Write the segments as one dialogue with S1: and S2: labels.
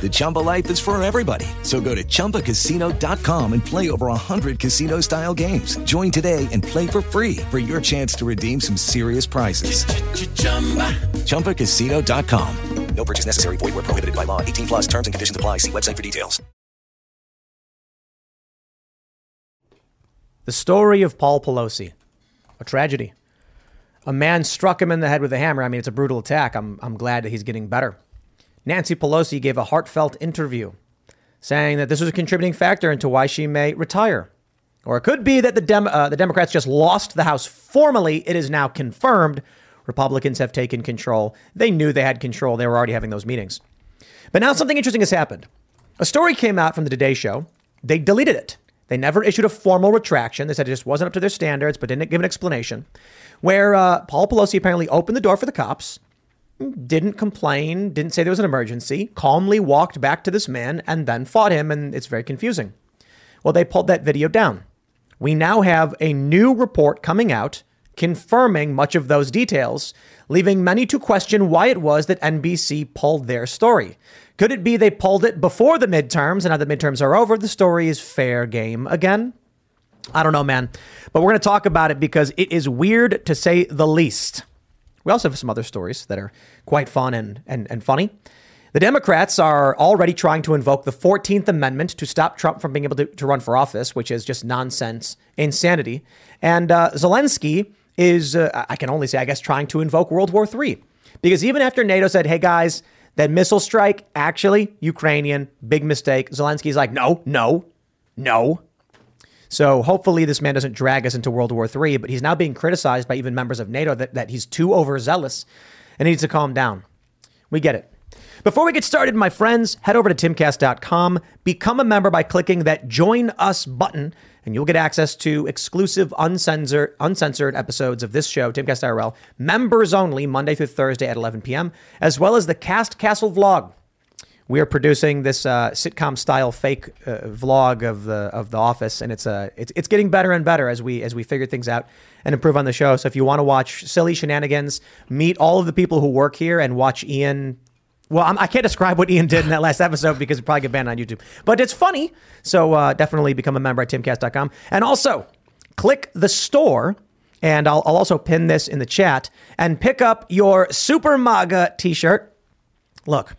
S1: The Chumba life is for everybody. So go to ChumbaCasino.com and play over 100 casino style games. Join today and play for free for your chance to redeem some serious prizes. ChumbaCasino.com. No purchase necessary. Void where prohibited by law. 18 plus terms and conditions apply. See website for details.
S2: The story of Paul Pelosi, a tragedy. A man struck him in the head with a hammer. I mean, it's a brutal attack. I'm, I'm glad that he's getting better. Nancy Pelosi gave a heartfelt interview saying that this was a contributing factor into why she may retire. Or it could be that the, Dem- uh, the Democrats just lost the House formally. It is now confirmed. Republicans have taken control. They knew they had control. They were already having those meetings. But now something interesting has happened. A story came out from the Today Show. They deleted it. They never issued a formal retraction. They said it just wasn't up to their standards, but didn't give an explanation. Where uh, Paul Pelosi apparently opened the door for the cops, didn't complain, didn't say there was an emergency, calmly walked back to this man and then fought him, and it's very confusing. Well, they pulled that video down. We now have a new report coming out confirming much of those details, leaving many to question why it was that NBC pulled their story. Could it be they pulled it before the midterms, and now the midterms are over, the story is fair game again? I don't know, man. But we're going to talk about it because it is weird to say the least. We also have some other stories that are quite fun and, and, and funny. The Democrats are already trying to invoke the 14th Amendment to stop Trump from being able to, to run for office, which is just nonsense, insanity. And uh, Zelensky is, uh, I can only say, I guess, trying to invoke World War III. Because even after NATO said, hey guys, that missile strike, actually, Ukrainian, big mistake, Zelensky's like, no, no, no. So hopefully this man doesn't drag us into World War III, but he's now being criticized by even members of NATO that, that he's too overzealous and he needs to calm down. We get it. Before we get started, my friends, head over to timcast.com, become a member by clicking that join us button, and you'll get access to exclusive uncensored, uncensored episodes of this show, Timcast IRL, members only, Monday through Thursday at 11 p.m., as well as the Cast Castle vlog. We are producing this uh, sitcom style fake uh, vlog of the of the office, and it's uh, it's it's getting better and better as we as we figure things out and improve on the show. So if you want to watch silly shenanigans, meet all of the people who work here, and watch Ian. Well, I'm, I can not describe what Ian did in that last episode because it probably get banned on YouTube, but it's funny. So uh, definitely become a member at timcast.com, and also click the store. And I'll, I'll also pin this in the chat and pick up your Super MAGA t shirt. Look,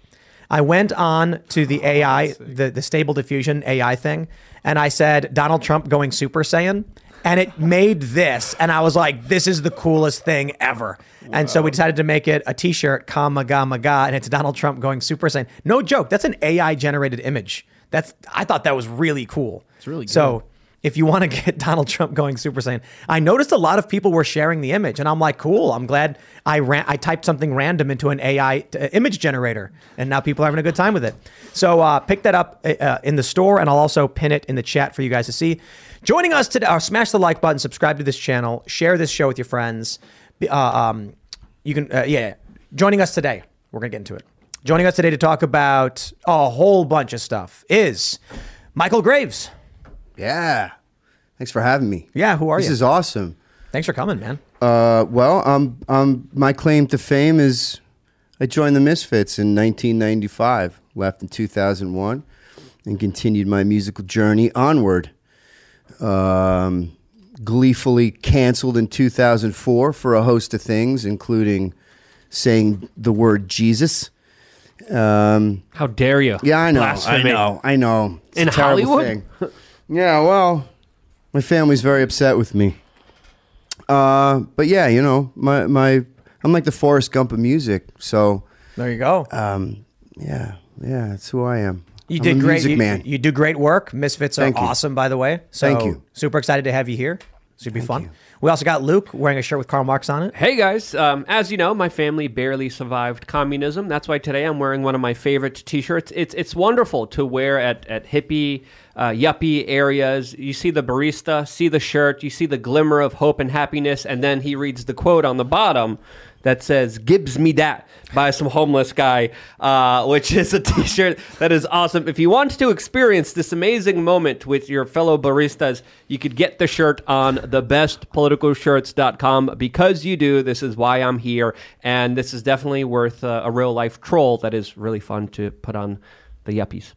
S2: I went on to the oh, AI, the, the stable diffusion AI thing, and I said Donald Trump going Super Saiyan. And it made this, and I was like, "This is the coolest thing ever." And so we decided to make it a T-shirt, "Kama Ga Maga," and it's Donald Trump going Super Saiyan. No joke, that's an AI generated image. That's I thought that was really cool.
S3: It's really good.
S2: So if you want to get Donald Trump going Super Saiyan. I noticed a lot of people were sharing the image, and I'm like, cool. I'm glad I ran. I typed something random into an AI t- uh, image generator, and now people are having a good time with it. So uh, pick that up uh, uh, in the store, and I'll also pin it in the chat for you guys to see. Joining us today, uh, smash the like button, subscribe to this channel, share this show with your friends. Uh, um, you can, yeah. Joining us today, we're gonna get into it. Joining us today to talk about a whole bunch of stuff is Michale Graves.
S4: Yeah. Thanks for having me.
S2: Yeah, who are
S4: this
S2: you?
S4: This is awesome.
S2: Thanks for coming, man.
S4: Uh, well, um, um, my claim to fame is I joined the Misfits in 1995, left in 2001, and continued my musical journey onward. Um, gleefully canceled in 2004 for a host of things, including saying the word Jesus.
S3: Um, How dare you?
S4: Yeah, I know. Blasphemy. I know. I know.
S3: It's in Hollywood?
S4: yeah, well, my family's very upset with me. Uh, but yeah, you know, my my I'm like the Forrest Gump of music. So
S2: there you go.
S4: Um, yeah, yeah, that's who I am.
S2: You
S4: I'm
S2: did great,
S4: music
S2: you,
S4: man.
S2: You do great work. Misfits
S4: Thank
S2: are
S4: you.
S2: awesome, by the way. So
S4: Thank you.
S2: Super excited to have you here. This should be
S4: Thank
S2: fun.
S4: you.
S2: We also got Luke wearing a shirt with Karl Marx on it.
S3: Hey guys, um, as you know, my family barely survived communism. That's why today I'm wearing one of my favorite T-shirts. It's it's wonderful to wear at at hippie, uh, yuppie areas. You see the barista, see the shirt, you see the glimmer of hope and happiness, and then he reads the quote on the bottom that says "Gibbs me dat" by some homeless guy, uh, which is a T-shirt that is awesome. If you want to experience this amazing moment with your fellow baristas, you could get the shirt on thebestpoliticalshirts.com. Because you do, this is why I'm here, and this is definitely worth uh, a real life troll that is really fun to put on the yuppies.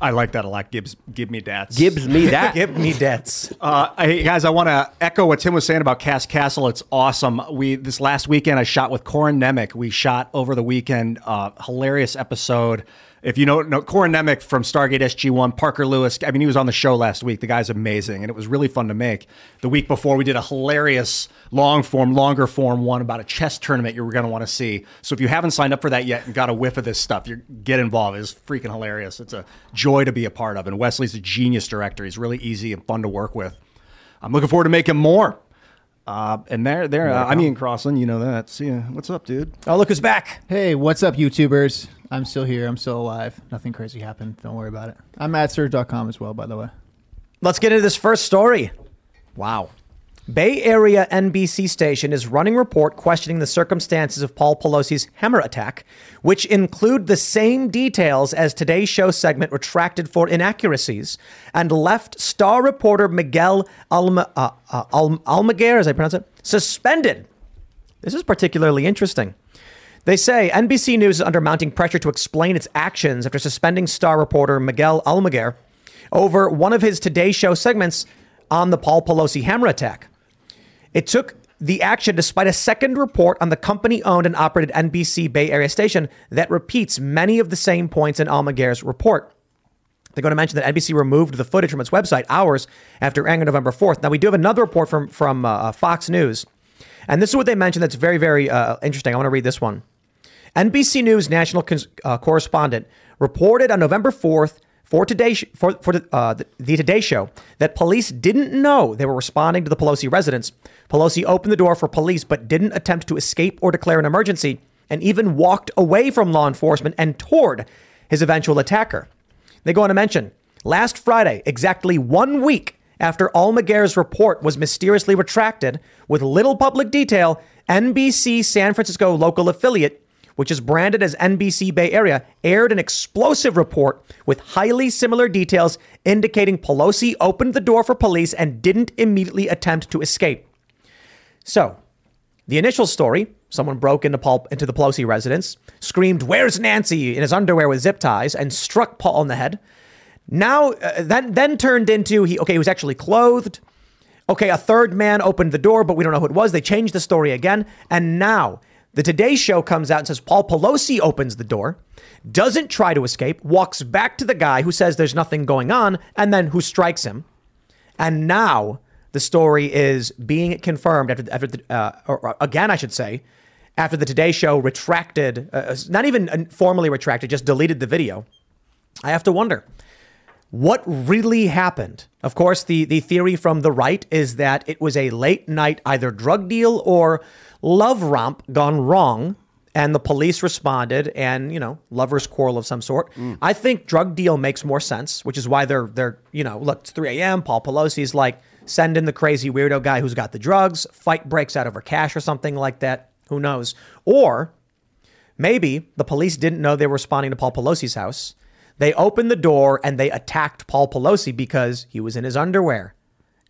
S5: I like that a lot. Gibbs, give me dats.
S3: Gibbs me that.
S2: Give me debts.
S5: Uh, hey guys, I want to echo what Tim was saying about Cast Castle. It's awesome. We this last weekend I shot with Corin Nemec. We shot over the weekend. Uh, hilarious episode. If you know, know Corin Nemec from Stargate SG One, Parker Lewis. I mean, he was on the show last week. The guy's amazing, and it was really fun to make. The week before, we did a hilarious long form, longer form one about a chess tournament you're going to want to see. So if you haven't signed up for that yet and got a whiff of this stuff, you get involved. It's freaking hilarious. It's a joy to be a part of. And Wesley's a genius director. He's really easy and fun to work with. I'm looking forward to making more. Uh, and there, there. Uh, I'm Ian Crossland. You know that. See ya. What's up, dude?
S2: Oh, look who's back.
S6: Hey, what's up, YouTubers? I'm still here. I'm still alive. Nothing crazy happened. Don't worry about it. I'm at Serge.com as well, by the way.
S2: Let's get into this first story. Wow. Bay Area NBC station is running report questioning the circumstances of Paul Pelosi's hammer attack, which include the same details as today's show segment retracted for inaccuracies, and left star reporter Miguel Alma, uh, uh, Al- Almaguer, as I pronounce it, suspended. This is particularly interesting. They say NBC News is under mounting pressure to explain its actions after suspending star reporter Miguel Almaguer over one of his Today Show segments on the Paul Pelosi hammer attack. It took the action despite a second report on the company owned and operated NBC Bay Area station that repeats many of the same points in Almaguer's report. They're going to mention that NBC removed the footage from its website hours after on November 4th. Now, we do have another report from, from uh, Fox News. And this is what they mentioned that's very, very uh, interesting. I want to read this one. NBC News national cons- uh, correspondent reported on November 4th for today for, for the, uh, the Today Show that police didn't know they were responding to the Pelosi residence. Pelosi opened the door for police but didn't attempt to escape or declare an emergency and even walked away from law enforcement and toward his eventual attacker. They go on to mention last Friday, exactly one week after Almaguer's report was mysteriously retracted with little public detail, NBC San Francisco local affiliate which is branded as NBC Bay Area, aired an explosive report with highly similar details indicating Pelosi opened the door for police and didn't immediately attempt to escape. So, the initial story someone broke into, Paul, into the Pelosi residence, screamed, Where's Nancy? in his underwear with zip ties, and struck Paul on the head. Now, uh, then, then turned into he, okay, he was actually clothed. Okay, a third man opened the door, but we don't know who it was. They changed the story again. And now the Today Show comes out and says Paul Pelosi opens the door, doesn't try to escape, walks back to the guy who says there's nothing going on, and then who strikes him. And now the story is being confirmed after, after the, uh, or again, I should say, after the Today Show retracted, uh, not even formally retracted, just deleted the video. I have to wonder what really happened. Of course, the, the theory from the right is that it was a late night either drug deal or love romp gone wrong and the police responded and you know lovers quarrel of some sort. Mm. I think drug deal makes more sense which is why they're they're you know look it's 3 a.m paul pelosi's like send in the crazy weirdo guy who's got the drugs fight breaks out over cash or something like that who knows? Or maybe the police didn't know they were responding to paul pelosi's house they opened the door and they attacked paul pelosi because he was in his underwear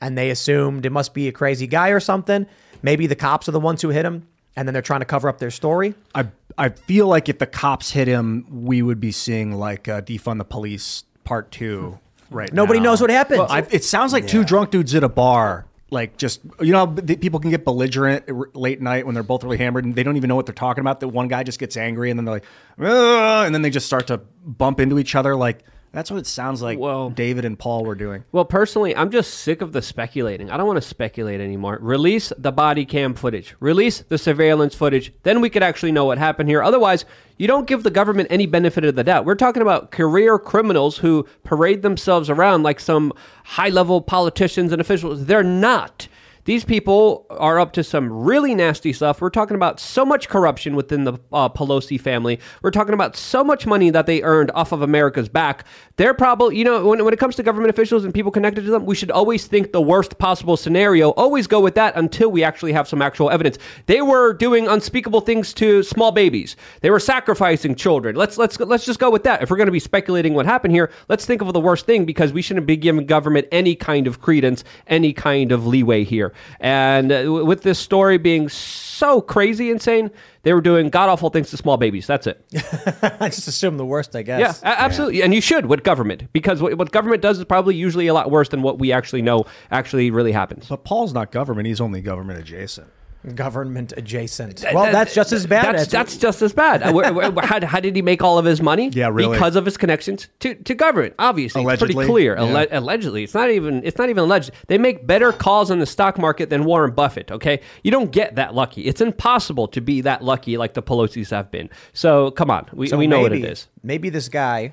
S2: and they assumed it must be a crazy guy or something maybe the cops are the ones who hit him and then they're trying to cover up their story
S5: I I feel like if the cops hit him, we would be seeing like uh, defund the police part two right
S2: Nobody
S5: now.
S2: knows what happened.
S5: Well, I, it sounds like two drunk dudes at a bar. Like just you know, people can get belligerent late night when they're both really hammered and they don't even know what they're talking about. That one guy just gets angry and then they're like, "Ugh," and then they just start to bump into each other. Like that's what it sounds like.
S3: Well-
S5: David and Paul were doing.
S3: Well, personally, I'm just sick of the speculating. I don't want to speculate anymore. Release the body cam footage, release the surveillance footage. Then we could actually know what happened here. Otherwise, you don't give the government any benefit of the doubt. We're talking about career criminals who parade themselves around like some high level politicians and officials. They're not. These people are up to some really nasty stuff. We're talking about so much corruption within the uh, Pelosi family. We're talking about so much money that they earned off of America's back. They're probably, you know, when, when it comes to government officials and people connected to them, we should always think the worst possible scenario. Always go with that until we actually have some actual evidence. They were doing unspeakable things to small babies. They were sacrificing children. Let's let's let's just go with that. If we're going to be speculating what happened here, let's think of the worst thing because we shouldn't be giving government any kind of credence, any kind of leeway here. And uh, with this story being so crazy insane, they were doing god awful things to small babies. That's it.
S2: I just assume the worst, I guess.
S3: Yeah, a- absolutely. And you should with government because what, what government does is probably usually a lot worse than what we actually know actually really happens.
S5: But Paul's not government; he's only government adjacent.
S2: Government adjacent. Well, that's just as bad.
S3: That's, that's just as bad. Uh, where- where- how, how did he make all of his money?
S5: Yeah, really.
S3: Because of his connections to, to government. Obviously, it's pretty clear.
S5: yeah.
S3: Alle- allegedly, it's not even it's not even alleged. They make better calls on the stock market than Warren Buffett. Okay, you don't get that lucky. It's impossible to be that lucky like the Pelosi's have been. So come on, we,
S2: So
S3: we know what
S2: maybe-
S3: it is.
S2: Maybe this guy.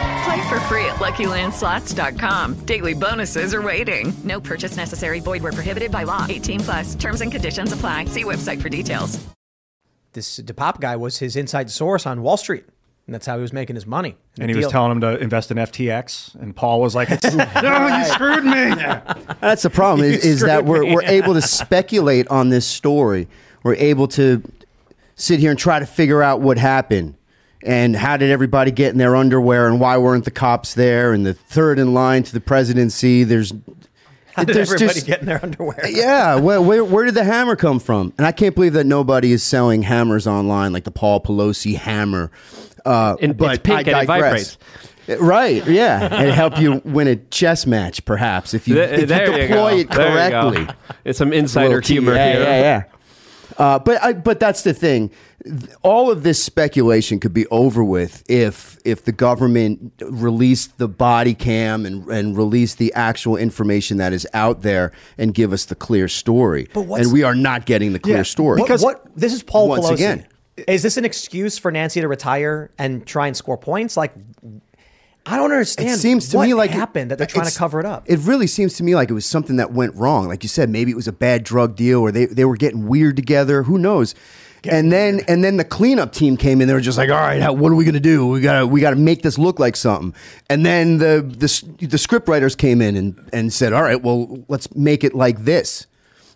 S7: Play for free at LuckyLandSlots.com. Daily bonuses are waiting. No purchase necessary. Void where prohibited by law. 18 plus. Terms and conditions apply. See website for details.
S2: This DePape guy was his inside source on Wall Street, and that's how he was making his money.
S5: And
S2: The
S5: he was telling him to invest in FTX, and Paul was like, it's, "No, you screwed me."
S4: That's the problem is, is that we're,
S2: me.
S4: we're able to speculate on this story. We're able to sit here and try to figure out what happened and how did everybody get in their underwear and why weren't the cops there and the third in line to the presidency. There's
S2: How did
S4: there's
S2: everybody
S4: just-
S2: get in their underwear?
S4: yeah, where, where where did the hammer come from? And I can't believe that nobody is selling hammers online like the Paul Pelosi hammer. Uh, but
S3: it's pink
S4: I
S3: and it
S4: digress. Right, yeah, and help you win a chess match, perhaps if you, if you deploy it
S3: you go.
S4: correctly.
S3: It's some insider humor
S4: yeah,
S3: here.
S4: Yeah, yeah. Uh, but I, but that's the thing. All of this speculation could be over with if if the government released the body cam and and released the actual information that is out there and give us the clear story.
S2: But what's-
S4: and we are not getting the clear
S5: Yeah,
S4: story.
S2: What, what? This is Paul
S4: Once
S2: Pelosi.
S4: again.
S2: is this an excuse for Nancy to retire and try and score points? Like, I don't understand.
S4: It seems to
S2: what
S4: me like it-
S2: happened that they're trying to cover it up.
S4: It really seems to me like it was something that went wrong. Like you said, maybe it was a bad drug deal, or they, they were getting weird together. Who knows? and then and then the cleanup team came in. They were just like, "All right, how, what are we going to do? We got to we got to make this look like something." And then the the the script writers came in and and said, "All right, well, let's make it like this."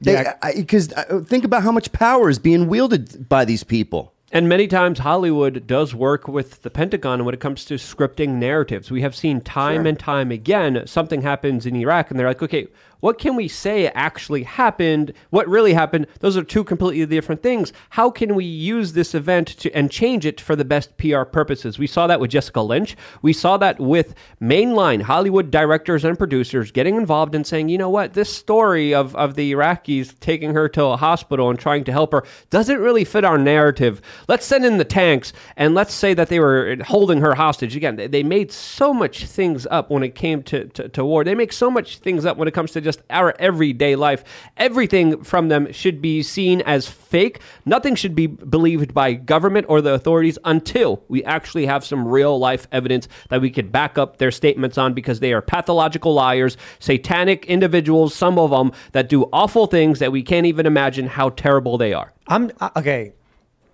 S5: Yeah.
S4: Because uh, think about how much power is being wielded by these people.
S3: And many times Hollywood does work with the Pentagon when it comes to scripting narratives. We have seen time and time again something happens in Iraq and they're like, okay, what can we say actually happened? What really happened? Those are two completely different things. How can we use this event to and change it for the best PR purposes? We saw that with Jessica Lynch. We saw that with mainline Hollywood directors and producers getting involved and saying, you know what, this story of, of the Iraqis taking her to a hospital and trying to help her doesn't really fit our narrative. Let's send in the tanks and let's say that they were holding her hostage. Again, they, they made so much things up when it came to, to, to war. They make so much things up when it comes to just our everyday life. Everything from them should be seen as fake. Nothing should be believed by government or the authorities until we actually have some real life evidence that we could back up their statements on because they are pathological liars, satanic individuals, some of them that do awful things that we can't even imagine how terrible they are.
S2: I'm uh, okay.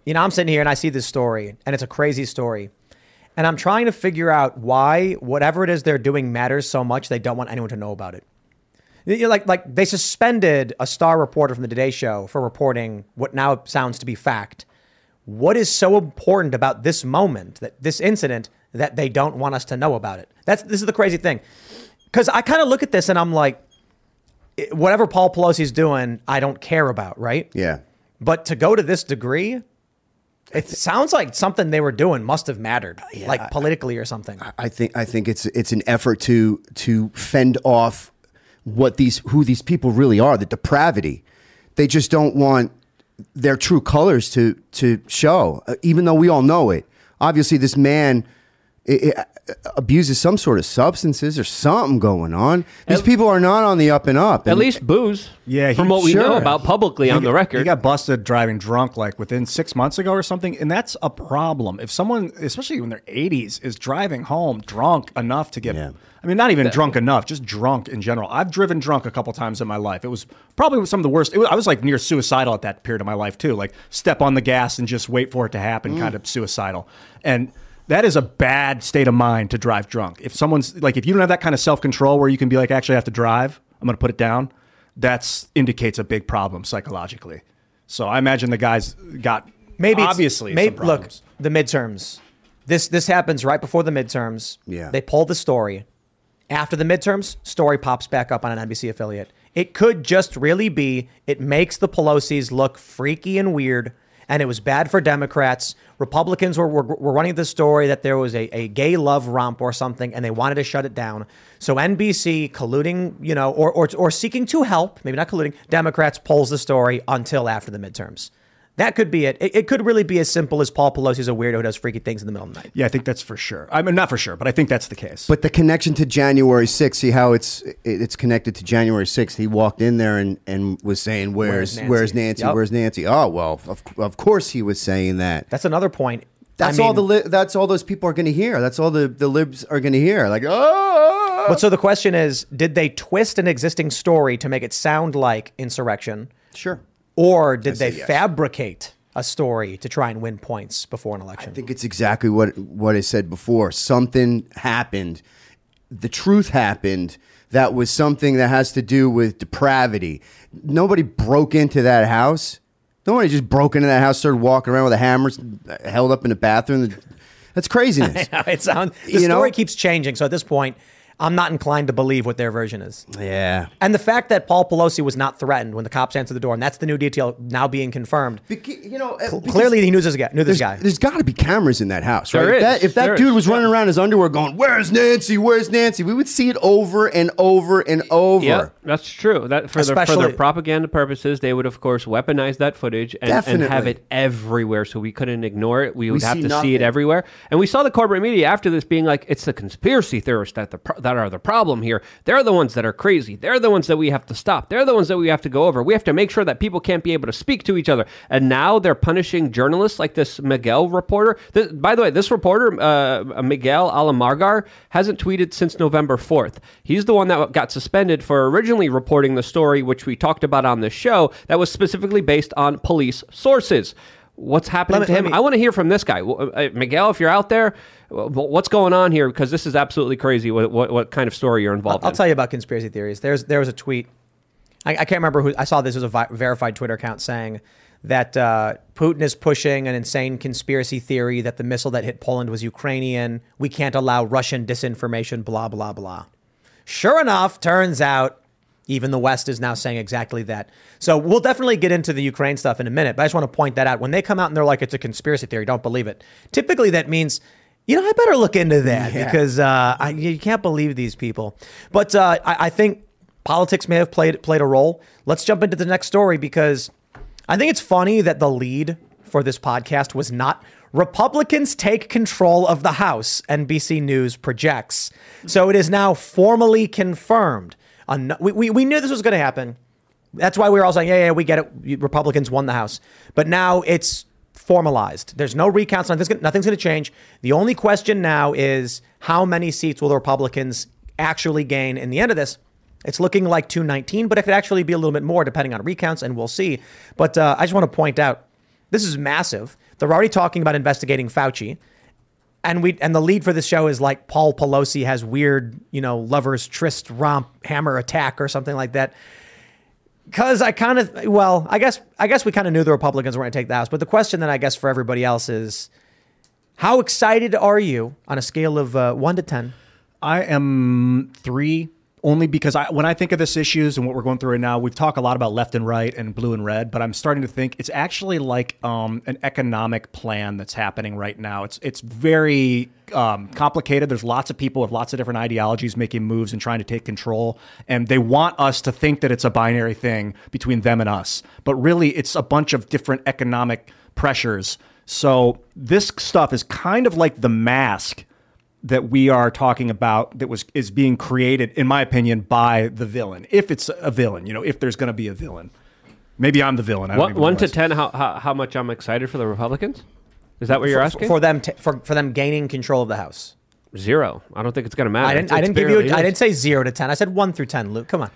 S2: You know, I'm sitting here and I see this story, and it's a crazy story. And I'm trying to figure out why whatever it is they're doing matters so much they don't want anyone to know about it. Like like they suspended a star reporter from the Today Show for reporting what now sounds to be fact. What is so important about this moment, that this incident, that they don't want us to know about it? That's this is the crazy thing. Because I kind of look at this and I'm like, whatever Paul Pelosi's doing, I don't care about, right?
S4: Yeah.
S2: But to go to this degree, it sounds like something they were doing must have mattered, like politically or something.
S4: I think I think it's it's an effort to to fend off what these who these people really are, the depravity. They just don't want their true colors to to show, uh, even though we all know it. Obviously, this man it, it uh, abuses some sort of substances or something going on. These people are not on the up and up.
S3: At
S4: And-
S3: least booze.
S5: Yeah,
S3: from what we know about publicly
S5: He
S3: on the record.
S5: He got busted driving drunk like within six months ago or something, and that's a problem. If someone, especially when they're 80s, is driving home drunk enough to get, I mean, not even drunk enough, just drunk in general. I've driven drunk a couple times in my life. It was probably some of the worst. It was, I was like near suicidal at that period of my life too. Like step on the gas and just wait for it to happen, mm. kind of suicidal. And that is a bad state of mind to drive drunk. If someone's like, if you don't have that kind of self control where you can be like, actually, I have to drive, I'm going to put it down. That's indicates a big problem psychologically. So I imagine the guys got
S2: Maybe it's-
S5: obviously
S2: maybe
S5: some
S2: look the midterms. This this happens right before the midterms.
S4: Yeah.
S2: they pull the story. After the midterms, story pops back up on an NBC affiliate. It could just really be it makes the Pelosi's look freaky and weird, and it was bad for Democrats. Republicans were, were, were running the story that there was a, a gay love romp or something, and they wanted to shut it down. So NBC colluding, you know, or, or, or seeking to help, maybe not colluding, Democrats pulls the story until after the midterms. That could be it. It, it could really be as simple as Paul Pelosi's a weirdo who does freaky things in the middle of the night.
S5: Yeah, I think that's for sure. I mean, not for sure, but I think that's the case.
S4: But the connection to January 6th, see how it's it's connected to January 6th. He walked in there and, and was saying, Where's
S2: Where's
S4: where's
S2: Nancy?"
S4: Nancy?
S2: Yep.
S4: Where's Nancy? Oh, well, of, of course he was saying that.
S2: That's another point.
S4: That's
S2: I
S4: all the li- that's all those people are going to hear. That's all the, the libs are going to hear. Like, oh,
S2: But so the question is, did they twist an existing story to make it sound like insurrection?
S4: Sure.
S2: Or did they
S4: yes.
S2: fabricate a story to try and win points before an election?
S4: I think it's exactly what what I said before. Something happened. The truth happened. That was something that has to do with depravity. Nobody broke into that house. Nobody just broke into that house, started walking around with a hammer held up in the bathroom. That's craziness.
S2: it sounds the
S4: You know?
S2: story keeps changing. So at this point, I'm not inclined to believe what their version is.
S4: Yeah.
S2: And the fact that Paul Pelosi was not threatened when the cops answered the door, and that's the new detail now being confirmed.
S4: you know, uh,
S2: clearly he knew this guy. Knew this
S4: There's,
S2: guy.
S4: there's got to be cameras in that house,
S2: There
S4: right?
S2: is.
S4: If that, if that
S2: There
S4: dude
S2: is.
S4: was running around his underwear going, "Where's Nancy? Where's Nancy?" We would see it over and over and over.
S3: Yeah, that's true. That for, their, for their propaganda purposes, they would of course weaponize that footage and, and have it everywhere, so we couldn't ignore it. We would
S4: We
S3: have
S4: see
S3: to see it everywhere. And we saw the corporate media after this being like, "It's the conspiracy theorist that the pro- that are the problem here. They're the ones that are crazy. They're the ones that we have to stop. They're the ones that we have to go over. We have to make sure that people can't be able to speak to each other." And now they're punishing journalists like this Miguel reporter. This, by the way, this reporter, uh, Miguel Alamargar, hasn't tweeted since November 4th. He's the one that got suspended for originally reporting the story, which we talked about on this show, that was specifically based on police sources. What's happening
S2: me-
S3: to him?
S2: me-
S3: I want to hear from this guy. Uh, Miguel, if you're out there, what's going on here? Because this is absolutely crazy what, what, what kind of story you're involved in.
S2: I'll
S3: in.
S2: tell you about conspiracy theories. There's there was a tweet. I, I can't remember who I saw. This was a vi- verified Twitter account saying that uh, Putin is pushing an insane conspiracy theory that the missile that hit Poland was Ukrainian. We can't allow Russian disinformation. Blah blah blah. Sure enough, turns out even the West is now saying exactly that. So we'll definitely get into the Ukraine stuff in a minute, but I just want to point that out. When they come out and they're like, it's a conspiracy theory, don't believe it. Typically, that means, you know, I better look into that
S4: Yeah.
S2: because uh, I, you can't believe these people. But uh, I, I think politics may have played played a role. Let's jump into the next story because I think it's funny that the lead for this podcast was not Republicans take control of the House, NBC News projects. So it is now formally confirmed. We, we, we knew this was going to happen. That's why we were all saying, yeah, yeah, we get it. Republicans won the House. But now it's formalized. There's no recounts. Nothing's gonna, nothing's going to change. The only question now is how many seats will the Republicans actually gain in the end of this? It's looking like 219, but it could actually be a little bit more depending on recounts, and we'll see. But uh, I just want to point out this is massive. They're already talking about investigating Fauci. And we and the lead for this show is like Paul Pelosi has weird, you know, lovers tryst romp hammer attack or something like that. Cause I kind of well, I guess I guess we kind of knew the Republicans were going to take the House, but the question then I guess for everybody else is, how excited are you on a scale of uh, one to ten?
S5: I am three only because I, when I think of this issues and what we're going through right now, we talk a lot about left and right and blue and red, but I'm starting to think it's actually like um, an economic plan that's happening right now. It's it's very um, complicated. There's lots of people with lots of different ideologies making moves and trying to take control, and they want us to think that it's a binary thing between them and us, but really it's a bunch of different economic pressures. So this stuff is kind of like the mask that we are talking about that was is being created, in my opinion, by the villain. If it's a villain, you know, if there's going to be a villain, maybe I'm the villain. I don't
S3: One,
S5: even
S3: one to ten, how, how how much I'm excited for the Republicans? Is that what you're
S2: for,
S3: asking?
S2: for them t- for for them gaining control of the house?
S3: Zero. I don't think it's going to matter.
S2: I didn't.
S3: It's-
S2: I didn't give you.
S3: barely
S2: I didn't say zero to ten. I said one through ten. Luke, come on.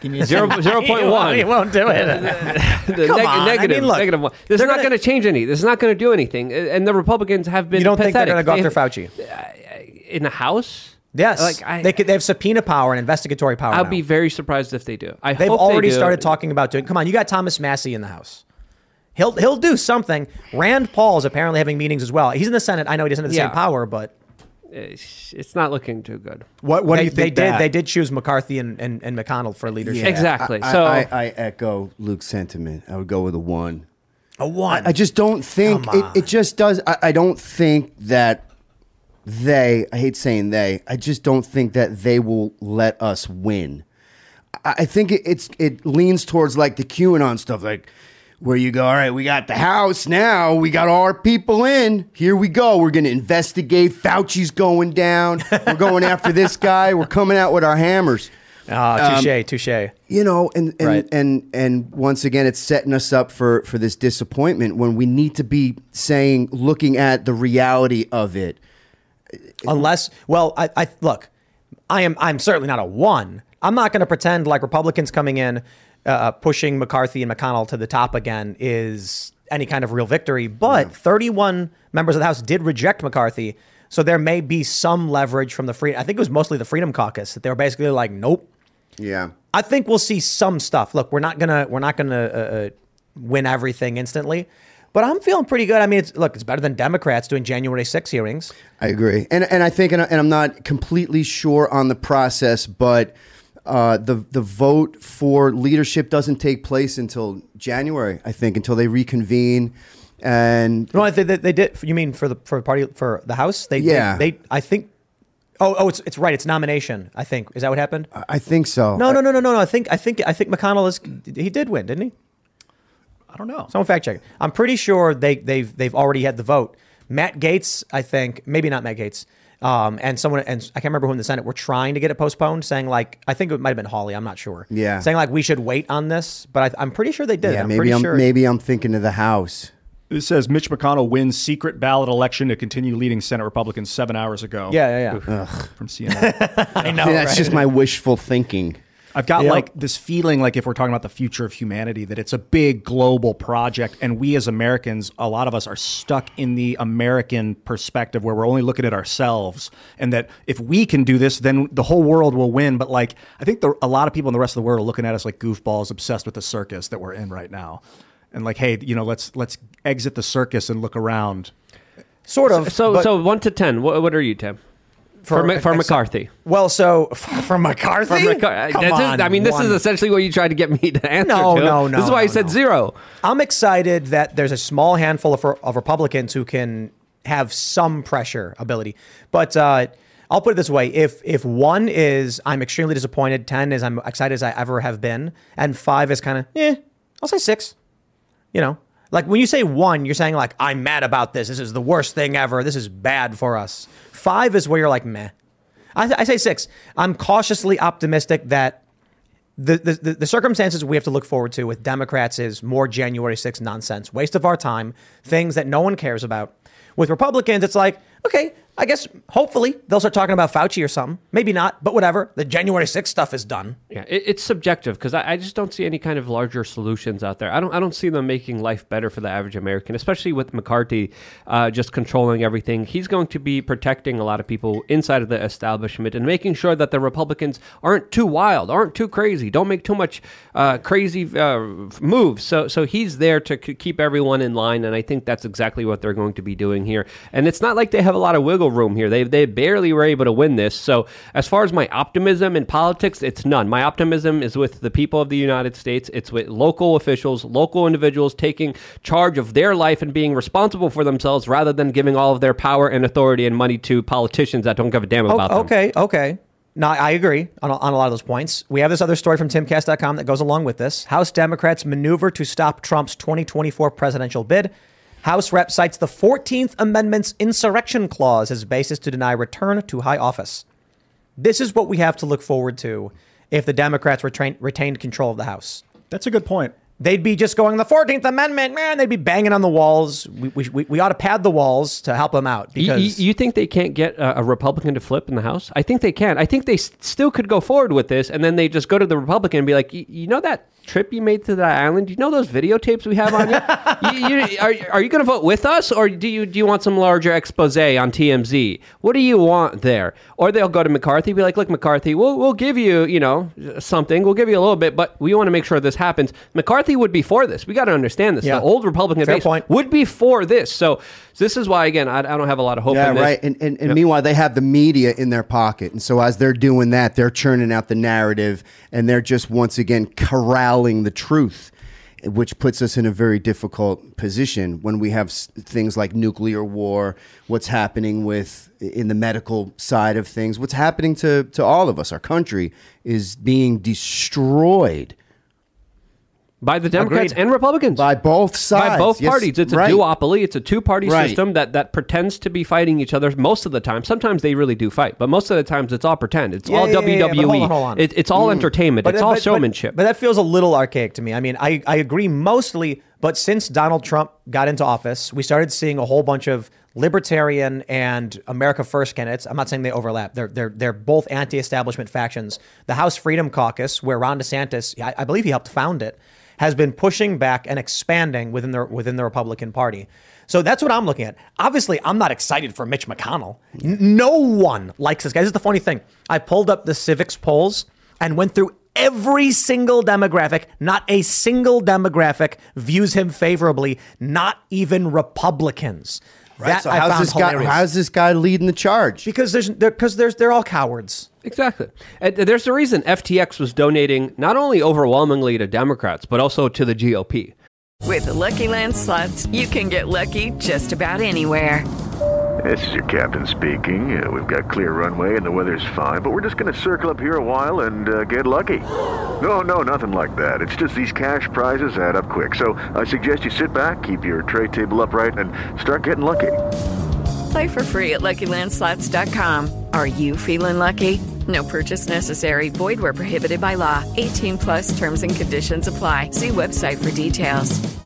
S6: Give me a
S3: Zero, zero point one.
S2: He won't do it.
S3: The
S2: Come
S3: neg-
S2: on. I mean, look,
S3: negative one. This is
S2: they're
S3: not
S2: gonna-
S3: change any. This is not going to do anything. And the Republicans have been.
S2: you don't think they're going to go after Fauci?
S3: Uh, in the House?
S2: Yes.
S3: Like, I-
S2: they could. They have subpoena power and investigatory power.
S3: I'll
S2: now.
S3: be very surprised if they do. I
S2: They've
S3: hope they
S2: already
S3: do.
S2: started talking about doing. Come on, you got Thomas Massie in the House. He'll he'll do something. Rand Paul is apparently having meetings as well. He's in the Senate. I know he doesn't have the
S3: Yeah.
S2: same power, but
S3: It's it's not looking too good.
S5: What what
S2: they,
S5: do you think?
S2: they did they did choose McCarthy and, and, and McConnell for leadership.
S3: Exactly.
S4: I,
S3: So-
S4: I, I echo Luke's sentiment. I would go with a one.
S2: A one.
S4: I just don't think it, it just does. I, I don't think that they, I hate saying they, I just don't think that they will let us win. I, I think it, it's it leans towards like the QAnon stuff, like where you go, all right, we got the house now, we got our people in. Here we go. We're gonna investigate. Fauci's going down. We're going after this guy. We're coming out with our hammers
S2: Ah, touche, touche.
S4: you know and and,
S2: Right.
S4: and and once again it's setting us up for for this disappointment when we need to be saying looking at the reality of it
S2: Unless, well, I, I look, I am I'm certainly not a one. I'm not going to pretend like Republicans coming in, uh, pushing McCarthy and McConnell to the top again is any kind of real victory. But 31 members of the House did reject McCarthy, so there may be some leverage from the free. I think it was mostly the Freedom Caucus that they were basically like, nope.
S4: yeah
S2: I think we'll see some stuff. Look, we're not gonna we're not gonna uh, uh, win everything instantly, but I'm feeling pretty good. I mean, it's, look, it's better than Democrats doing January 6 hearings.
S4: i agree and and i think and, I- and i'm not completely sure on the process but uh, the the vote for leadership doesn't take place until January, I think, until they reconvene, and
S2: No, they, they, they did. You mean for the for party for the House? They
S4: Yeah.
S2: They, they I think. Oh, oh, it's it's right. It's nomination. I think is that what happened?
S4: I think so.
S2: No, no, no, no, no, no. I think I think I think McConnell is he did win, didn't he?
S5: I don't know.
S2: Someone fact check. it. I'm pretty sure they they've they've already had the vote. Matt Gaetz, I think, maybe not Matt Gaetz, um, and someone and I can't remember who in the Senate were trying to get it postponed, saying like I think it might have been Hawley. I'm not sure.
S4: Yeah.
S2: saying like we should wait on this, but I, I'm pretty sure they did.
S4: Yeah,
S2: I'm
S4: maybe I'm
S2: sure.
S4: maybe I'm thinking of the House.
S5: This says Mitch McConnell wins secret ballot election to continue leading Senate Republicans seven hours ago.
S2: Yeah, yeah, yeah.
S5: From CNN.
S2: I know.
S4: See, that's
S2: right?
S4: just my wishful thinking.
S5: I've got
S2: Yep.
S5: like this feeling like if we're talking about the future of humanity, that it's a big global project. And we as Americans, a lot of us are stuck in the American perspective where we're only looking at ourselves. And that if we can do this, then the whole world will win. But like, I think the, a lot of people in the rest of the world are looking at us like goofballs obsessed with the circus that we're in right now. And like, hey, you know, let's let's exit the circus and look around.
S2: sort of.
S3: So
S2: but-
S3: so one to ten. What, what are you, Tim? For, Ma- for McCarthy.
S2: Well, so for McCarthy.
S3: For McCar-
S2: Come on,
S3: I mean, this
S2: one.
S3: is essentially what you tried to get me to answer.
S2: No,
S3: to.
S2: no, no,
S3: This is why I said
S2: no.
S3: zero.
S2: I'm excited that there's a small handful of, of Republicans who can have some pressure ability. But uh, I'll put it this way: if if one is I'm extremely disappointed, ten is I'm excited as I ever have been, and five is kind of eh, I'll say six. You know, like when you say one, you're saying like I'm mad about this. This is the worst thing ever. This is bad for us. Five is where you're like meh. I, I say six. I'm cautiously optimistic that the, the, the, circumstances we have to look forward to with Democrats is more January 6th nonsense, waste of our time, things that no one cares about. With Republicans, it's like, okay, I guess hopefully they'll start talking about Fauci or something. Maybe not, but whatever. The January 6th stuff is done.
S3: Yeah, it, it's subjective because I, I just don't see any kind of larger solutions out there. I don't. I don't see them making life better for the average American, especially with McCarthy uh, just controlling everything. He's going to be protecting a lot of people inside of the establishment and making sure that the Republicans aren't too wild, aren't too crazy, don't make too much uh, crazy uh, moves. So, so he's there to k- keep everyone in line, and I think that's exactly what they're going to be doing here. And it's not like they have a lot of wiggle room here. They they barely were able to win this. So, as far as my optimism in politics, it's none. My optimism is with the people of the United States. It's with local officials, local individuals taking charge of their life and being responsible for themselves, rather than giving all of their power and authority and money to politicians that don't give a damn about them.
S2: okay, okay. No, I agree on a, on a lot of those points. We have this other story from timcast.com that goes along with this. House Democrats maneuver to stop Trump's 2024 presidential bid. House Rep cites the 14th Amendment's insurrection clause as basis to deny return to high office. This is what we have to look forward to if the Democrats retain, retained control of the House.
S5: That's a good point.
S2: They'd be just going the 14th Amendment, man. They'd be banging on the walls. We, we, we, we ought to pad the walls to help them out
S3: You,
S2: because
S3: you, you think they can't get a, a Republican to flip in the House? I think they can. I think they s- still could go forward with this, and then they just go to the Republican and be like, "Y- "You know that trip you made to that island? Do You know those videotapes we have on you? you, you are, are you going to vote with us, or do you do you want some larger expose on TMZ? What do you want there?" Or they'll go to McCarthy, be like, "Look, McCarthy, we'll we'll give you you know something. We'll give you a little bit, but we want to make sure this happens." McCarthy would be for this. We got to understand this.
S2: Yeah.
S3: The old Republican
S2: Fair
S3: base
S2: point.
S3: would be for this. So this is why, again, I, I don't have a lot of hope
S4: Yeah,
S3: in this.
S4: right. And, and, and
S3: Yep.
S4: meanwhile, they have the media in their pocket. And so as they're doing that, they're churning out the narrative and they're just once again corralling the truth, which puts us in a very difficult position when we have things like nuclear war, what's happening with in the medical side of things, what's happening to, to all of us. Our country is being destroyed
S3: by the Democrats
S4: Agreed.
S3: and Republicans.
S4: by both sides.
S3: by both
S4: Yes,
S3: parties. It's a
S4: right.
S3: duopoly. It's a two-party
S4: Right.
S3: system that that pretends to be fighting each other most of the time. Sometimes they really do fight, but most of the times it's all pretend. It's all
S2: Yeah, yeah, yeah, yeah,
S3: WWE.
S2: but hold on, hold on.
S3: It, it's all
S2: Mm.
S3: entertainment.
S2: But-
S3: it's all
S2: but- but-
S3: showmanship.
S2: But, that feels a little archaic to me. I mean, I, I agree mostly, but since Donald Trump got into office, we started seeing a whole bunch of libertarian and America First candidates. I'm not saying they overlap. They're they're they're both anti-establishment factions. The House Freedom Caucus, where Ron DeSantis, I, I believe he helped found it, has been pushing back and expanding within the within the Republican Party. So that's what I'm looking at. Obviously, I'm not excited for Mitch McConnell. N- no one likes this guy. This is the funny thing. I pulled up the Civiqs polls and went through every single demographic. Not a single demographic views him favorably. Not even Republicans.
S4: Right.
S2: That
S4: so
S2: I
S4: how's
S2: found
S4: this guy? How's this guy leading the charge?
S2: because there's because there's they're all cowards.
S3: Exactly. And there's a reason FTX was donating not only overwhelmingly to Democrats, but also to the GOP.
S7: With the Lucky Land slots, you can get lucky just about anywhere.
S8: This is your captain speaking. Uh, we've got clear runway and the weather's fine, but we're just going to circle up here a while and uh, get lucky. No, no, nothing like that. It's just these cash prizes add up quick. So I suggest you sit back, keep your tray table upright, and start getting lucky.
S7: Play for free at LuckyLandSlots.com. Are you feeling lucky? No purchase necessary. Void where prohibited by law. 18 plus terms and conditions apply. See website for details.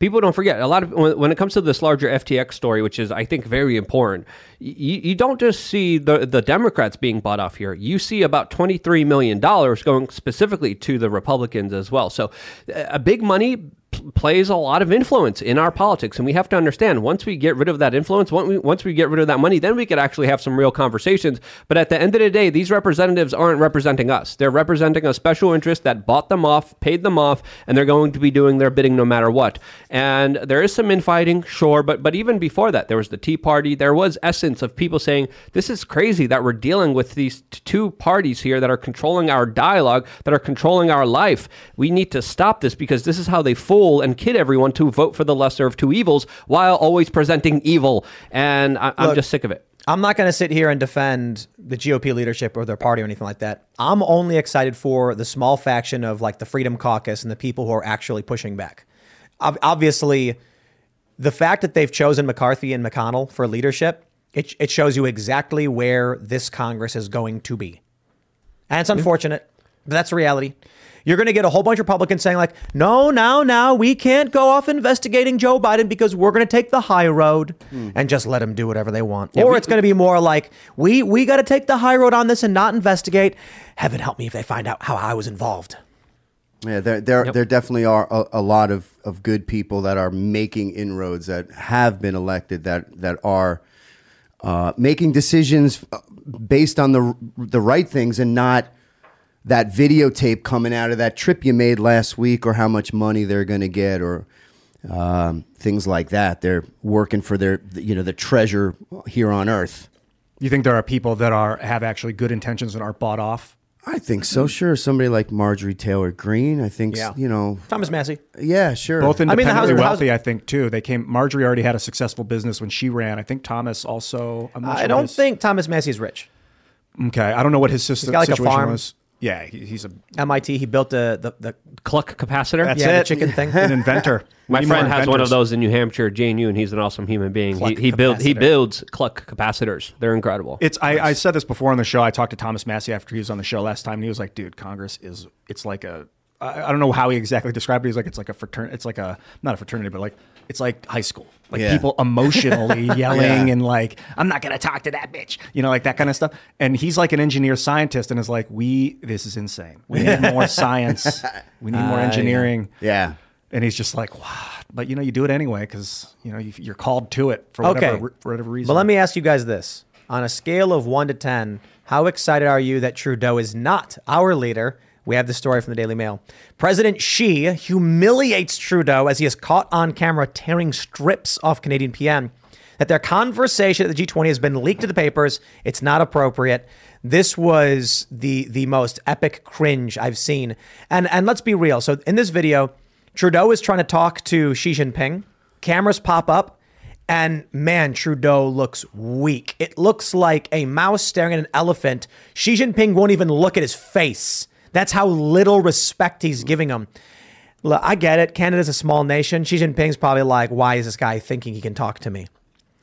S3: People don't forget a lot of when, when it comes to this larger FTX story, which is I think very important. You, don't just see the the Democrats being bought off here. You see about twenty three million dollars going specifically to the Republicans as well. So, uh, a big money plays a lot of influence in our politics, and we have to understand once we get rid of that influence, once we, once we get rid of that money, then we could actually have some real conversations. But at the end of the day, these representatives aren't representing us. They're representing a special interest that bought them off, paid them off, and they're going to be doing their bidding no matter what. And there is some infighting, sure, but but even before that, there was the Tea Party. There was essence of people saying this is crazy that we're dealing with these t- two parties here that are controlling our dialogue, that are controlling our life. We need to stop this because this is how they fool and kid everyone to vote for the lesser of two evils while always presenting evil. And I, I'm just sick of it.
S2: I'm not going to sit here and defend the GOP leadership or their party or anything like that. I'm only excited for the small faction of like the Freedom Caucus and the people who are actually pushing back. Obviously, the fact that they've chosen McCarthy and McConnell for leadership, it, it shows you exactly where this Congress is going to be. And it's unfortunate, but that's reality. You're going to get a whole bunch of Republicans saying, like, no, now, now, we can't go off investigating Joe Biden because we're going to take the high road and just let them do whatever they want. or
S3: we-
S2: it's going to be more like, we, we got to take the high road on this and not investigate. Heaven help me if they find out how I was involved.
S4: Yeah, there there there definitely are a, a lot of, of good people that are making inroads that have been elected that that are uh, making decisions uh, based on the the right things and not that videotape coming out of that trip you made last week or how much money they're going to get or um, things like that. They're working for their you know the treasure here on earth.
S5: You think there are people that are have actually good intentions and are bought off?
S4: I think so. Sure, somebody like Marjorie Taylor Greene. I think
S2: Yeah.
S4: you know
S2: Thomas Massie.
S4: Yeah, sure.
S5: Both
S2: I mean, the
S5: independently
S2: House- the
S5: wealthy, I think, too. They came. Marjorie already had a successful business when she ran. I think Thomas also. I'm not
S2: I
S5: sure
S2: don't
S5: his-
S2: think Thomas Massie is rich.
S5: Okay, I don't know what his sister
S2: got like a
S5: situation
S2: farm.
S5: was. Yeah, he, he's a
S2: MIT. He built the the, the
S3: Cluck capacitor.
S5: That's
S2: yeah,
S5: it.
S2: the chicken thing.
S5: an inventor.
S3: My
S5: We need
S3: friend has one of those in New Hampshire, JNU, and he's an awesome human being. He,
S2: Cluck
S3: he builds he builds Cluck capacitors. They're incredible.
S5: It's I, I said this before on the show. I talked to Thomas Massie after he was on the show last time, and he was like, "Dude, Congress is it's like a I, I don't know how he exactly described it. He's like, it's like a fraternity. It's like a not a fraternity, but like it's like high school. Like
S4: Yeah.
S5: people emotionally yelling
S4: Yeah.
S5: and like, I'm not gonna talk to that bitch. You know, like that kind of stuff. And he's like an engineer scientist, and is like, we this is insane. We need more science. We need more
S2: Ah, yeah.
S5: engineering.
S4: Yeah.
S5: And he's just like, wow. But you know, you do it anyway because you know you, you're called to it for whatever,
S2: Okay.
S5: for whatever reason.
S2: But let me ask you guys this: on a scale of one to ten, how excited are you that Trudeau is not our leader? We have the story from the Daily Mail. President Xi humiliates Trudeau as he is caught on camera tearing strips off Canadian PM. That their conversation at the G20 has been leaked to the papers. It's not appropriate. This was the the most epic cringe I've seen. And and let's be real. So in this video, Trudeau is trying to talk to Xi Jinping. Cameras pop up. And man, Trudeau looks weak. It looks like a mouse staring at an elephant. Xi Jinping won't even look at his face. That's how little respect he's giving him. Look, I get it. Canada's a small nation. Xi Jinping's probably like, why is this guy thinking he can talk to me?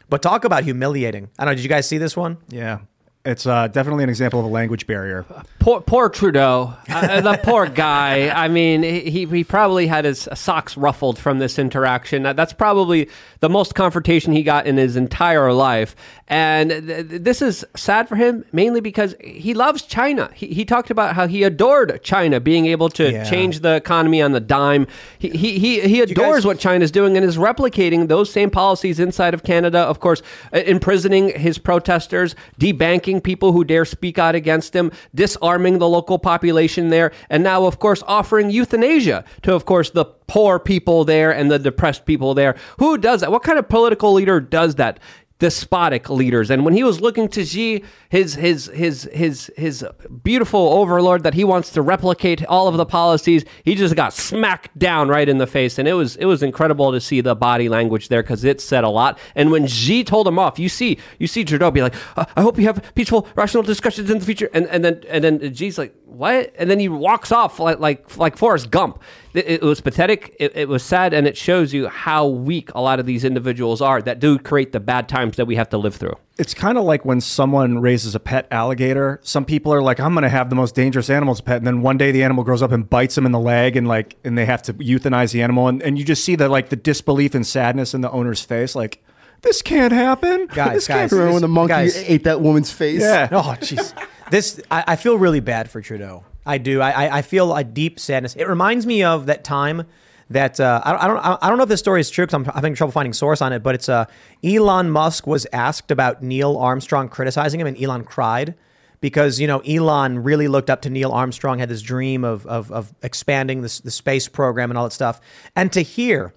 S2: But talk about humiliating. I don't know. Did you guys see this one?
S5: Yeah. It's uh, definitely an example of a language barrier.
S3: Poor, poor Trudeau, uh, the poor guy. I mean, he he probably had his socks ruffled from this interaction. That's probably the most confrontation he got in his entire life. And th- th- this is sad for him, mainly because he loves China. He, he talked about how he adored China being able to
S2: Yeah.
S3: change the economy on the dime. He he he, he adores
S2: guys-
S3: what China's doing and is replicating those same policies inside of Canada. Of course, uh, imprisoning his protesters, debanking people who dare speak out against him, disarming the local population there, and now, of course, offering euthanasia to, of course, the poor people there and the depressed people there. Who does that? What kind of political leader does that? Despotic leaders. And when he was looking to Xi, his his his his his beautiful overlord that he wants to replicate all of the policies, he just got smacked down right in the face. And it was it was incredible to see the body language there because it said a lot. And when Xi told him off, you see you see Trudeau be like, "Uh, I hope you have peaceful, rational discussions in the future. And and then and then Xi's like, what? And then he walks off like like like Forrest Gump. It, it was pathetic. It, it was sad, and it shows you how weak a lot of these individuals are that do create the bad times that we have to live through.
S5: It's kind of like when someone raises a pet alligator. Some people are like, "I'm going to have the most dangerous animal as a pet," and then one day the animal grows up and bites them in the leg, and like, and they have to euthanize the animal, and, and you just see the like the disbelief and sadness in the owner's face, like, "This can't happen,
S2: Guys,
S5: This can't
S2: guys,
S4: Remember
S2: this-
S4: when the monkey
S2: guys-
S4: ate that woman's face?
S5: Yeah.
S2: Oh, jeez. This I, I feel really bad for Trudeau. I do. I, I feel a deep sadness. It reminds me of that time that uh, I, don't, I don't I don't know if this story is true because I'm having trouble finding source on it. But it's uh, Elon Musk was asked about Neil Armstrong criticizing him, and Elon cried because you know Elon really looked up to Neil Armstrong, had this dream of of, of expanding this, the space program and all that stuff, and to hear.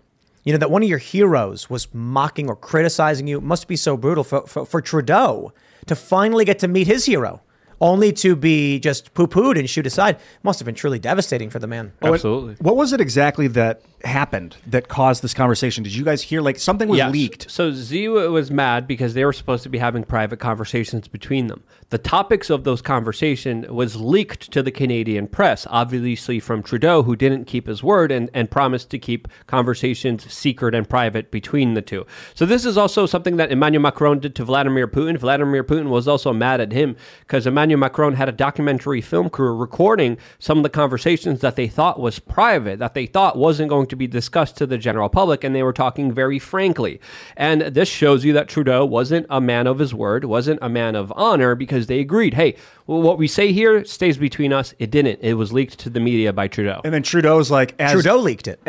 S2: You know that one of your heroes was mocking or criticizing you. Must be so brutal for, for, for Trudeau to finally get to meet his hero, only to be just poo pooed and shoot aside. Must have been truly devastating for the man.
S5: Oh, and
S3: Absolutely.
S5: What was it exactly that happened that caused this conversation? Did you guys hear like something was
S3: Yes.
S5: leaked?
S3: So Z was mad because they were supposed to be having private conversations between them. The topics of those conversations was leaked to the Canadian press, obviously from Trudeau, who didn't keep his word and, and promised to keep conversations secret and private between the two. So this is also something that Emmanuel Macron did to Vladimir Putin. Vladimir Putin was also mad at him because Emmanuel Macron had a documentary film crew recording some of the conversations that they thought was private, that they thought wasn't going to be discussed to the general public, and they were talking very frankly. And this shows you that Trudeau wasn't a man of his word, wasn't a man of honor, because they agreed, hey, what we say here stays between us. It didn't. It was leaked to the media by Trudeau.
S5: And then Trudeau's like, as,
S2: Trudeau leaked it.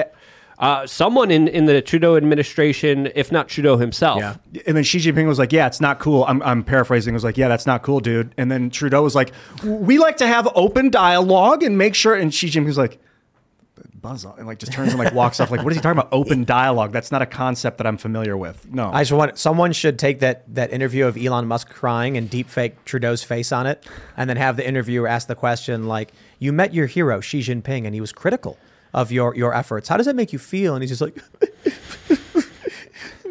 S3: Uh, someone in, in the Trudeau administration, if not Trudeau himself,
S5: Yeah. And then Xi Jinping was like, "Yeah, it's not cool." I'm, I'm paraphrasing. Was like, "Yeah, that's not cool, dude." And then Trudeau was like, "We like to have open dialogue and make sure." And Xi Jinping was like, "Buzz," on," and like just turns and like walks off. Like, what is he talking about? Open dialogue? That's not a concept that I'm familiar with. No.
S2: I just want someone should take that that interview of Elon Musk crying and deep fake Trudeau's face on it, and then have the interviewer ask the question like, "You met your hero Xi Jinping, and he was critical of your your efforts. How does that make you feel?" And he's just like,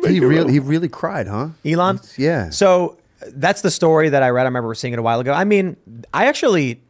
S4: He really, he really cried, huh?
S2: Elon.
S4: Yeah.
S2: So that's the story that I read. I remember seeing it a while ago. I mean, I actually,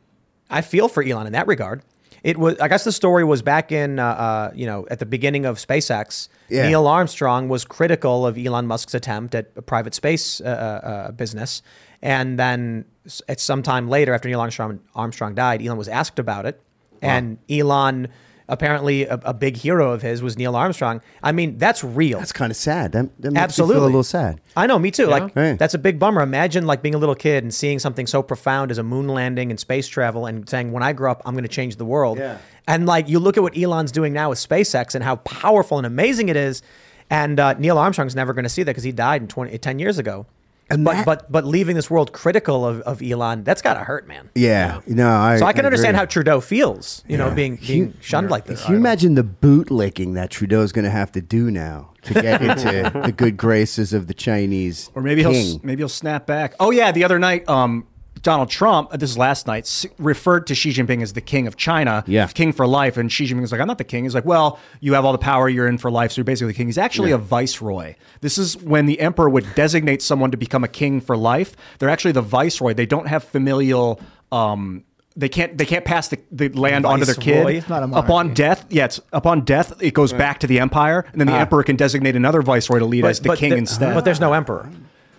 S2: I feel for Elon in that regard. It was, I guess, the story was back in, uh, uh, you know, at the beginning of SpaceX.
S4: Yeah.
S2: Neil Armstrong was critical of Elon Musk's attempt at a private space uh, uh, uh, business, and then s- at some time later, after Neil Armstrong Armstrong died, Elon was asked about it, and Elon. Apparently, a, a big hero of his was Neil Armstrong. I mean, that's real.
S4: That's kind of sad. That, that
S2: Absolutely.
S4: a little sad.
S2: I know, me too. Like
S4: Right.
S2: that's a big bummer. Imagine like being a little kid and seeing something so profound as a moon landing and space travel and saying, "When I grow up, I'm going to change the world."
S4: Yeah.
S2: And like you look at what Elon's doing now with SpaceX and how powerful and amazing it is, and uh, Neil Armstrong's never going to see that because he died in 20, 10 years ago.
S4: And
S2: but
S4: that-
S2: but but leaving this world critical of, of Elon, that's got to hurt, man.
S4: Yeah. No, I.
S2: so I can understand
S4: agree.
S2: how Trudeau feels, you know, being being shunned like this.
S4: Can you imagine the bootlicking that Trudeau's going to have to do now to get into the good graces of the Chinese
S5: Or maybe he'll maybe he'll snap back. Oh yeah, the other night, um, Donald Trump. uh, This is last night. Referred to Xi Jinping as the king of China.
S4: Yeah.
S5: king for life. And Xi Jinping was like, "I'm not the king." He's like, "Well, you have all the power. You're in for life, so you're basically the king." He's actually
S4: Yeah.
S5: a viceroy. This is when the emperor would designate someone to become a king for life. They're actually the viceroy. They don't have familial. Um, they can't. They can't pass the, the land onto their
S2: Viceroy?
S5: kid.
S2: Not a
S5: upon death, yeah, it's upon death. It goes back to the empire, and then the
S2: Ah.
S5: emperor can designate another viceroy to lead as the king
S2: there-
S5: instead.
S2: But there's no emperor.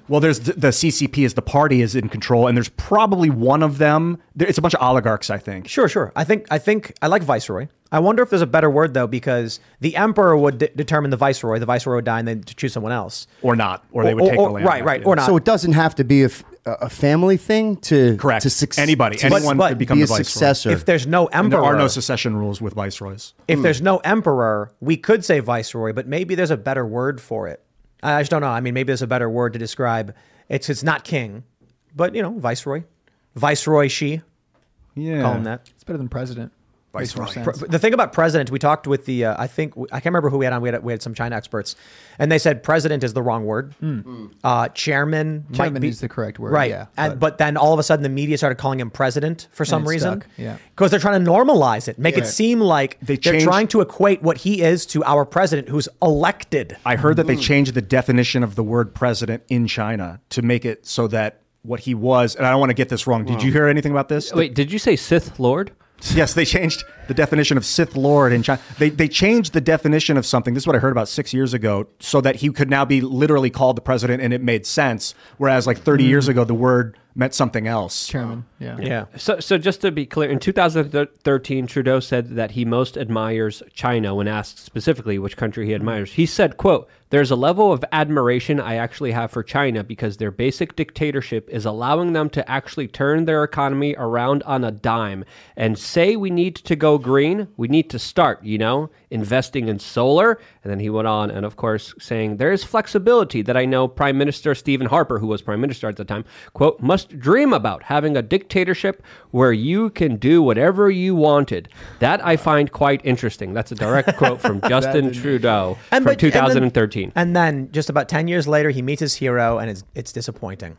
S5: Well, there's the, the CCP is the party is in control, and there's probably one of them. There, it's a bunch of oligarchs, I think.
S2: Sure, sure. I think I think I like viceroy. I wonder if there's a better word though, because the emperor would de- determine the viceroy. The viceroy would die, and then to choose someone else.
S5: Or not, or they would
S2: Or-
S5: take
S2: or-
S5: the land.
S2: right, right,
S5: yeah.
S2: or not.
S4: So it doesn't have to be a, f- a family thing to
S5: Correct.
S4: to suc-
S5: Anybody,
S4: to
S5: anyone
S2: but
S5: could become
S4: be
S5: the
S4: a
S5: viceroy.
S4: successor.
S2: if there's no
S5: And
S2: emperor,
S5: there are no secession rules with viceroys.
S2: if there's no emperor, we could say viceroy, but maybe there's a better word for it. I just don't know. I mean, maybe there's a better word to describe. It's it's not king, but you know, viceroy, viceroy Xi.
S5: Yeah,
S2: Call him that.
S6: It's better than president. Makes more sense.
S2: The thing about president, we talked with the, uh, I think, I can't remember who we had on. We had, we had some China experts, and they said president is the wrong word. Uh, chairman, might
S6: Chairman
S2: be
S6: is the correct word,
S2: right?
S6: yeah,
S2: and,
S6: but-
S2: but then all of a sudden, the media started calling him president for some reason.
S6: stuck, yeah.
S2: because they're trying to normalize it, make it seem like
S5: They
S2: they are
S5: changed-
S2: trying to equate what he is to our president, who's elected.
S5: I heard that they changed the definition of the word president in China to make it so that what he was, and I don't want to get this wrong. Did you hear anything about this?
S3: Wait, did you say Sith Lord?
S5: Yes, they changed the definition of Sith Lord in China. They they changed the definition of something. This is what I heard about six years ago, so that he could now be literally called the president, and it made sense. Whereas like thirty mm. years ago, the word meant something else.
S6: Chairman. Yeah.
S2: Yeah.
S3: So, so just to be clear, in 2013, Trudeau said that he most admires China when asked specifically which country he admires. He said, "quote There's a level of admiration I actually have for China because their basic dictatorship is allowing them to actually turn their economy around on a dime and say we need to go green. We need to start, you know, investing in solar." And then he went on, and of course, saying there is flexibility that I know Prime Minister Stephen Harper, who was Prime Minister at the time, quote, must dream about having a dictatorship where you can do whatever you wanted. That I find quite interesting. That's a direct quote from Justin Trudeau from
S2: but- and then-
S3: 2013.
S2: And then just about ten years later, he meets his hero, and it's it's disappointing.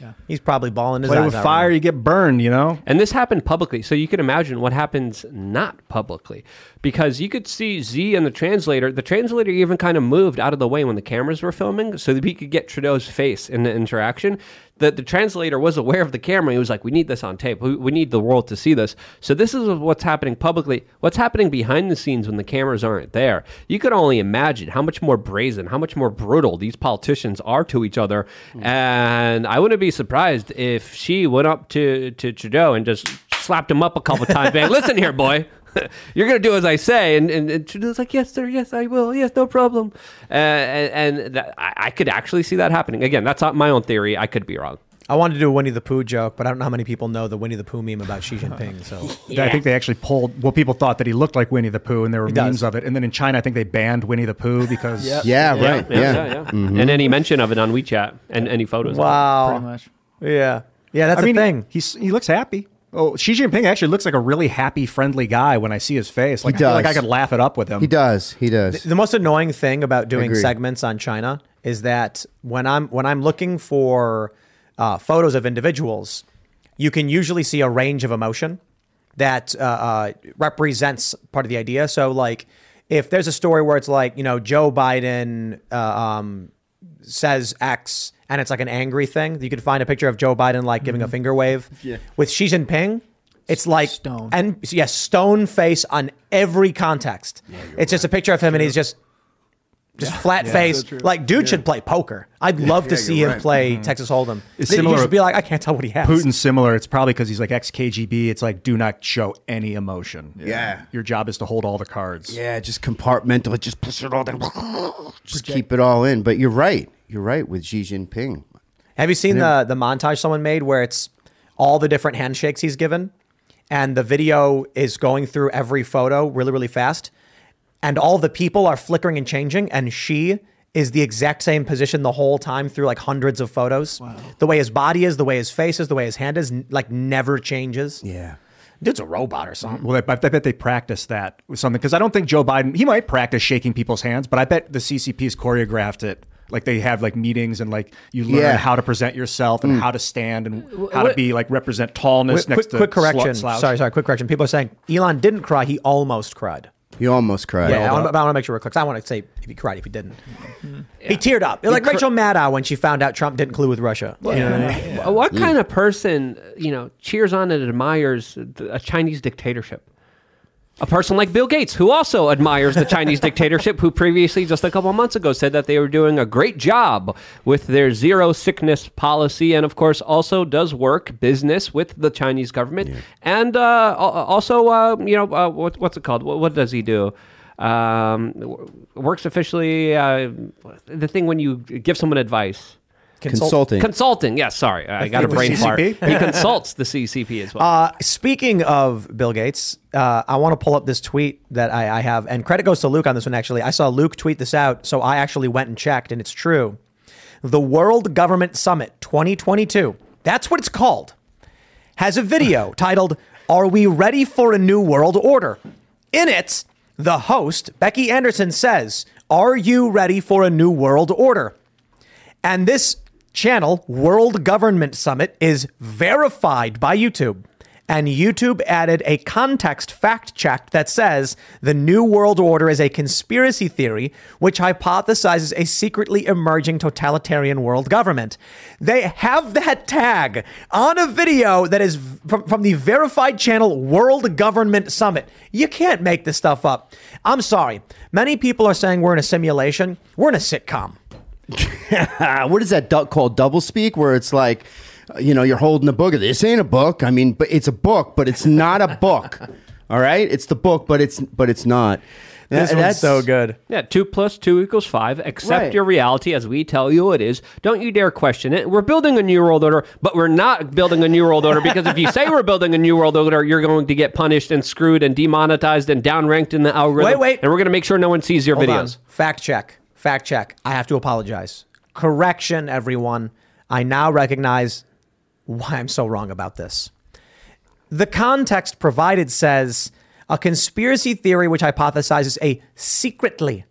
S6: Yeah.
S2: He's probably balling his
S5: Play
S2: eyes
S5: with
S2: out
S5: fire,
S2: right
S5: you get burned. You know.
S3: And this happened publicly. So you can imagine what happens not publicly. Because you could see Z and the translator. The translator even kind of moved out of the way when the cameras were filming so that he could get Trudeau's face in the interaction. The, the translator was aware of the camera. He was like, we need this on tape. We, we need the world to see this. So this is what's happening publicly. What's happening behind the scenes when the cameras aren't there. You could only imagine how much more brazen, how much more brutal these politicians are to each other. Hmm. And I wouldn't be surprised if Xi went up to, to Trudeau and just slapped him up a couple times, man. Listen here, boy. You're gonna do as I say, and, and, and Trudeau's like, "Yes, sir. Yes, I will. Yes, no problem." Uh, and and that, I, I could actually see that happening. Again, that's not my own theory. I could be wrong.
S2: I wanted to do a Winnie the Pooh joke, but I don't know how many people know the Winnie the Pooh meme about Xi Jinping. So
S5: I think they actually pulled. Well, people thought that he looked like Winnie the Pooh, and there were
S2: He
S5: memes
S2: does.
S5: of it. And then in China, I think they banned Winnie the Pooh because
S6: Yep.
S4: yeah, right.
S3: Yeah,
S4: Yeah.
S3: yeah, yeah. And any mention of it on WeChat and any photos. of it.
S2: wow,
S6: Pretty much.
S2: yeah, yeah, that's
S5: I mean,
S2: thing.
S5: He's he looks happy. Oh, Xi Jinping actually looks like a really happy, friendly guy when I see his face. Like, I feel like I could laugh it up with him.
S4: He does. He does.
S2: The most annoying thing about doing
S4: Agreed.
S2: segments on China is that when I'm when I'm looking for uh, photos of individuals, you can usually see a range of emotion that uh, uh, represents part of the idea. So, like, if there's a story where it's like you know Joe Biden uh, um, says X and it's like an angry thing, you could find a picture of Joe Biden like giving a mm-hmm. finger wave.
S4: Yeah.
S2: With Xi Jinping, It's like stone. And yes, stone face on every context. it's just a picture of him and he's just just flat
S5: Yeah,
S2: face.
S5: so
S2: like dude should play poker. I'd love to
S5: Yeah,
S2: see him
S5: right.
S2: play
S5: Mhm.
S2: Texas Hold'em.
S5: It's
S2: He
S5: similar-
S2: should be like, I can't tell what he has.
S5: Putin's similar. It's probably because he's like ex KGB. It's like do not show any emotion.
S4: Yeah.
S5: Your job is to hold all the cards.
S4: Yeah, just compartmentalize, just push it all down, just keep it all in. But you're right. You're right with Xi Jinping.
S2: Have you seen
S4: Yeah.
S2: the the montage someone made where it's all the different handshakes he's given, and the video is going through every photo really really fast, and all the people are flickering and changing, and Xi is the exact same position the whole time through like hundreds of photos. The way his body is, the way his face is, the way his hand is, like never changes.
S4: Yeah.
S2: Dude's a robot or something.
S5: Well, I, I bet they practice that with something because I don't think Joe Biden. He might practice shaking people's hands, but I bet the CCP's choreographed it. Like they have like meetings and like you learn
S4: Yeah.
S5: how to present yourself and
S2: Mm.
S5: how to stand and how to be like represent tallness
S2: Quick,
S5: next
S2: quick,
S5: to
S2: quick correction.
S5: slouch.
S2: Sorry, sorry. Quick correction. People are saying Elon didn't cry. He almost cried.
S4: You almost cried.
S2: Yeah, I want, I want to make sure we're clear. 'cause I want to say if he cried, if he didn't. Mm-hmm. He teared up. like Rachel Maddow when she found out Trump didn't collude with Russia. You know what I mean?
S3: What kind of person, you know, cheers on and admires a Chinese dictatorship? A person like Bill Gates, who also admires the Chinese dictatorship, who previously, just a couple months ago, said that they were doing a great job with their zero sickness policy, and of course, also does work business with the Chinese government, and uh, also, uh, you know, uh, what, what's it called? What, what does he do? Um, works officially. Uh, the thing when you give someone advice.
S2: Consult- Consulting.
S3: Consulting. Yes, sorry. I got a brain fart. He consults the CCP as well.
S2: Uh, speaking of Bill Gates, uh, I want to pull up this tweet that I, I have, and credit goes to Luke on this one. Actually, I saw Luke tweet this out, so I actually went and checked, and it's true. The World Government Summit 2022, that's what it's called, has a video titled "Are We Ready for a New World Order?" In it, the host Becky Anderson says, "Are you ready for a new world order?" And this channel, World Government Summit, is verified by YouTube. And YouTube added a context fact check that says the New World Order is a conspiracy theory which hypothesizes a secretly emerging totalitarian world government. They have that tag on a video that is from, from the verified channel World Government Summit. You can't make this stuff up. I'm sorry. Many people are saying we're in a simulation, we're in a sitcom.
S4: What is that duck called? Double speak, where it's like, you know, you're holding a book. This ain't a book. I mean, but it's a book, but it's not a book. All right, it's the book, but it's but it's not.
S2: This
S4: That-
S2: one's so good.
S3: Yeah, two plus two equals five. Accept
S4: Right.
S3: your reality as we tell you it is. Don't you dare question it. We're building a new world order, but we're not building a new world order because if you say we're building a new world order, you're going to get punished and screwed and demonetized and downranked in the algorithm.
S2: Wait, wait.
S3: And we're going to make sure no one sees your
S2: Hold on.
S3: videos.
S2: Fact check. Fact check. I have to apologize. Correction, everyone. I now recognize why I'm so wrong about this. The context provided says a conspiracy theory which hypothesizes a secretly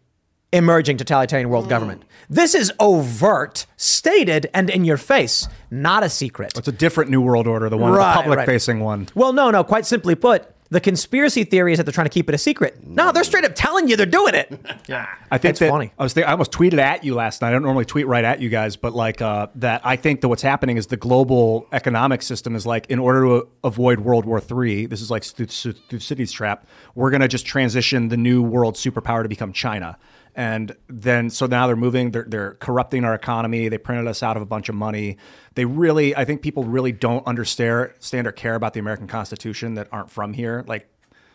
S2: emerging totalitarian world hmm. government. This is overt, stated, and in your face, not a secret.
S5: It's a different New World Order, the one,
S2: Right,
S5: the public
S2: right.
S5: facing one.
S2: Well, no, no. Quite simply put, the conspiracy theory is that they're trying to keep it a secret. No, they're straight up telling you they're doing it.
S5: yeah, I think
S2: That's
S5: that
S2: funny.
S5: I was think, I almost tweeted at you last night. I don't normally tweet right at you guys, but like uh, that, I think that what's happening is the global economic system is like in order to avoid World War III. This is like Thuc- Thucydides trap. We're gonna just transition the new world superpower to become China. And then, so now they're moving, they're, they're corrupting our economy. They printed us out of a bunch of money. They really, I think people really don't understand stand or care about the American Constitution that aren't from here. Like,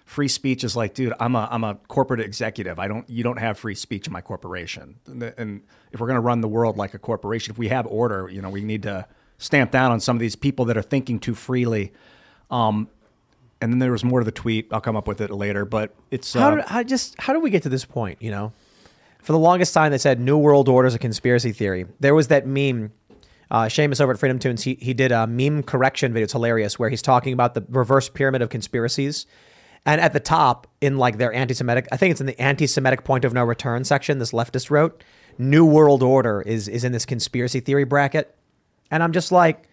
S5: free speech is like, dude, I'm a I'm a corporate executive. I don't you don't have free speech in my corporation. And, and if we're going to run the world like a corporation, if we have order, you know, we need to stamp down on some of these people that are thinking too freely. Um, and then there was more to the tweet. I'll come up with it later, but it's
S2: How
S5: uh,
S2: did I just how did we get to this point? You know, for the longest time they said New World Order is a conspiracy theory. There was that meme. Uh, Seamus over at FreedomToons, he, he did a meme correction video. It's hilarious where he's talking about the reverse pyramid of conspiracies. And at the top, in like their anti Semitic, I think it's in the anti Semitic point of no return section, this leftist wrote, New World Order is, is in this conspiracy theory bracket. And I'm just like,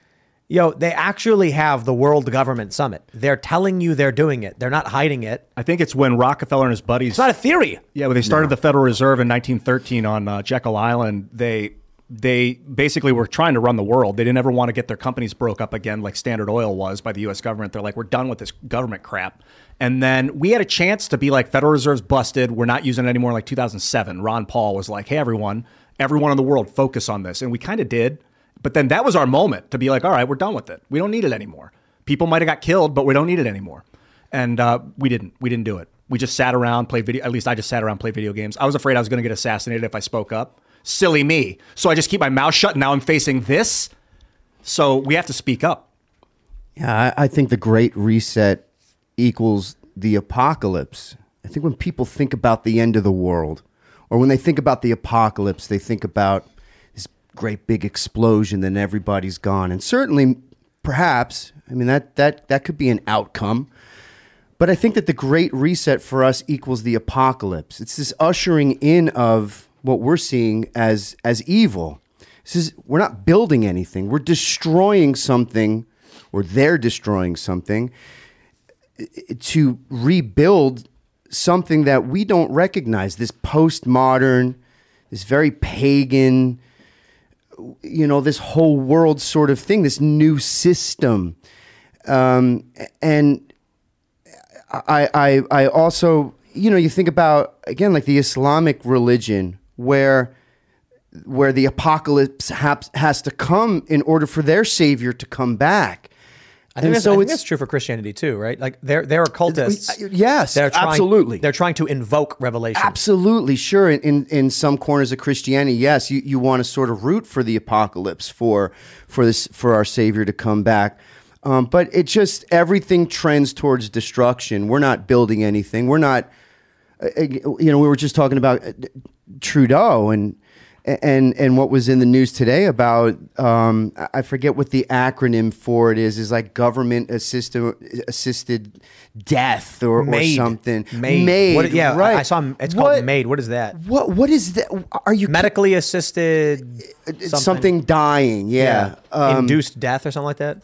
S2: yo, they actually have the World Government Summit. They're telling you they're doing it, they're not hiding it.
S5: I think it's when Rockefeller and his buddies. It's
S2: not a theory.
S5: Yeah, when they started the Federal Reserve in 1913 on uh, Jekyll Island, they they basically were trying to run the world. They didn't ever want to get their companies broke up again, like Standard Oil was by the U.S. government. They're like, we're done with this government crap. And then we had a chance to be like, Federal Reserve's busted. We're not using it anymore. Like 2007, Ron Paul was like, hey, everyone, everyone in the world, focus on this. And we kind of did. But then that was our moment to be like, all right, we're done with it. We don't need it anymore. People might have got killed, but we don't need it anymore. And uh, we didn't. We didn't do it. We just sat around, played video. At least I just sat around, played video games. I was afraid I was going to get assassinated if I spoke up. Silly me. So I just keep my mouth shut. And now I'm facing this. So we have to speak up.
S4: Yeah, I, I think the Great Reset equals the apocalypse. I think when people think about the end of the world, or when they think about the apocalypse, they think about great big explosion, then everybody's gone. And certainly, perhaps, I mean that that that could be an outcome. But I think that the Great Reset for us equals the apocalypse. It's this ushering in of what we're seeing as as evil. This is we're not building anything. We're destroying something, or they're destroying something to rebuild something that we don't recognize. This postmodern, this very pagan, you know, this whole world sort of thing. This new system, um, and I, I, I also, you know, you think about again like the Islamic religion, where where the apocalypse has, has to come in order for their savior to come back.
S2: I think,
S4: And
S2: that's,
S4: so
S2: I think
S4: it's-
S2: that's true for Christianity too, right? Like they're they're occultists.
S4: Yes,
S2: they're trying,
S4: absolutely.
S2: They're trying to invoke revelation.
S4: Absolutely, sure. In, in some corners of Christianity, yes, you, you want to sort of root for the apocalypse for for this for our Savior to come back. Um, but it just everything trends towards destruction. We're not building anything. We're not. uh, uh, You know, we were just talking about uh, Trudeau and and and what was in the news today about um, I- I forget what the acronym for it is is like government assisted assisted death or, or something
S2: MAID. What- yeah, I-
S4: right
S2: I saw. It's
S4: What-
S2: called MAID. What is that?
S4: what what is that? Are you
S2: medically assisted
S4: It's something, dying? Yeah, Um,
S2: induced death or something like that.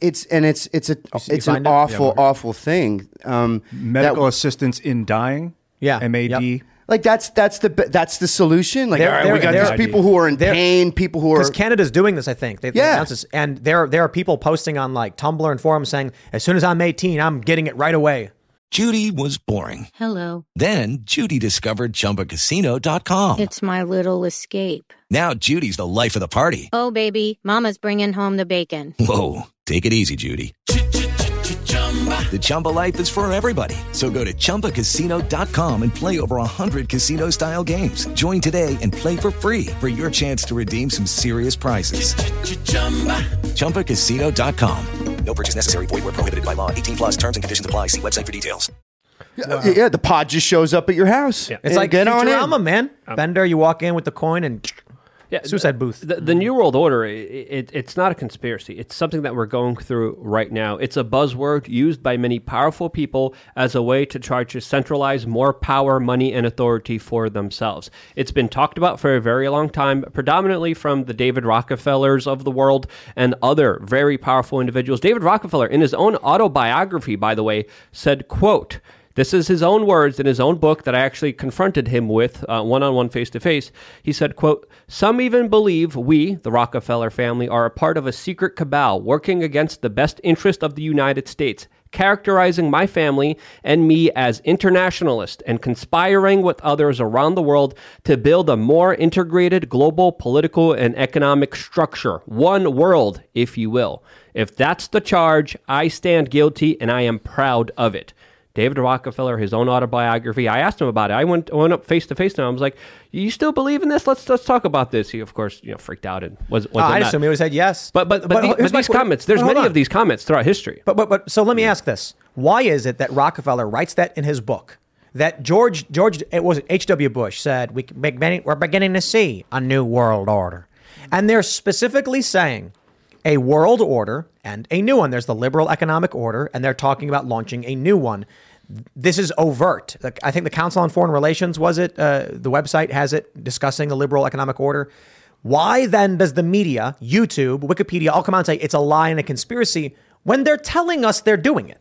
S4: It's and it's it's a
S2: you
S4: it's an
S2: it?
S4: awful
S5: Yeah,
S4: awful thing. Um,
S5: Medical
S4: that-
S5: assistance in dying.
S2: Yeah.
S5: MAD.
S4: Like that's that's the that's the solution. Like
S2: They're-
S4: all right, we got
S2: they're-
S4: these people who are in pain, people who are
S2: Because Canada's doing this, I think. They, they
S4: Yeah.
S2: announced this, and there there are people posting on like Tumblr and forums saying, "As soon as I'm 18, I'm getting it right away."
S1: Judy was boring.
S9: Hello.
S1: Then Judy discovered ChumbaCasino.com.
S9: It's my little escape.
S1: Now Judy's the life of the party.
S9: Oh, baby, Mama's bringing home the bacon.
S1: Whoa, take it easy, Judy. The Chumba life is for everybody. So go to ChumbaCasino.com and play over 100 casino style games. Join today and play for free for your chance to redeem some serious prizes. ChumbaCasino.com. No purchase necessary. Void where prohibited by law. 18 plus terms and conditions apply. See website for details.
S4: yeah, uh, yeah, the pod just shows up at your house. Yeah.
S2: It's
S4: And
S2: like
S4: get on
S2: Futurama,
S4: in.
S2: man. Um, Bender, you walk in with the coin and
S3: Yeah,
S2: suicide booth.
S3: The, the mm-hmm. New World Order, i it, it's not a conspiracy. It's something that we're going through right now. It's a buzzword used by many powerful people as a way to try to centralize more power, money, and authority for themselves. It's been talked about for a very long time, predominantly from the David Rockefellers of the world and other very powerful individuals. David Rockefeller, in his own autobiography, by the way, said, quote, this is his own words in his own book that I actually confronted him with uh, one on one, face to face. He said, quote, Some even believe we, the Rockefeller family, are a part of a secret cabal working against the best interest of the United States, characterizing my family and me as internationalist and conspiring with others around the world to build a more integrated global political and economic structure. One world, if you will. If that's the charge, I stand guilty and I am proud of it. David Rockefeller, his own autobiography. I asked him about it. I went went up face to face to him. I was like, "You still believe in this? Let's let's talk about this." He, of course, you know, freaked out and was.
S2: Uh,
S3: wasn't
S2: I assume he would have said yes.
S3: But but but,
S2: But
S3: the- but these comments. There's many
S2: on.
S3: of these comments throughout history.
S2: But but but so let me ask this: Why is it that Rockefeller writes that in his book? That George George it was H. W. Bush said we beginning, we're beginning to see a new world order, and they're specifically saying a world order and a new one. There's the liberal economic order, and they're talking about launching a new one. This is overt. I think the Council on Foreign Relations was it. Uh, the website has it discussing the liberal economic order. Why then does the media, YouTube, Wikipedia, all come out and say it's a lie and a conspiracy when they're telling us they're doing it?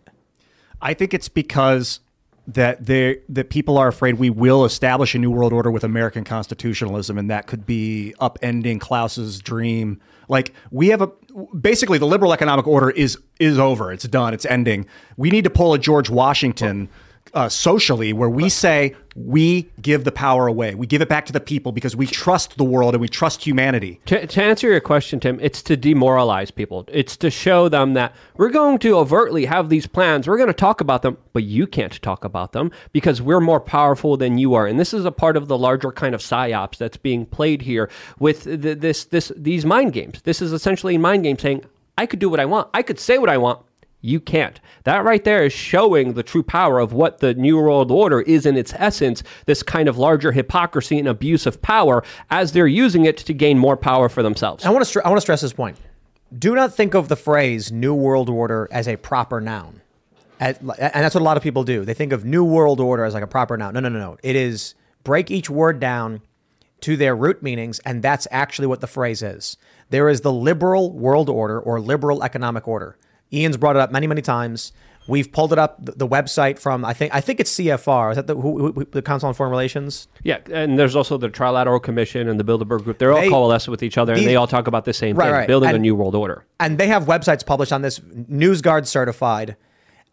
S5: I think it's because that they that people are afraid we will establish a new world order with American constitutionalism, and that could be upending Klaus's dream. Like we have a basically the liberal economic order is is over. It's done. It's ending. We need to pull a George Washington. Uh, socially, where we say we give the power away, we give it back to the people because we trust the world and we trust humanity.
S3: To, to answer your question, Tim, it's to demoralize people. It's to show them that we're going to overtly have these plans. We're going to talk about them, but you can't talk about them because we're more powerful than you are. And this is a part of the larger kind of psyops that's being played here with the, this this these mind games. This is essentially a mind game saying I could do what I want. I could say what I want. You can't. That right there is showing the true power of what the New World Order is in its essence this kind of larger hypocrisy and abuse of power as they're using it to gain more power for themselves.
S2: I want to I want to stress this point. Do not think of the phrase New World Order as a proper noun. As- and that's what a lot of people do. They think of New World Order as like a proper noun. No, no, no, no. It is break each word down to their root meanings, and that's actually what the phrase is. There is the liberal world order or liberal economic order. Ian's brought it up many, many times. We've pulled it up the, website from I think I think it's CFR. Is that the who, who, the Council on Foreign Relations?
S3: Yeah, and there's also the Trilateral Commission and the Bilderberg Group. They're all
S2: They-
S3: coalesced with each other,
S2: these-
S3: and they all talk about the same
S2: Right,
S3: thing:
S2: right.
S3: building a new world order.
S2: and they have websites published on this NewsGuard certified.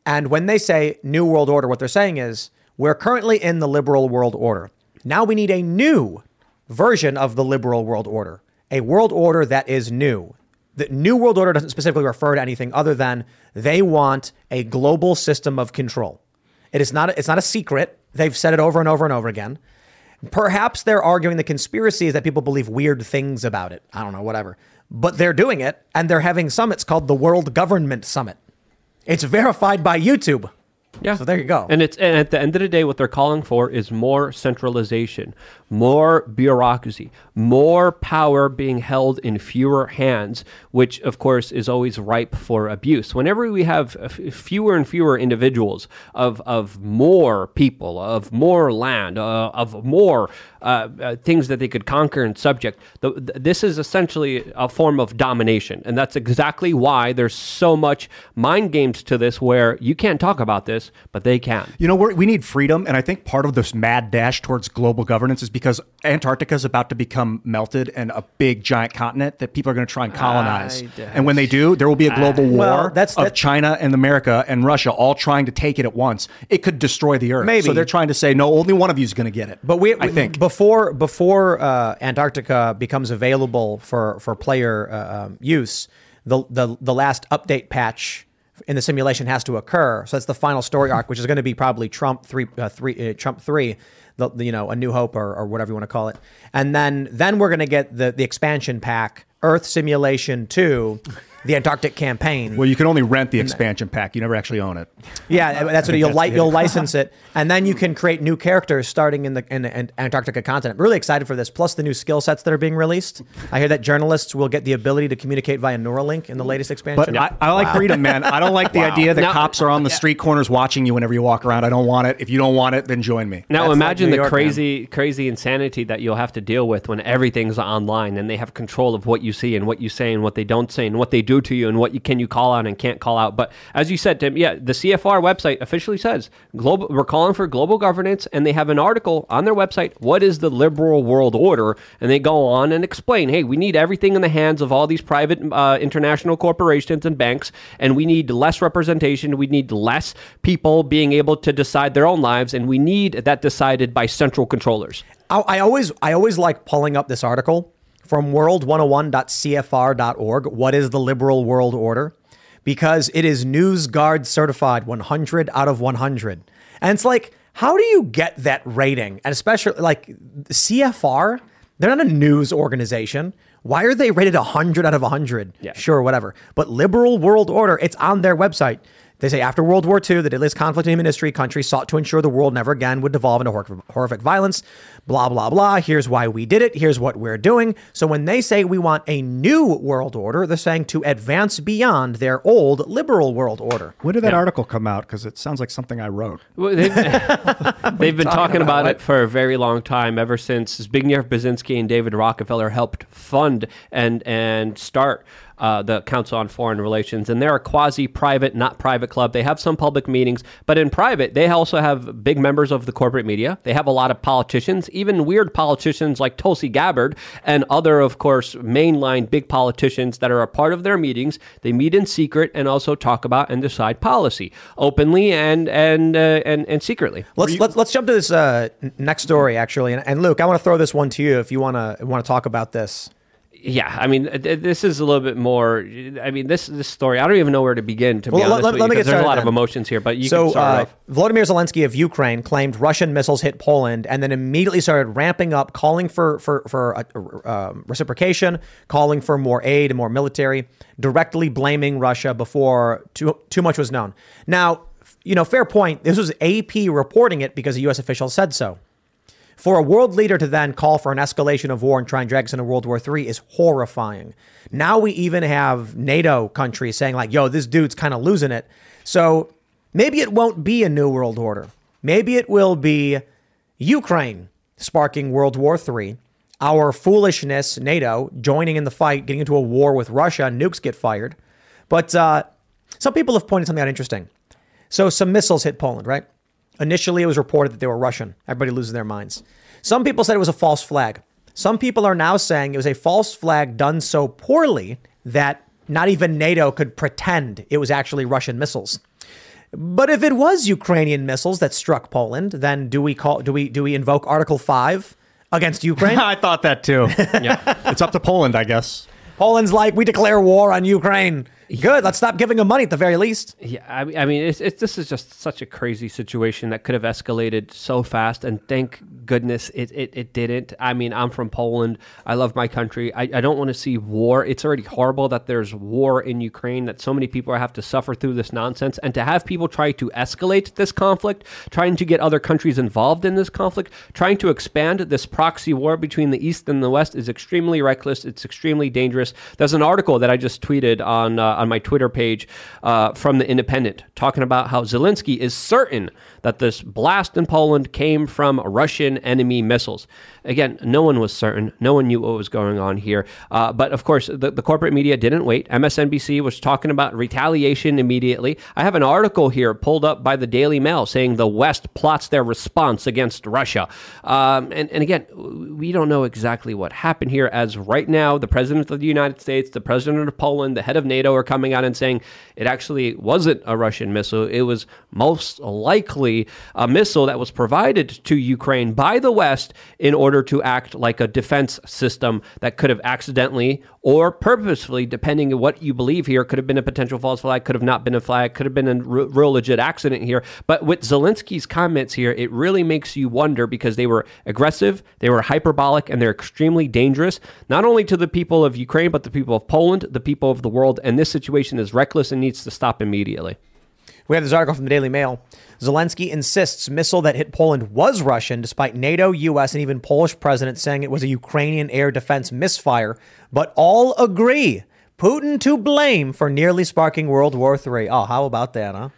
S2: And when they say New World Order, what they're saying is we're currently in the liberal world order. Now we need a new version of the liberal world order, a world order that is new. The New World Order doesn't specifically refer to anything other than they want a global system of control. It is not. It's not a secret. They've said it over and over and over again. Perhaps they're arguing the conspiracy is that people believe weird things about it. I don't know, whatever. But they're doing it, and they're having summits called the World Government Summit. It's verified by YouTube.
S3: Yeah.
S2: So there you go.
S3: And it's and at the end of the day, what they're calling for is more centralization, more bureaucracy, more power being held in fewer hands, which of course is always ripe for abuse. Whenever we have fewer and fewer individuals of of more people, of more land, uh, of more uh, uh, things that they could conquer and subject, the, th- this is essentially a form of domination, and that's exactly why there's so much mind games to this, where you can't talk about this, but they can.
S5: You know, we need freedom, and I think part of this mad dash towards global governance is because Antarctica is about to become melted and a big giant continent that people are going to try and colonize. And when they do, there will be a global war
S2: Well, that's-
S5: of
S2: that-
S5: China and America and Russia all trying to take it at once. It could destroy the Earth.
S2: Maybe.
S5: So they're trying to say, no, only one of you is going to get it.
S2: But we,
S5: I think.
S2: before before uh, Antarctica becomes available for for player uh, um, use, the, the the last update patch in the simulation has to occur. So that's the final story arc, which is going to be probably Trump three uh, three uh, Trump three, the, the, you know a New Hope or, or whatever you want to call it, and then then we're going to get the the expansion pack Earth Simulation two. The Antarctic campaign.
S5: well, you can only rent the expansion pack. You never actually own it.
S2: Yeah, that's what you'll
S5: that's
S2: li- you'll license it, and then you can create new characters starting in the in the Ant- Antarctica continent. Really excited for this. Plus the new skill sets that are being released. I hear that journalists will get the ability to communicate via Neuralink in the latest expansion.
S5: But I, I like freedom, man. I don't like the idea that
S3: Now-
S5: cops are on the street corners watching you whenever you walk around. I don't want it. If you don't want it, then join me.
S3: Now
S2: That's like
S3: imagine
S2: New
S3: the
S2: York, man.
S3: crazy, crazy insanity that you'll have to deal with when everything's online and they have control of what you see and what you say and what they don't say and what they do to you and what you can you call out and can't call out. But as you said, Tim, yeah, the CFR website officially says global. We're calling for global governance, and they have an article on their website. What is the liberal world order? And they go on and explain, hey, we need everything in the hands of all these private uh, international corporations and banks, and we need less representation. We need less people being able to decide their own lives, and we need that decided by central controllers.
S2: I always I always like pulling up this article from world101.cfr.org. What is the liberal world order? Because it is NewsGuard certified 100 out of 100. And it's like, how do you get that rating? And especially like CFR, they're not a news organization. Why are they rated 100 out of 100?
S3: Yeah.
S2: Sure, whatever. But liberal world order, it's on their website. They say after World War II, the deadliest conflict in human history, countries sought to ensure the world never again would devolve into hor- horrific violence. Blah, blah, blah. Here's why we did it. Here's what we're doing. So when they say we want a new world order, they're saying to advance beyond their old liberal world order.
S5: When did that article come out? Because it sounds like something I wrote.
S3: Well, they've, they've been talking about,
S2: about?
S3: it for a very long time, ever since Zbigniew Brzezinski and David Rockefeller helped fund and and start uh, the Council on Foreign Relations, and they're a quasi-private, not private club. They have some public meetings, but in private, they also have big members of the corporate media. They have a lot of politicians, even weird politicians like Tulsi Gabbard and other, of course, mainline big politicians that are a part of their meetings. They meet in secret and also talk about and decide policy openly and and uh, and and secretly.
S2: Let's let's, let's jump to this uh, next story actually, and, and Luke, I want to throw this one to you if you want to want to talk about this.
S3: Yeah, I mean, this is a little bit more. I mean, this this story. I don't even know where to begin. To be
S2: Well, let-
S3: honest,
S2: let-
S3: with
S2: let
S3: you,
S2: me get
S3: there's a lot of emotions here. But you
S2: so
S3: can start
S2: uh. Volodymyr Zelensky of Ukraine claimed Russian missiles hit Poland, and then immediately started ramping up, calling for for for uh, um, reciprocation, calling for more aid and more military, directly blaming Russia before too too much was known. Now, you know, fair point. This was AP reporting it because a U.S. official said so. For a world leader to then call for an escalation of war and try and drag us into World War III is horrifying. Now we even have NATO countries saying, like, yo, this dude's kind of losing it. So maybe it won't be a new world order. Maybe it will be Ukraine sparking World War III, our foolishness, NATO, joining in the fight, getting into a war with Russia, nukes get fired. But uh, some people have pointed something out interesting. So some missiles hit Poland, right? Initially, it was reported that they were Russian. Everybody loses their minds. Some people said it was a false flag. Some people are now saying it was a false flag done so poorly that not even NATO could pretend it was actually Russian missiles. But if it was Ukrainian missiles that struck Poland, then do we call do we do we invoke Article 5 against Ukraine?
S5: I thought that too.
S3: yeah,
S5: it's up to Poland, I guess.
S2: Poland's like, we declare war on Ukraine. Good. Let's stop giving them money at the very least.
S3: Yeah, I, I mean, it's, it's this is just such a crazy situation that could have escalated so fast, and thank goodness it, it, it didn't. I mean, I'm from Poland. I love my country. I, I don't want to see war. It's already horrible that there's war in Ukraine, that so many people have to suffer through this nonsense, and to have people try to escalate this conflict, trying to get other countries involved in this conflict, trying to expand this proxy war between the East and the West is extremely reckless. It's extremely dangerous. There's an article that I just tweeted on uh, on my Twitter page uh, from the Independent talking about how Zelensky is certain that this blast in Poland came from Russian enemy missiles. Again, no one was certain. No one knew what was going on here. Uh, but of course, the, the corporate media didn't wait. MSNBC was talking about retaliation immediately. I have an article here pulled up by the Daily Mail saying the West plots their response against Russia. Um, and, and again, we don't know exactly what happened here, as right now, the President of the United States, the President of Poland, the head of NATO are coming out and saying it actually wasn't a Russian missile. It was most likely a missile that was provided to Ukraine by the West in order to act like a defense system that could have accidentally or purposefully, depending on what you believe here, could have been a potential false flag, could have not been a flag, could have been a real legit accident here. But with Zelensky's comments here, it really makes you wonder because they were aggressive, they were hyperbolic, and they're extremely dangerous, not only to the people of Ukraine, but the people of Poland, the people of the world. And this situation is reckless and needs to stop immediately.
S2: We have this article from the Daily Mail. Zelensky insists missile that hit Poland was Russian, despite NATO, U.S., and even Polish president saying it was a Ukrainian air defense misfire. But all agree Putin to blame for nearly sparking World War III. Oh, how about that, huh?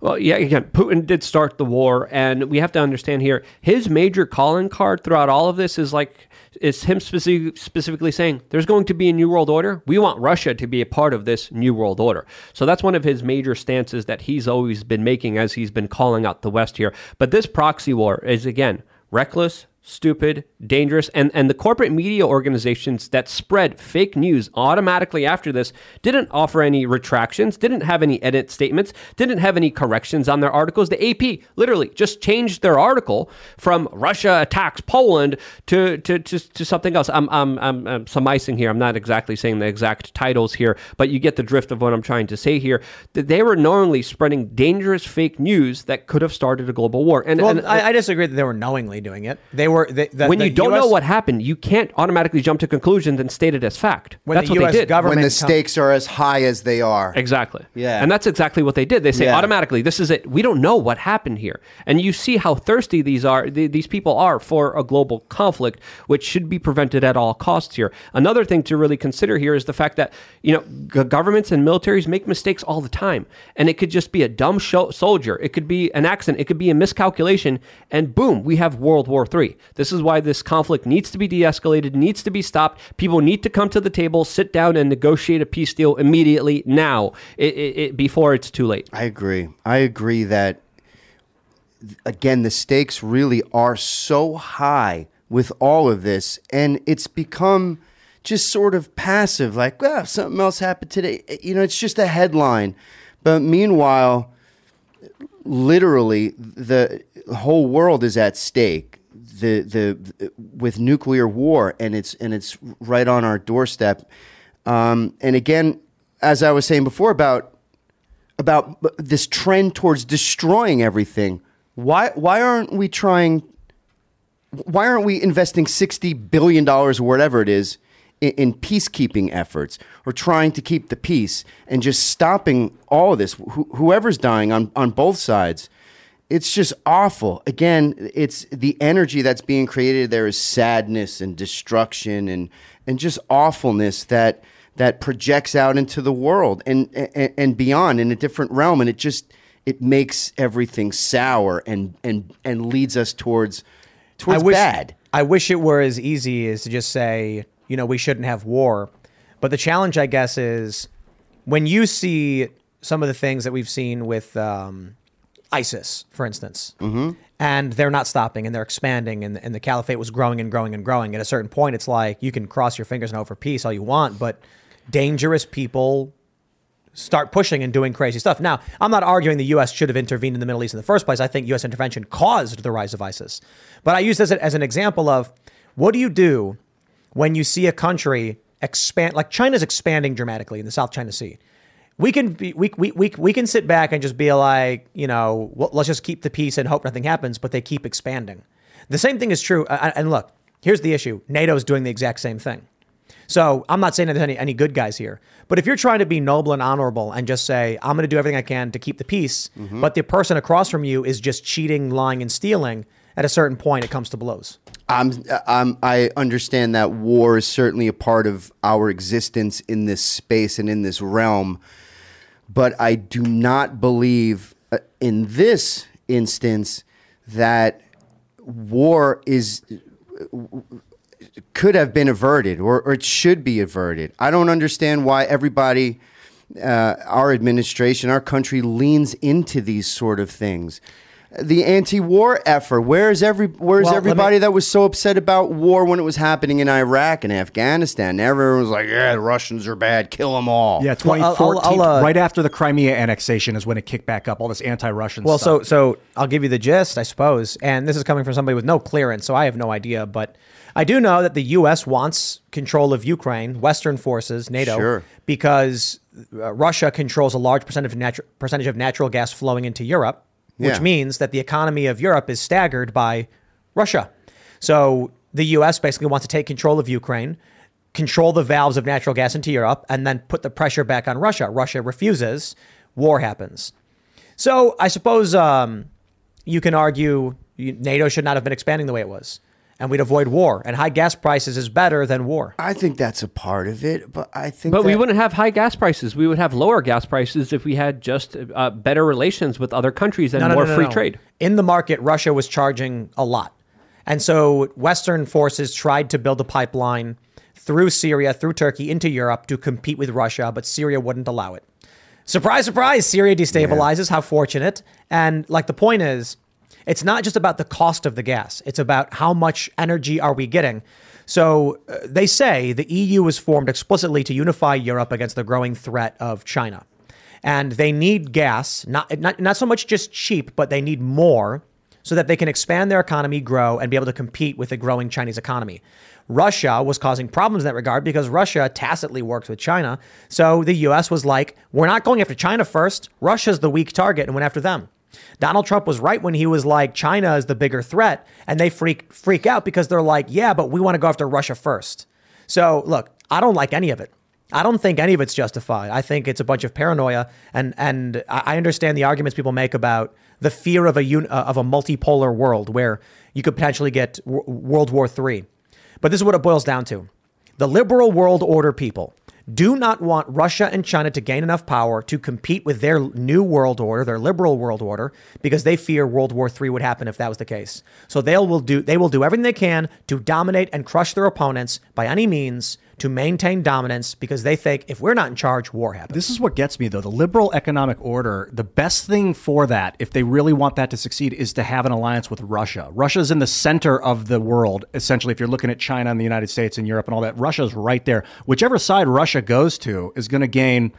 S3: Well, yeah, again, Putin did start the war, and we have to understand here his major calling card throughout all of this is like is him specific, specifically saying there's going to be a new world order. We want Russia to be a part of this new world order. So that's one of his major stances that he's always been making as he's been calling out the West here. But this proxy war is again reckless, stupid, dangerous, and, and the corporate media organizations that spread fake news automatically after this didn't offer any retractions, didn't have any edit statements, didn't have any corrections on their articles. The AP literally just changed their article from Russia attacks Poland to to, to, to something else. I'm, I'm, I'm, I'm surmising here. I'm not exactly saying the exact titles here, but you get the drift of what I'm trying to say here. That they were knowingly spreading dangerous fake news that could have started a global war. And,
S2: well,
S3: and
S2: I, I disagree that they were knowingly doing it. They were they, the,
S3: when
S2: the
S3: you don't
S2: US
S3: know what happened, you can't automatically jump to conclusions and state it as fact.
S2: When
S3: that's
S2: the
S3: what
S2: US
S3: they did.
S2: government
S4: when the
S2: com-
S4: stakes are as high as they are.
S3: Exactly.
S4: Yeah.
S3: And that's exactly what they did. They say
S4: Yeah.
S3: automatically, this is it. We don't know what happened here. And you see how thirsty these are, th- these people are for a global conflict, which should be prevented at all costs here. Another thing to really consider here is the fact that, you know, g- governments and militaries make mistakes all the time. And it could just be a dumb sho- soldier. It could be an accident. It could be a miscalculation. And boom, we have World War III. This is why this conflict needs to be de escalated, needs to be stopped. People need to come to the table, sit down, and negotiate a peace deal immediately now it, it, it, before it's too late.
S4: I agree. I agree that, again, the stakes really are so high with all of this, and it's become just sort of passive, like, well, something else happened today. You know, it's just a headline. But meanwhile, literally, the whole world is at stake. The, the with nuclear war and it's and it's right on our doorstep. Um, and again, as I was saying before about about this trend towards destroying everything, why why aren't we trying? Why aren't we investing sixty billion dollars or whatever it is in, in peacekeeping efforts or trying to keep the peace and just stopping all of this? Wh- whoever's dying on on both sides it's just awful. Again, it's the energy that's being created there is sadness and destruction and and just awfulness that that projects out into the world and, and and beyond in a different realm and it just it makes everything sour and and and leads us towards towards
S2: I wish,
S4: bad.
S2: I wish it were as easy as to just say, you know, we shouldn't have war. But the challenge, I guess, is when you see some of the things that we've seen with um, ISIS, for instance,
S4: Mm-hmm.
S2: and they're not stopping and they're expanding, and, and the caliphate was growing and growing and growing. At a certain point, it's like you can cross your fingers and hope for peace all you want, but dangerous people start pushing and doing crazy stuff. Now, I'm not arguing the U.S. should have intervened in the Middle East in the first place. I think U.S. intervention caused the rise of ISIS. But I use this as an example of what do you do when you see a country expand, like China's expanding dramatically in the South China Sea. We can be, we, we, we, we can sit back and just be like, you know, well, let's just keep the peace and hope nothing happens, but they keep expanding. The same thing is true. And look, here's the issue NATO is doing the exact same thing. So I'm not saying that there's any, any good guys here, but if you're trying to be noble and honorable and just say, I'm going to do everything I can to keep the peace,
S4: Mhm.
S2: but the person across from you is just cheating, lying, and stealing, at a certain point, it comes to blows.
S4: I'm, I'm, I understand that war is certainly a part of our existence in this space and in this realm, but I do not believe uh, in this instance that war is could have been averted or, or it should be averted. I don't understand why everybody, uh, our administration, our country leans into these sort of things. The anti-war effort. Where's every Where's
S2: Well, let me-
S4: everybody that was so upset about war when it was happening in Iraq and Afghanistan? Everyone was like, "Yeah, the Russians are bad. Kill them all."
S5: Yeah,
S2: Well, I'll-
S5: 2014,
S2: I'll, uh,
S5: right after the Crimea annexation, is when it kicked back up. All this anti-Russian
S2: Well,
S5: stuff.
S2: so so I'll give you the gist, I suppose. And this is coming from somebody with no clearance, so I have no idea. But I do know that the U.S. wants control of Ukraine, Western forces, NATO,
S4: Sure.
S2: because uh, Russia controls a large percentage of, natu- percentage of natural gas flowing into Europe, which
S4: Yeah.
S2: means that the economy of Europe is staggered by Russia. So the U.S. basically wants to take control of Ukraine, control the valves of natural gas into Europe, and then put the pressure back on Russia. Russia refuses, war happens. So I suppose um, you can argue NATO should not have been expanding the way it was, and we'd avoid war. And high gas prices is better than war.
S4: I think that's a part of it, but I think.
S3: But we wouldn't have high gas prices. We would have lower gas prices if we had just uh, better relations with other countries and
S2: No, no,
S3: more
S2: no, no,
S3: free
S2: no.
S3: trade.
S2: In the market, Russia was charging a lot. And so Western forces tried to build a pipeline through Syria, through Turkey, into Europe to compete with Russia, but Syria wouldn't allow it. Surprise, surprise, Syria destabilizes. How fortunate. And like the point is, it's not just about the cost of the gas, it's about how much energy are we getting. So uh, they say the EU was formed explicitly to unify Europe against the growing threat of China. And they need gas, not, not, not so much just cheap, but they need more so that they can expand their economy, grow, and be able to compete with the growing Chinese economy. Russia was causing problems in that regard because Russia tacitly works with China. So the US was like, we're not going after China first. Russia's the weak target and went after them. Donald Trump was right when he was like, China is the bigger threat. And they freak, freak out because they're like, yeah, but we want to go after Russia first. So look, I don't like any of it. I don't think any of it's justified. I think it's a bunch of paranoia, and and I understand the arguments people make about the fear of a un, uh, of a multipolar world where you could potentially get World War III. But this is what it boils down to: the liberal world order people do not want Russia and China to gain enough power to compete with their new world order, their liberal world order, because they fear World War III would happen if that was the case. So they will do they will do everything they can to dominate and crush their opponents by any means to maintain dominance because they think if we're not in charge, war happens.
S5: This is what gets me though. The liberal economic order, the best thing for that, if they really want that to succeed, is to have an alliance with Russia. Russia's in the center of the world, essentially, if you're looking at China and the United States and Europe and all that. Russia's right there. Whichever side Russia goes to is going to gain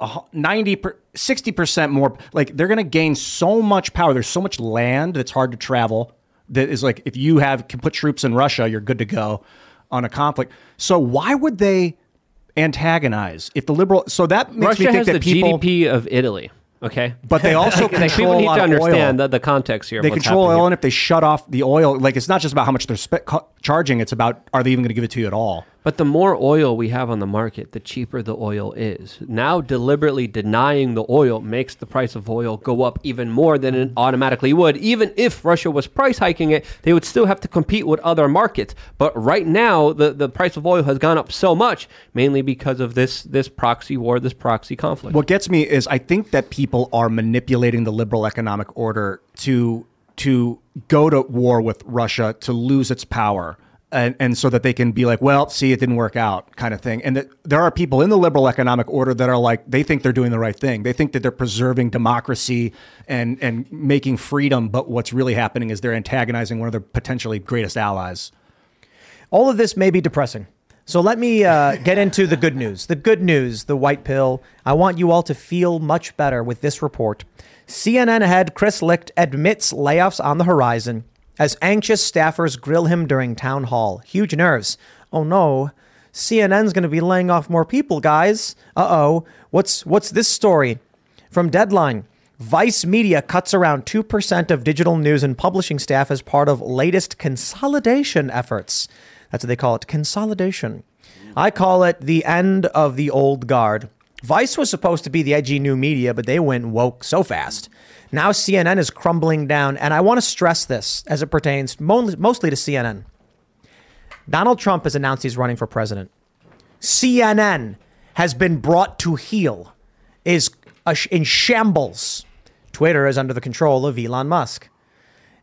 S5: a 90 per, 60% more like they're going to gain so much power there's so much land that's hard to travel that is like if you have can put troops in Russia you're good to go on a conflict so why would they antagonize if the liberal so that makes
S3: Russia
S5: me think
S3: has
S5: that
S3: the
S5: people
S3: GDP of Italy. Okay,
S5: But they also
S3: Like,
S5: control
S3: people need to understand. The, the context here.
S5: they control oil
S3: here.
S5: and if they shut off the oil like it's not just about how much they're spe- charging it's about are they even going to give it to you at all
S3: But the more oil we have on the market, the cheaper the oil is. Now, deliberately denying the oil makes the price of oil go up even more than it automatically would. Even if Russia was price hiking it, they would still have to compete with other markets. But right now, the, the price of oil has gone up so much, mainly because of this this proxy war, this proxy conflict.
S5: What gets me is I think that people are manipulating the liberal economic order to to go to war with Russia to lose its power. And, and so that they can be like, well, see, it didn't work out, kind of thing. And that there are people in the liberal economic order that are like, they think they're doing the right thing. They think that they're preserving democracy and and making freedom. But what's really happening is they're antagonizing one of their potentially greatest allies.
S2: All of this may be depressing. So let me uh, get into the good news. The good news, the white pill. I want you all to feel much better with this report. CNN head Chris Licht admits layoffs on the horizon as anxious staffers grill him during town hall. Huge nerves. Oh no, CNN's going to be laying off more people, guys. Uh oh. What's what's this story from Deadline? Vice Media cuts around 2% of digital news and publishing staff as part of latest consolidation efforts. That's what they call it consolidation. I call it the end of the old guard. Vice was supposed to be the edgy new media, but they went woke so fast. Now CNN is crumbling down, and I want to stress this as it pertains mostly to CNN. Donald Trump has announced he's running for president. CNN has been brought to heel, is in shambles. Twitter is under the control of Elon Musk.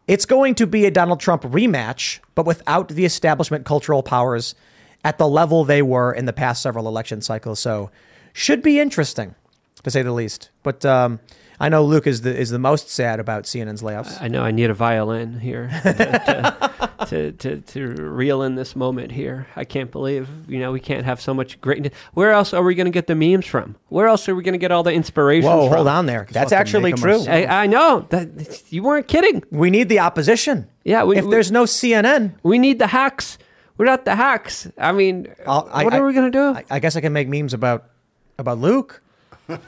S2: It's going to be a Donald Trump rematch, but without the establishment cultural powers at the level they were in the past several election cycles. So, should be interesting, to say the least. But um, I know Luke is the is the most sad about CNN's layoffs.
S3: I know I need a violin here to, to, to, to reel in this moment here. I can't believe, you know, we can't have so much greatness. Where else are we going to get the memes from? Where else are we going to get all the inspiration
S2: Whoa,
S3: from?
S2: hold on there. That's actually true.
S3: I, I know. That, you weren't kidding.
S2: We need the opposition.
S3: Yeah. We,
S2: if
S3: we-
S2: there's no CNN,
S3: we need the hacks. We're not the hacks. I mean,
S2: I'll- I-
S3: what
S2: I-
S3: are we going to do?
S2: I, I guess I can make memes about about Luke.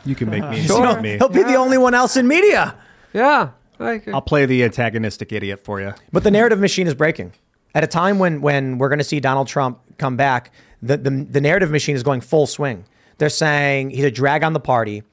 S5: You can make me
S2: Sure.
S5: me.
S2: He'll be the only one else in media.
S3: yeah. Like,
S5: I'll play the antagonistic idiot for you.
S2: But the narrative machine is breaking. At a time when when we're going to see Donald Trump come back, the, the the narrative machine is going full swing. They're saying he's a drag on the party.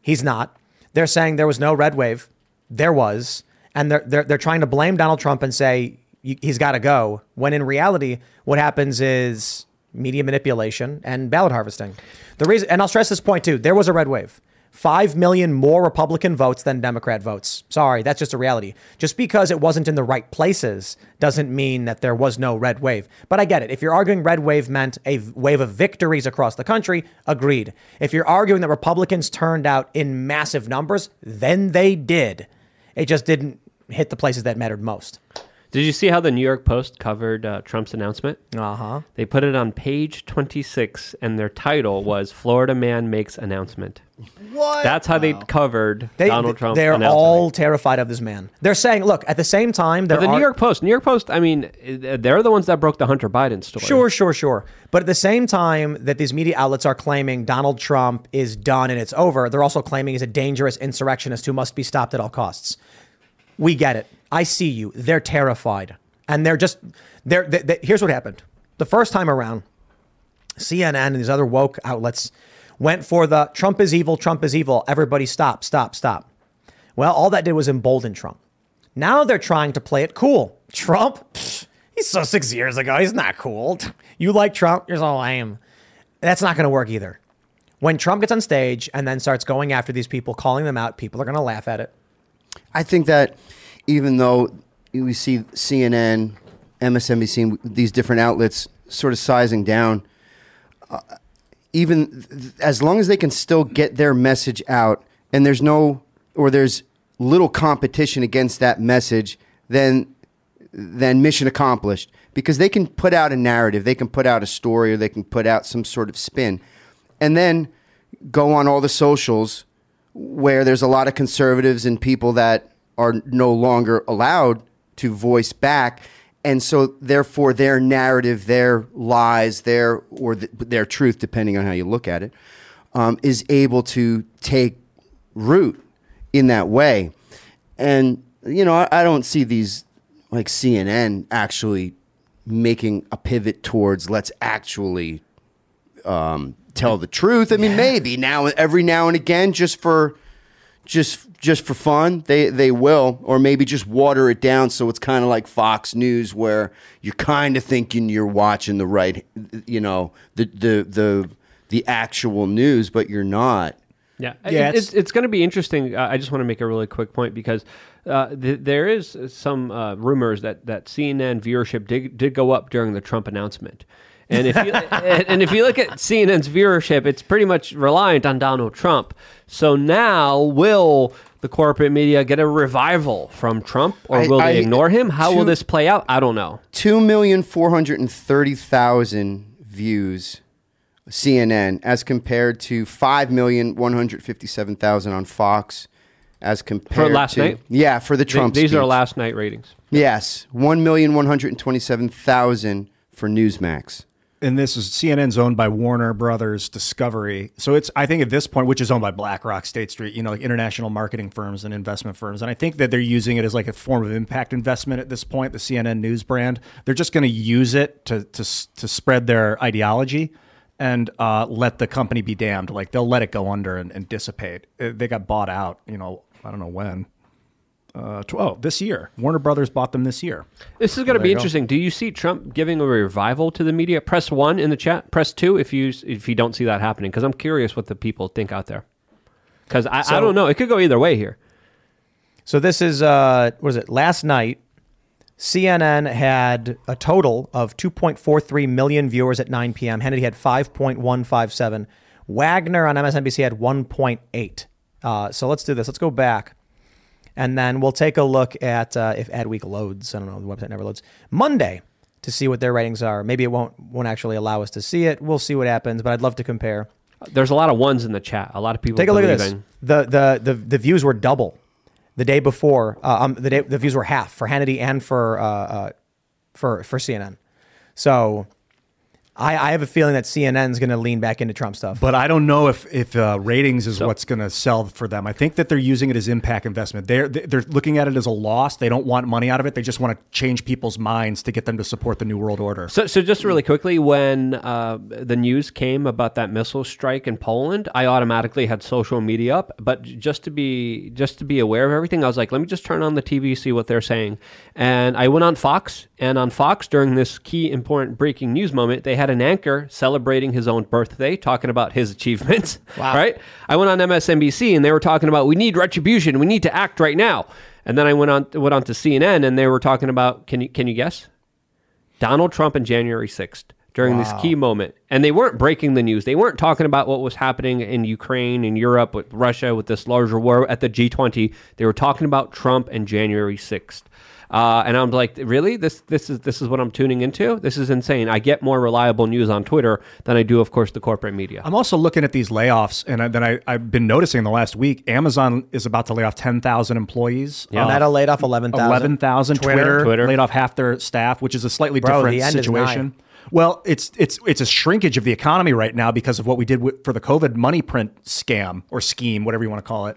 S2: He's not. They're saying there was no red wave. There was. And they're they're, they're trying to blame Donald Trump and say he's got to go. When in reality, what happens is media manipulation and ballot harvesting. The reason, and I'll stress this point too, there was a red wave. Five million more Republican votes than Democrat votes. Sorry, that's just a reality. Just because it wasn't in the right places doesn't mean that there was no red wave. But I get it. If you're arguing red wave meant a wave of victories across the country, agreed. If you're arguing that Republicans turned out in massive numbers, then they did. It just didn't hit the places that mattered most.
S3: Did you see how the New York Post covered uh, Trump's announcement?
S2: Uh huh.
S3: They put it on page 26, and their title was Florida Man Makes Announcement.
S4: What?
S3: That's how they covered
S2: They,
S3: Donald Trump.
S2: They're all terrified of this man. They're saying, look, at the same time, there
S3: But the
S2: are,
S3: New York Post, New York Post, I mean, uh, they're the ones that broke the Hunter Biden story.
S2: Sure, sure, sure. But at the same time that these media outlets are claiming Donald Trump is done and it's over, they're also claiming he's a dangerous insurrectionist who must be stopped at all costs. We get it. I see you. They're terrified. And they're just, they're, they, they- here's what happened. The first time around, CNN and these other woke outlets went for the Trump is evil, Trump is evil. Everybody stop, stop, stop. Well, all that did was embolden Trump. Now they're trying to play it cool. Trump, pfft, he's so six years ago. He's not cool. You like Trump? You're so lame. That's not going to work either. When Trump gets on stage and then starts going after these people, calling them out, people are going to laugh at it.
S4: I think that even though we see CNN, MSNBC, these different outlets sort of sizing down, uh, even as long as they can still get their message out and there's no, or there's little competition against that message, then then mission accomplished. Because they can put out a narrative, they can put out a story, or they can put out some sort of spin, and then go on all the socials where there's a lot of conservatives and people that are no longer allowed to voice back. And so, therefore, their narrative, their lies, their or th- their truth, depending on how you look at it, um, is able to take root in that way. And you know, I, I don't see these like CNN actually making a pivot towards let's actually um, tell the truth. I mean, maybe now every now and again, just for just just for fun, they they will, or maybe just water it down so it's kind of like Fox News, where you're kind of thinking you're watching the right, you know, the the the the actual news, but you're not.
S3: Yeah,
S5: Yeah,
S3: It- it's it's going to be interesting. Uh, I just want to make a really quick point because uh, th- there is some uh, rumors that that CNN viewership did did go up during the Trump announcement. And if you, and, if you look at CNN's viewership, it's pretty much reliant on Donald Trump. So now, will the corporate media get a revival from Trump, or
S4: I-
S3: will they
S4: I-
S3: ignore him? How will this play out? I don't know.
S4: two million four hundred and thirty thousand views CNN as compared to five million one hundred fifty seven thousand on Fox as compared for
S3: last
S4: to,
S3: night?
S4: Yeah, for the
S3: Th-
S4: Trump.
S3: These are
S4: speech.
S3: last night ratings.
S4: Yes, one million one hundred and twenty seven thousand for Newsmax.
S5: And this is CNN's owned by Warner Brothers Discovery. So it's I think at this point, which is owned by BlackRock, State Street, you know, like international marketing firms and investment firms. And I think that they're using it as like a form of impact investment at this point. The CNN news brand, they're just going to use it to to to spread their ideology and uh, let the company be damned. Like they'll let it go under and, and dissipate. Uh, They got bought out. You know, I don't know when. Uh, tw- oh, this year, Warner Brothers bought them this year.
S3: This is going to be
S5: you go.
S3: interesting. Do you see Trump giving a revival to the media? Press one in the chat. Press two if you if you don't see that happening, because I'm curious what the people think out there. Because I, I don't know. It could go either way here.
S2: So this is uh what was it? Last night, CNN had a total of 2.43 million viewers at 9 p.m. Hannity had 5.157. Wagner on MSNBC had 1.8. Uh, so let's do this. Let's go back, and then we'll take a look at uh, if Adweek loads. I don't know. The website never loads. Monday to see what their ratings are. Maybe it won't won't actually allow us to see it. We'll see what happens. But I'd love to compare.
S3: There's a lot of ones in the chat. A lot of people
S2: Take a look at this.
S3: believing-
S2: The, the the the views were double the day before. Uh, um, the day the views were half for Hannity and for uh, uh, for for CNN. So I, I have a feeling that CNN's going to lean back into Trump stuff.
S5: But I don't know if if uh, ratings is what's going to sell for them. I think that they're using it as impact investment. They're they're looking at it as a loss. They don't want money out of it. They just want to change people's minds to get them to support the new world order.
S3: So, so just really quickly, when uh, the news came about that missile strike in Poland, I automatically had social media up. But just to be just to be aware of everything, I was like, let me just turn on the TV, see what they're saying. And I went on Fox, and on Fox during this key important breaking news moment, they had an anchor celebrating his own birthday, talking about his achievements.
S2: Wow.
S3: Right? I went on MSNBC, and they were talking about we need retribution, we need to act right now. And then I went on went on to CNN, and they were talking about can you can you guess? Donald Trump on January 6th during this key moment. And they weren't breaking the news. They weren't talking about what was happening in Ukraine and Europe with Russia with this larger war at the G20. They were talking about Trump and January 6th. Uh, and I'm like, really? This this is this is what I'm tuning into? This is insane. I get more reliable news on Twitter than I do, of course, the corporate media.
S5: I'm also looking at these layoffs, and I- then I, I've been noticing in the last week, Amazon is about to lay off 10,000 employees.
S2: Yeah. Meta laid off 11,000.
S5: 11,000.
S2: Twitter-
S5: Twitter,
S3: Twitter.
S5: laid off half their staff, which is a slightly
S2: Bro,
S5: different
S2: the end is
S5: situation. Well, it's it's it's a shrinkage of the economy right now because of what we did with, for the COVID money print scam or scheme, whatever you want to call it.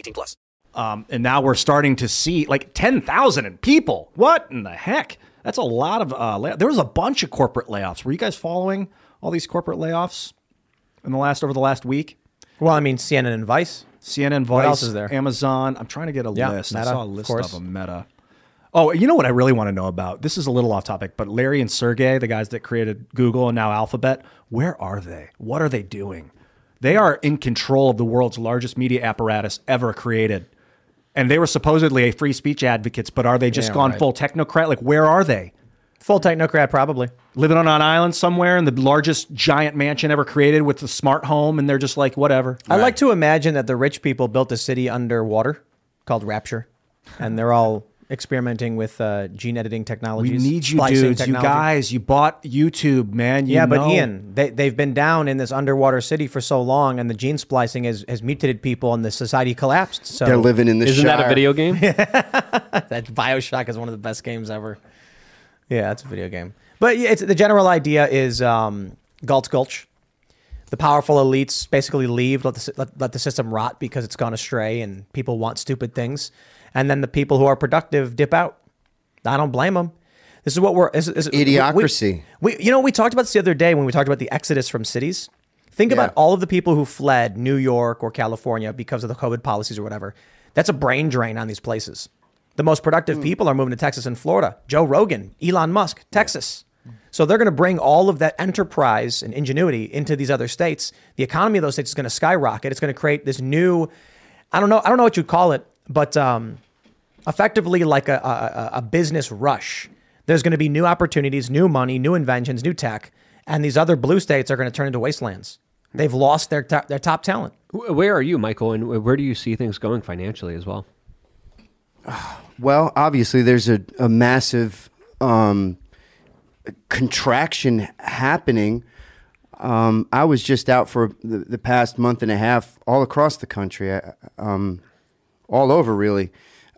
S10: 18 plus.
S5: Um, and now we're starting to see like 10,000 people. What in the heck? That's a lot of. Uh, lay- there was a bunch of corporate layoffs. Were you guys following all these corporate layoffs in the last over the last week?
S2: Well, I mean, CNN and Vice.
S5: CNN, Vice.
S2: What else is there?
S5: Amazon. I'm trying to get a
S2: Yeah,
S5: list. I saw a list
S2: course.
S5: of them. Meta. Oh, you know what I really want to know about? This is a little off topic, but Larry and Sergey, the guys that created Google and now Alphabet, where are they? What are they doing? They are in control of the world's largest media apparatus ever created. And they were supposedly a free speech advocates, but are they just
S2: Yeah,
S5: gone
S2: right.
S5: full technocrat? Like, where are they?
S2: Full technocrat, probably.
S5: Living on an island somewhere in the largest giant mansion ever created with the smart home, and they're just like, whatever.
S2: I like to imagine that the rich people built a city underwater called Rapture, and they're all experimenting with uh, gene editing technologies.
S5: We
S2: technologies.
S5: need you,
S2: splicing
S5: dudes. You guys, you bought YouTube, man. You
S2: yeah, but. Ian, they, they've been down in this underwater city for so long, and the gene splicing has, has mutated people, and the society collapsed. So
S4: They're living in the
S3: Isn't that a video game?
S2: that Bioshock is one of the best games ever. Yeah, it's a video game. But yeah, it's the general idea is um, Gulch Gulch. The powerful elites basically leave, let the, let, let the system rot because it's gone astray and people want stupid things. And then the people who are productive dip out. I don't blame them. This is what we're. Is- this, we-
S4: Idiocracy.
S2: We, you know, we talked about this the other day when we talked about the exodus from cities. Think about all of the people who fled New York or California because of the COVID policies or whatever. That's a brain drain on these places. The most productive hmm. people are moving to Texas and Florida. Joe Rogan, Elon Musk, Texas. So they're going to bring all of that enterprise and ingenuity into these other states. The economy of those states is going to skyrocket. It's going to create this new, I don't know, I don't know what you'd call it, but um, effectively like a, a, a business rush. There's going to be new opportunities, new money, new inventions, new tech, and these other blue states are going to turn into wastelands. They've lost their to- their top talent.
S3: Where are you, Michale, and where do you see things going financially as well?
S4: Well, obviously, there's a, a massive um, contraction happening. Um, I was just out for the, the past month and a half all across the country, I- um, all over really.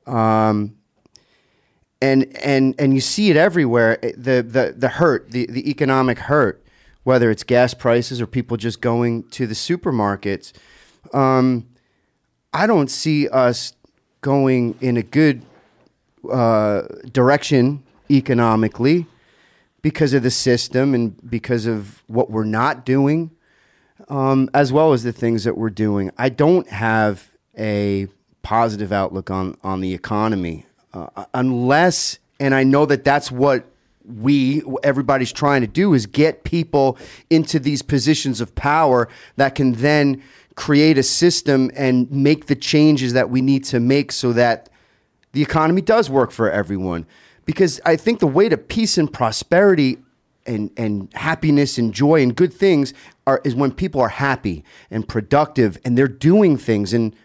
S4: Um, and, and, and you see it everywhere eh, the, the, the hurt, the, the economic hurt, whether it's gas prices or people just going to the supermarkets. Um, I don't see us going in a good uh, direction economically because of the system and because of what we're not doing, um, as well as the things that we're doing. I don't have a positive outlook on on the economy uh, unless, and I know that that's what we everybody's trying to do is get people into these positions of power that can then create a system and make the changes that we need to make so that the economy does work for everyone. Because I think the way to peace and prosperity and, and happiness and joy and good things are is when people are happy and productive and they're doing things and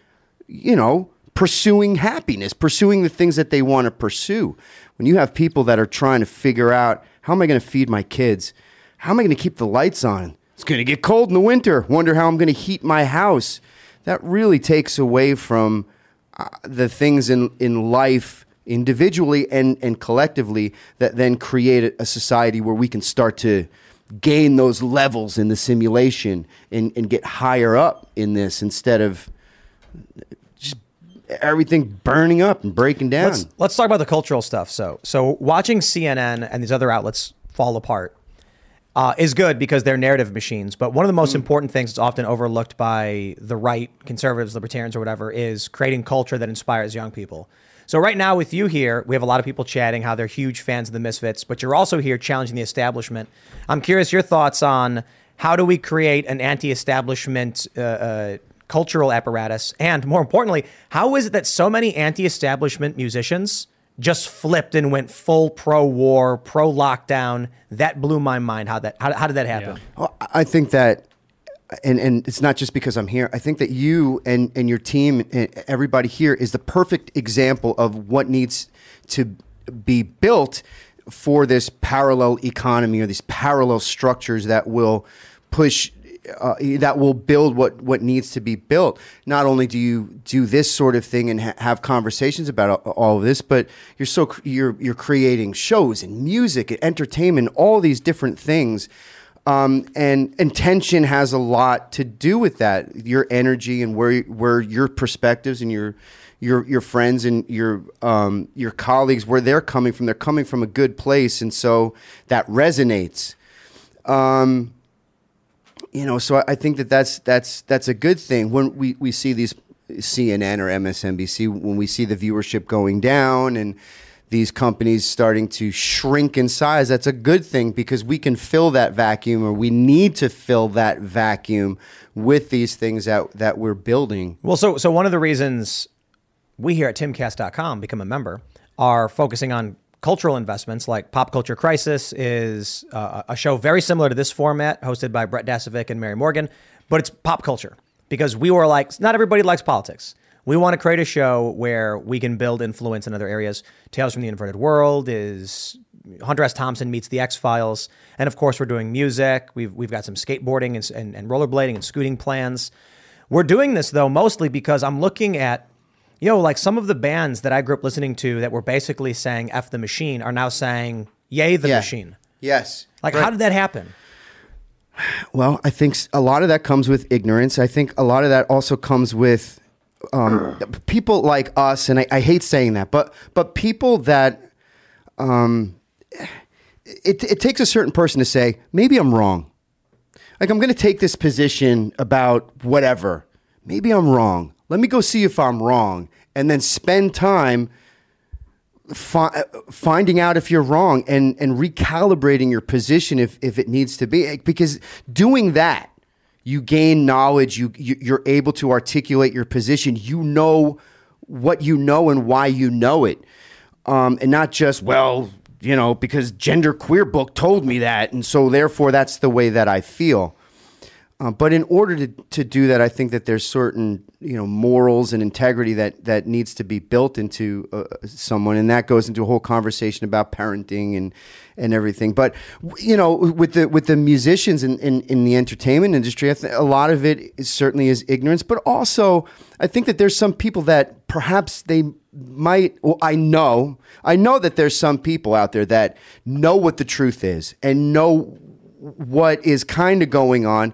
S4: you know pursuing happiness, pursuing the things that they want to pursue. When you have people that are trying to figure out how am I going to feed my kids? How am I going to keep the lights on? It's going to get cold in the winter. Wonder how I'm going to heat my house. That really takes away from uh, the things in, in life individually and, and collectively that then create a- society where we can start to gain those levels in the simulation and, and get higher up in this instead of everything burning up and breaking down.
S2: Let's, let's talk about the cultural stuff. So, so watching CNN and these other outlets fall apart uh, is good because they're narrative machines. But one of the most important things that's often overlooked by the right, conservatives, libertarians, or whatever, is creating culture that inspires young people. So right now with you here, we have a lot of people chatting how they're huge fans of the Misfits, but you're also here challenging the establishment. I'm curious your thoughts on how do we create an anti-establishment uh, uh, cultural apparatus, and more importantly, how is it that so many anti-establishment musicians just flipped and went full pro-war, pro-lockdown? That blew my mind. How that how, how did that happen?
S4: Well, I think that and and it's not just because I'm here. I think that you and and your team, and everybody here, is the perfect example of what needs to be built for this parallel economy or these parallel structures that will push uh, that will build what what needs to be built. Not only do you do this sort of thing and ha- have conversations about all, of this, but you're so cr- you're you're creating shows and music and entertainment, all these different things. Um, and intention has a lot to do with that. Your energy and where where your perspectives and your your your friends and your um, your colleagues where they're coming from. They're coming from a good place, and so that resonates. Um, you know, so I think that that's that's that's a good thing when we, we see these CNN or MSNBC when we see the viewership going down and these companies starting to shrink in size. That's a good thing because we can fill that vacuum, or we need to fill that vacuum with these things that that we're building.
S2: Well, so so one of the reasons we here at timcast.com become a member are focusing on cultural investments like Pop Culture Crisis is uh, a show very similar to this format hosted by Brett Dasovic and Mary Morgan, but it's pop culture because we were like, not everybody likes politics. We want to create a show where we can build influence in other areas. Tales from the Inverted World is Hunter S. Thompson meets the X Files, and of course we're doing music. We've we've got some skateboarding and, and, and rollerblading and scooting plans. We're doing this though mostly because I'm looking at know, like some of the bands that I grew up listening to that were basically saying F the machine are now saying Yay the
S4: Yeah.
S2: machine.
S4: Yes.
S2: Like,
S4: Right.
S2: how did that happen?
S4: Well, I think a lot of that comes with ignorance. I think a lot of that also comes with um, people like us, and I, I hate saying that, but but people that um, it it takes a certain person to say maybe I'm wrong. Like I'm going to take this position about whatever. Maybe I'm wrong. Let me go see if I'm wrong, and then spend time fi- finding out if you're wrong and and recalibrating your position if if it needs to be. Because doing that you gain knowledge you, you you're able to articulate your position. You know what you know and why you know it. Um, and not just well you know because gender queer book told me that and so therefore that's the way that I feel uh, but in order to, to do that, I think that there's certain you know morals and integrity that that needs to be built into uh, someone, and that goes into a whole conversation about parenting and and everything. But you know, with the with the musicians in, in, in the entertainment industry, th- a lot of it is, certainly is ignorance, but also I think that there's some people that perhaps they might. Well, I know, I know that there's some people out there that know what the truth is and know what is kind of going on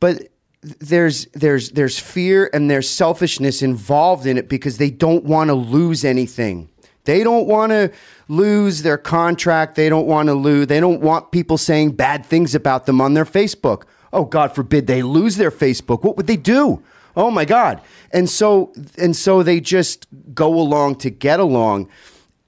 S4: but there's there's there's fear and there's selfishness involved in it because they don't want to lose anything. They don't want to lose their contract. They don't want to lose. They don't want people saying bad things about them on their Facebook. Oh God forbid they lose their Facebook. What would they do? Oh my God. And so and so they just go along to get along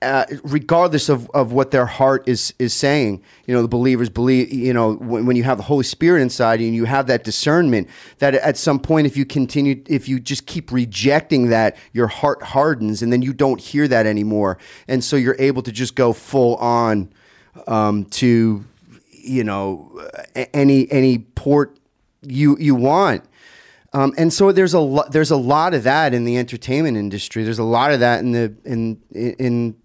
S4: uh, regardless of, of what their heart is is saying, you know, the believers believe, you know, when, when you have the Holy Spirit inside you and you have that discernment, that at some point, if you continue, if you just keep rejecting that, your heart hardens and then you don't hear that anymore. And so you're able to just go full on um, to, you know, any any port you you want. Um, and so there's a lot there's a lot of that in the entertainment industry. There's a lot of that in the in in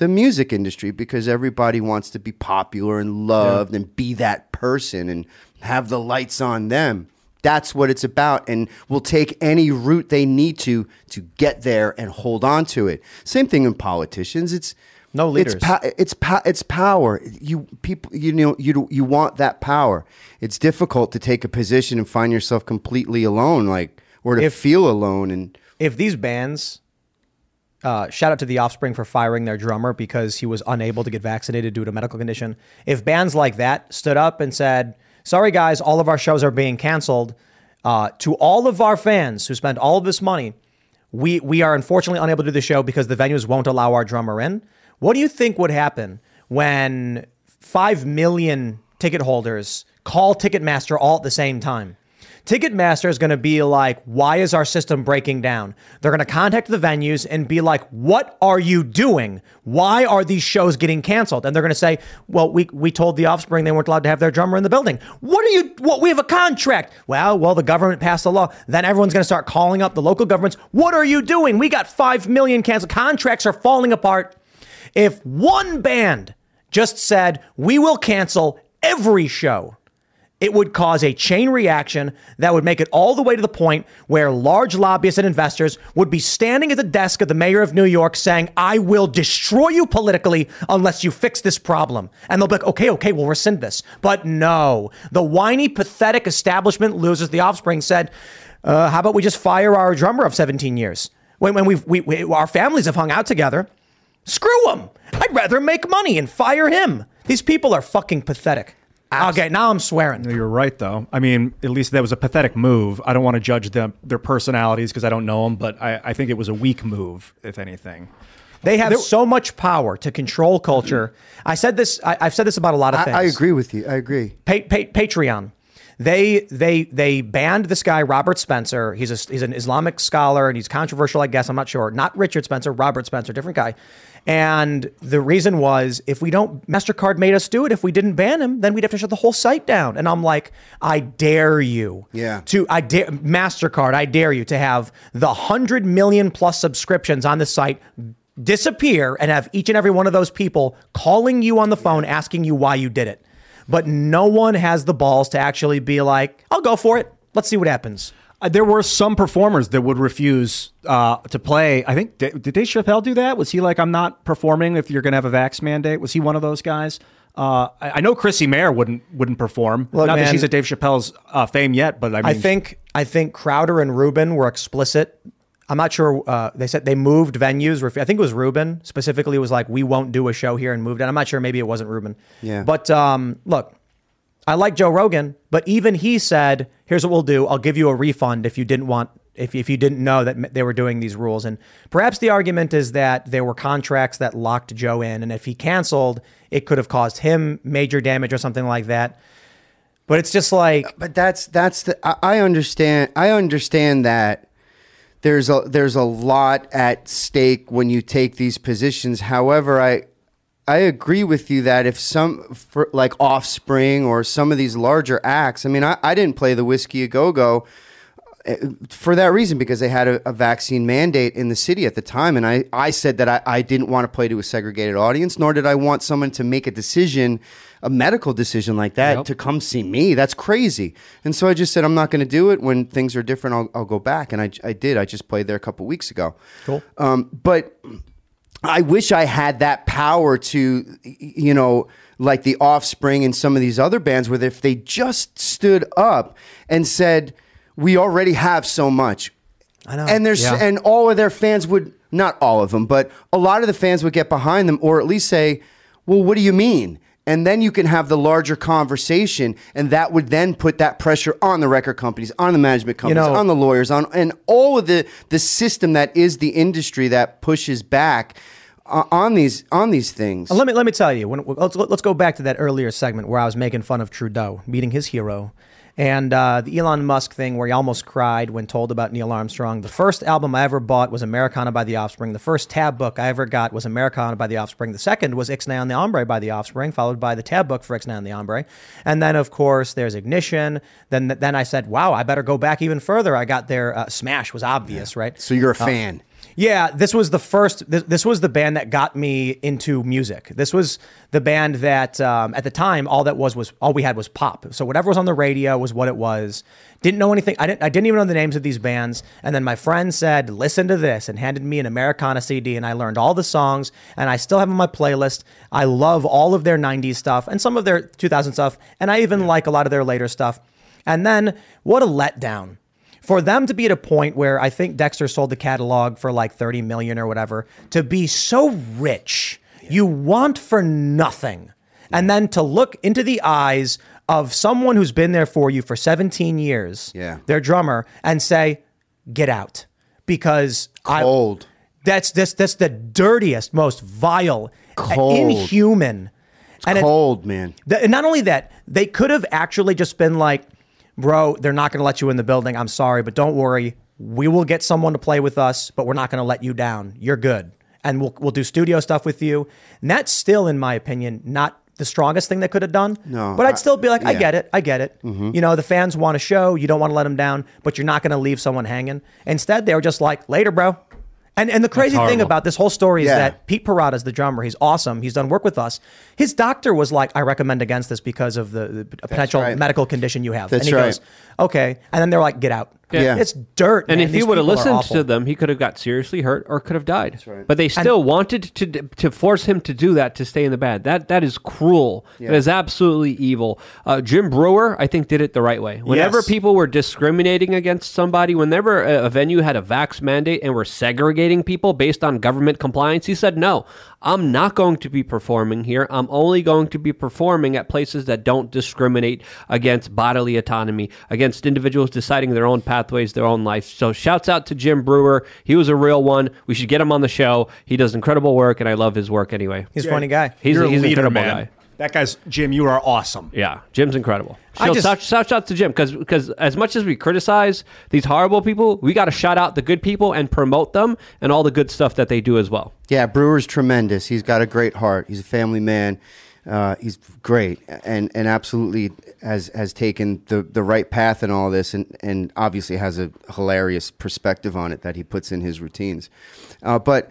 S4: the music industry because everybody wants to be popular and loved and be that person and have the lights on them. That's what it's about, and will take any route they need to to get there and hold on to it. Same thing in politicians. It's
S2: No leaders.
S4: It's, pa- it's, pa- it's power. You people, you know, you you want that power. It's difficult to take a position and find yourself completely alone, like or to feel alone. And
S2: If these bands, uh, shout out to the Offspring for firing their drummer because he was unable to get vaccinated due to medical condition. If bands like that stood up and said, "Sorry guys, all of our shows are being canceled," uh, to all of our fans who spent all of this money, we we are unfortunately unable to do the show because the venues won't allow our drummer in. What do you think would happen when five million ticket holders call Ticketmaster all at the same time? Ticketmaster is going to be like, why is our system breaking down? They're going to contact the venues and be like, what are you doing? Why are these shows getting canceled? And they're going to say, well, we, we told the offspring they weren't allowed to have their drummer in the building. What are you, what, we have a contract. Well, well, the government passed a law. Then everyone's going to start calling up the local governments. What are you doing? We got 5 million canceled. Contracts are falling apart. If one band just said, we will cancel every show, it would cause a chain reaction that would make it all the way to the point where large lobbyists and investors would be standing at the desk of the mayor of New York saying, I will destroy you politically unless you fix this problem. And they'll be like, okay, okay, we'll rescind this. But no, the whiny, pathetic establishment loses the offspring said, uh, how about we just fire our drummer of 17 years? When, when we've, we, we, our families have hung out together. Screw him. I'd rather make money and fire him. These people are fucking pathetic. Okay, now I'm swearing.
S5: You're right, though. I mean, at least that was a pathetic move. I don't want to judge them their personalities because I don't know them, but I, I think it was a weak move, if anything.
S2: They have so much power to control culture. I said this. I, have said this about a lot of
S4: I,
S2: things.
S4: I agree with you. I agree.
S2: Pa- pa- Patreon. They they they banned this guy Robert Spencer. He's a, he's an Islamic scholar and he's controversial. I guess I'm not sure. Not Richard Spencer. Robert Spencer, different guy. And the reason was if we don't, MasterCard made us do it. If we didn't ban him, then we'd have to shut the whole site down. And I'm like, I dare you
S4: Yeah.
S2: to, I dare, MasterCard, I dare you to have the 100 million plus subscriptions on the site disappear and have each and every one of those people calling you on the phone asking you why you did it. But no one has the balls to actually be like, I'll go for it. Let's see what happens.
S5: Uh, there were some performers that would refuse uh, to play. I think did Dave Chappelle do that? Was he like, I'm not performing if you're going to have a vax mandate? Was he one of those guys? Uh, I, I know Chrissie Mayr wouldn't wouldn't perform.
S2: Look,
S5: not that she's at Dave Chappelle's uh, fame yet, but I mean,
S2: I think I think Crowder and Rubin were explicit. I'm not sure. Uh, they said they moved venues. I think it was Rubin specifically was like, we won't do a show here and moved it. I'm not sure. Maybe it wasn't Rubin.
S4: Yeah.
S2: But um, look, I like Joe Rogan, but even he said, "Here's what we'll do. I'll give you a refund if you didn't want." If, if you didn't know that they were doing these rules. And perhaps the argument is that there were contracts that locked Joe in. And if he canceled, it could have caused him major damage or something like that. But it's just like uh,
S4: But that's that's the I I understand I understand that there's a there's a lot at stake when you take these positions. However, I I agree with you that if some for like Offspring or some of these larger acts, I mean, I, I didn't play the Whisky a Go Go for that reason because they had a, a vaccine mandate in the city at the time and i, I said that I, I didn't want to play to a segregated audience nor did i want someone to make a decision a medical decision like that
S3: Yep.
S4: to come see me. That's crazy. And so i just said i'm not going to do it. When things are different I'll, I'll go back. And I, I did. I just played there a couple weeks ago.
S2: Cool.
S4: um, but I wish I had that power to, you know, like the Offspring and some of these other bands, where if they just stood up and said, "We already have so much,"
S2: I know.
S4: and there's
S2: Yeah.
S4: and all of their fans would not all of them, but a lot of the fans would get behind them, or at least say, "Well, what do you mean?" And then you can have the larger conversation, and that would then put that pressure on the record companies, on the management companies,
S2: know-
S4: on the lawyers, on and all of the the system that is the industry that pushes back uh, on these on these things.
S2: Let me let me tell you. When, let's let's go back to that earlier segment where I was making fun of Trudeau meeting his hero, and uh, the Elon Musk thing where he almost cried when told about Neil Armstrong. The first album I ever bought was Americana by the Offspring. The first tab book I ever got was Americana by the Offspring. The second was Ixnay on the Hombre by the Offspring, followed by the tab book for Ixnay on the Hombre. and then of course there's Ignition. Then then I said, wow, I better go back even further. I got their uh, Smash was obvious, right?
S4: so you're a
S2: Uh,
S4: fan.
S2: Yeah, this was the first. This, this was the band that got me into music. This was the band that, um, at the time, all that was was all we had was pop. So whatever was on the radio was what it was. Didn't know anything. I didn't. I didn't even know the names of these bands. And then my friend said, "Listen to this," and handed me an Americana CD, and I learned all the songs, and I still have on my playlist. I love all of their '90s stuff and some of their 2000 stuff, and I even like a lot of their later stuff. And then what a letdown for them to be at a point where I think Dexter sold the catalog for like 30 million or whatever, to be so rich, you want for nothing. And then to look into the eyes of someone who's been there for you for 17 years,
S4: Yeah.
S2: their drummer, and say, get out. Because
S4: Cold.
S2: I, that's, that's, that's the dirtiest, most vile,
S4: Cold.
S2: inhuman. and it-
S4: Cold, man.
S2: Th- and not only that, they could have actually just been like, bro, they're not going to let you in the building. I'm sorry, but don't worry. We will get someone to play with us, but we're not going to let you down. You're good. And we'll, we'll do studio stuff with you. And that's still, in my opinion, not the strongest thing they could have done.
S4: No,
S2: But
S4: I-
S2: I'd still be like, I
S4: yeah.
S2: get it. I get it.
S4: Mhm.
S2: You know, the fans want a show. You don't want to let them down, but you're not going to leave someone hanging. Instead, they were just like, later, bro. And, and the crazy thing about this whole story is
S4: Yeah.
S2: that Pete Parada's the drummer. He's awesome. He's done work with us. His doctor was like, I recommend against this because of the, the potential
S4: right.
S2: medical condition you have.
S4: That's
S2: and he
S4: right.
S2: goes, okay. And then they're like, get out.
S4: Yeah.
S2: It's dirt.
S3: And
S2: man.
S3: if
S2: These
S3: he would have
S2: people are
S3: listened
S2: awful.
S3: to them, he could have got seriously hurt or could have died.
S4: right.
S3: But they still wanted to to force him to do that to stay in the bad. That that is cruel. That is absolutely evil. Uh, Jim Breuer, I think, did it the right way. Whenever
S5: Yes.
S3: people were discriminating against somebody, whenever a, a venue had a vax mandate and were segregating people based on government compliance, he said, "No, I'm not going to be performing here. I'm only going to be performing at places that don't discriminate against bodily autonomy, against individuals deciding their own pathways, their own life. So, shouts out to Jim Breuer. He was a real one. We should get him on the show. He does incredible work, and I love his work anyway.
S2: He's a funny guy.
S3: He's,
S5: You're
S3: a,
S5: a
S3: he's an
S5: leader,
S3: incredible
S5: man.
S3: guy.
S5: That guy's Jim. You are awesome.
S3: Yeah, Jim's incredible.
S2: I
S3: So
S2: just-
S3: shout, shout out to Jim because as much as we criticize these horrible people, we got to shout out the good people and promote them and all the good stuff that they do as well.
S4: Yeah, Breuer's tremendous. He's got a great heart. He's a family man. Uh, he's great and and absolutely has has taken the, the right path in all this and, and obviously has a hilarious perspective on it that he puts in his routines. Uh, but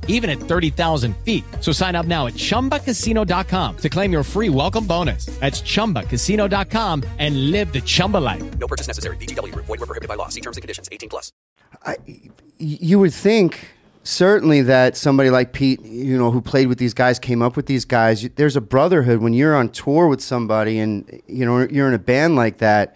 S11: even at 30,000 feet. So sign up now at chumbacasino.com to claim your free welcome bonus. That's chumbacasino.com and live the Chumba life.
S10: No purchase necessary. VGW Group. Void were prohibited by law. See terms and conditions. 18 plus.
S4: I, you would think certainly that somebody like Pete, you know, who played with these guys, came up with these guys. There's a brotherhood when you're on tour with somebody, and you know you're in a band like that.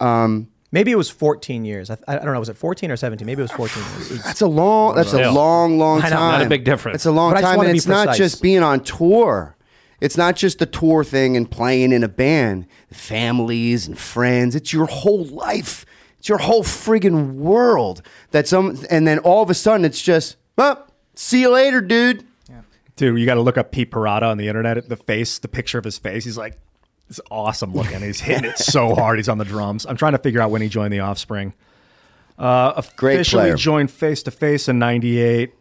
S4: Um,
S2: Maybe it was 14 years. I, I don't know. Was it 14 or 17? Maybe it was 14 years.
S4: That's a long. That's a long, long time.
S3: Not a big difference.
S4: It's a long
S2: But
S4: time, and
S2: be
S4: it's not just being on tour. It's not just the tour thing and playing in a band. Families and friends. It's your whole life. It's your whole friggin' world. That some, and then all of a sudden, it's just, well, see you later, dude.
S5: Dude, you got to look up Pete Parada on the internet. The face, the picture of his face. He's like, it's awesome looking. He's hitting it so hard. He's on the drums. I'm trying to figure out when he joined the Offspring. Uh,
S4: Great
S5: officially
S4: player.
S5: joined Face to Face in '98,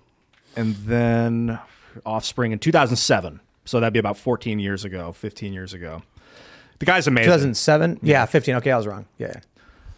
S5: and then Offspring in 2007. So that'd be about 14 years ago, 15 years ago. The guy's amazing.
S2: 2007? Yeah, 15. Okay, I was wrong. Yeah.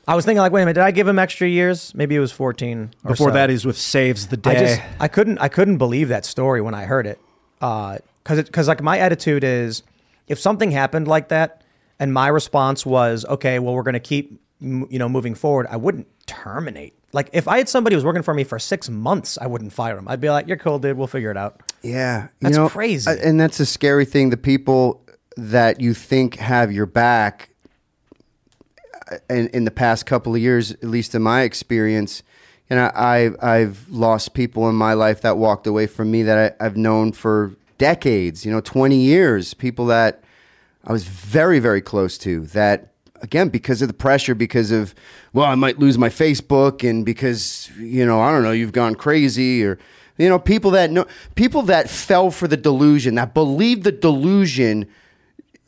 S2: I was thinking like, wait a minute, did I give him extra years? Maybe it was 14. Or
S5: Before
S2: so.
S5: that, he's with Saves the Day.
S2: I just I couldn't I couldn't believe that story when I heard it. Uh, cuz cuz like my attitude is if something happened like that and my response was, okay, well we're going to keep you know moving forward, I wouldn't terminate. Like if I had somebody who was working for me for 6 months, I wouldn't fire him. I'd be like, you're cool, dude, we'll figure it out.
S4: Yeah, you
S2: That's
S4: know,
S2: crazy.
S4: and that's a scary thing. The people that you think have your back, uh, in, in the past couple of years, at least in my experience, and I, I I've lost people in my life that walked away from me that I, I've known for decades. You know, twenty years. People that I was very very close to. That again because of the pressure, because of well, I might lose my Facebook, and because you know I don't know, you've gone crazy or. You know, people that know, people that fell for the delusion, that believed the delusion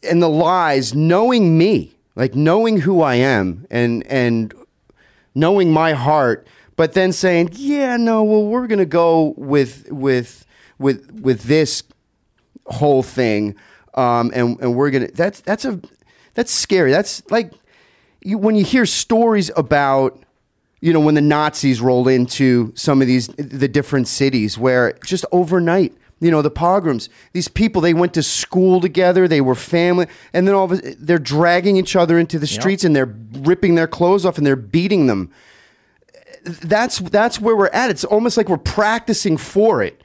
S4: and the lies, knowing me, like knowing who I am, and and knowing my heart, but then saying, "Yeah, no, well, we're gonna go with with with with this whole thing, um, and and we're gonna." That's that's a that's scary. That's like you when you hear stories about you know when the Nazis rolled into some of these the different cities where just overnight you know the pogroms these people they went to school together they were family and then all of a, they're dragging each other into the streets and they're ripping their clothes off and they're beating them that's that's where we're at it's almost like we're practicing for it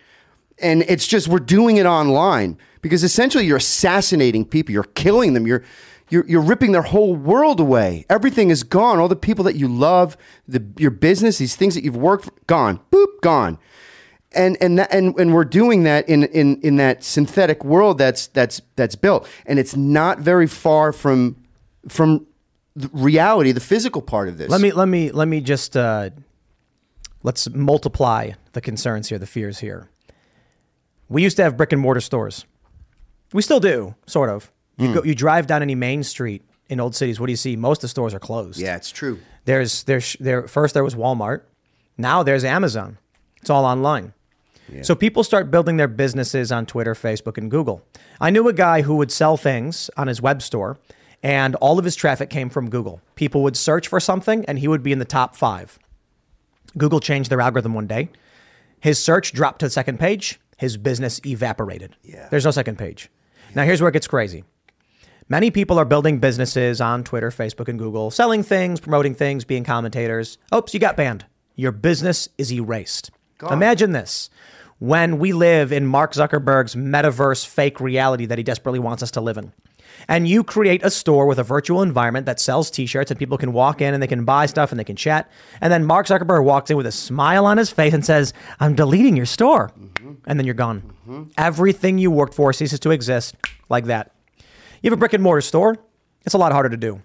S4: and it's just we're doing it online because essentially you're assassinating people. You're killing them. You're you're, you're ripping their whole world away. Everything is gone. All the people that you love the, your business these things that you've worked for, gone. Boop gone. And and that, and and we're doing that in in in that synthetic world that's that's that's built, and it's not very far from from the reality, the physical part of this.
S2: Let me let me let me just uh, let's multiply the concerns here, the fears here. We used to have brick and mortar stores. We still do, sort of. You
S4: Hmm.
S2: go, you drive down any main street in old cities. What do you see? Most of the stores are closed.
S4: Yeah, it's true.
S2: There's there's there first there was Walmart. Now there's Amazon. It's all online. So people start building their businesses on Twitter, Facebook, and Google. I knew a guy who would sell things on his web store, and all of his traffic came from Google. People would search for something, and he would be in the top five. Google changed their algorithm one day. His search dropped to the second page. His business evaporated. Yeah. There's no second page. Now here's where it gets crazy. Many people are building businesses on Twitter, Facebook, and Google, selling things, promoting things, being commentators. Oops, you got banned. Your business is erased. Imagine this. When we live in Mark Zuckerberg's metaverse fake reality that he desperately wants us to live in, and you create a store with a virtual environment that sells t-shirts and people can walk in and they can buy stuff and they can chat and then mark zuckerberg walks in with a smile on his face and says i'm deleting your store and then you're gone. Mm-hmm. Everything you worked for ceases to exist like that. You have a brick and mortar store. It's a lot harder to do.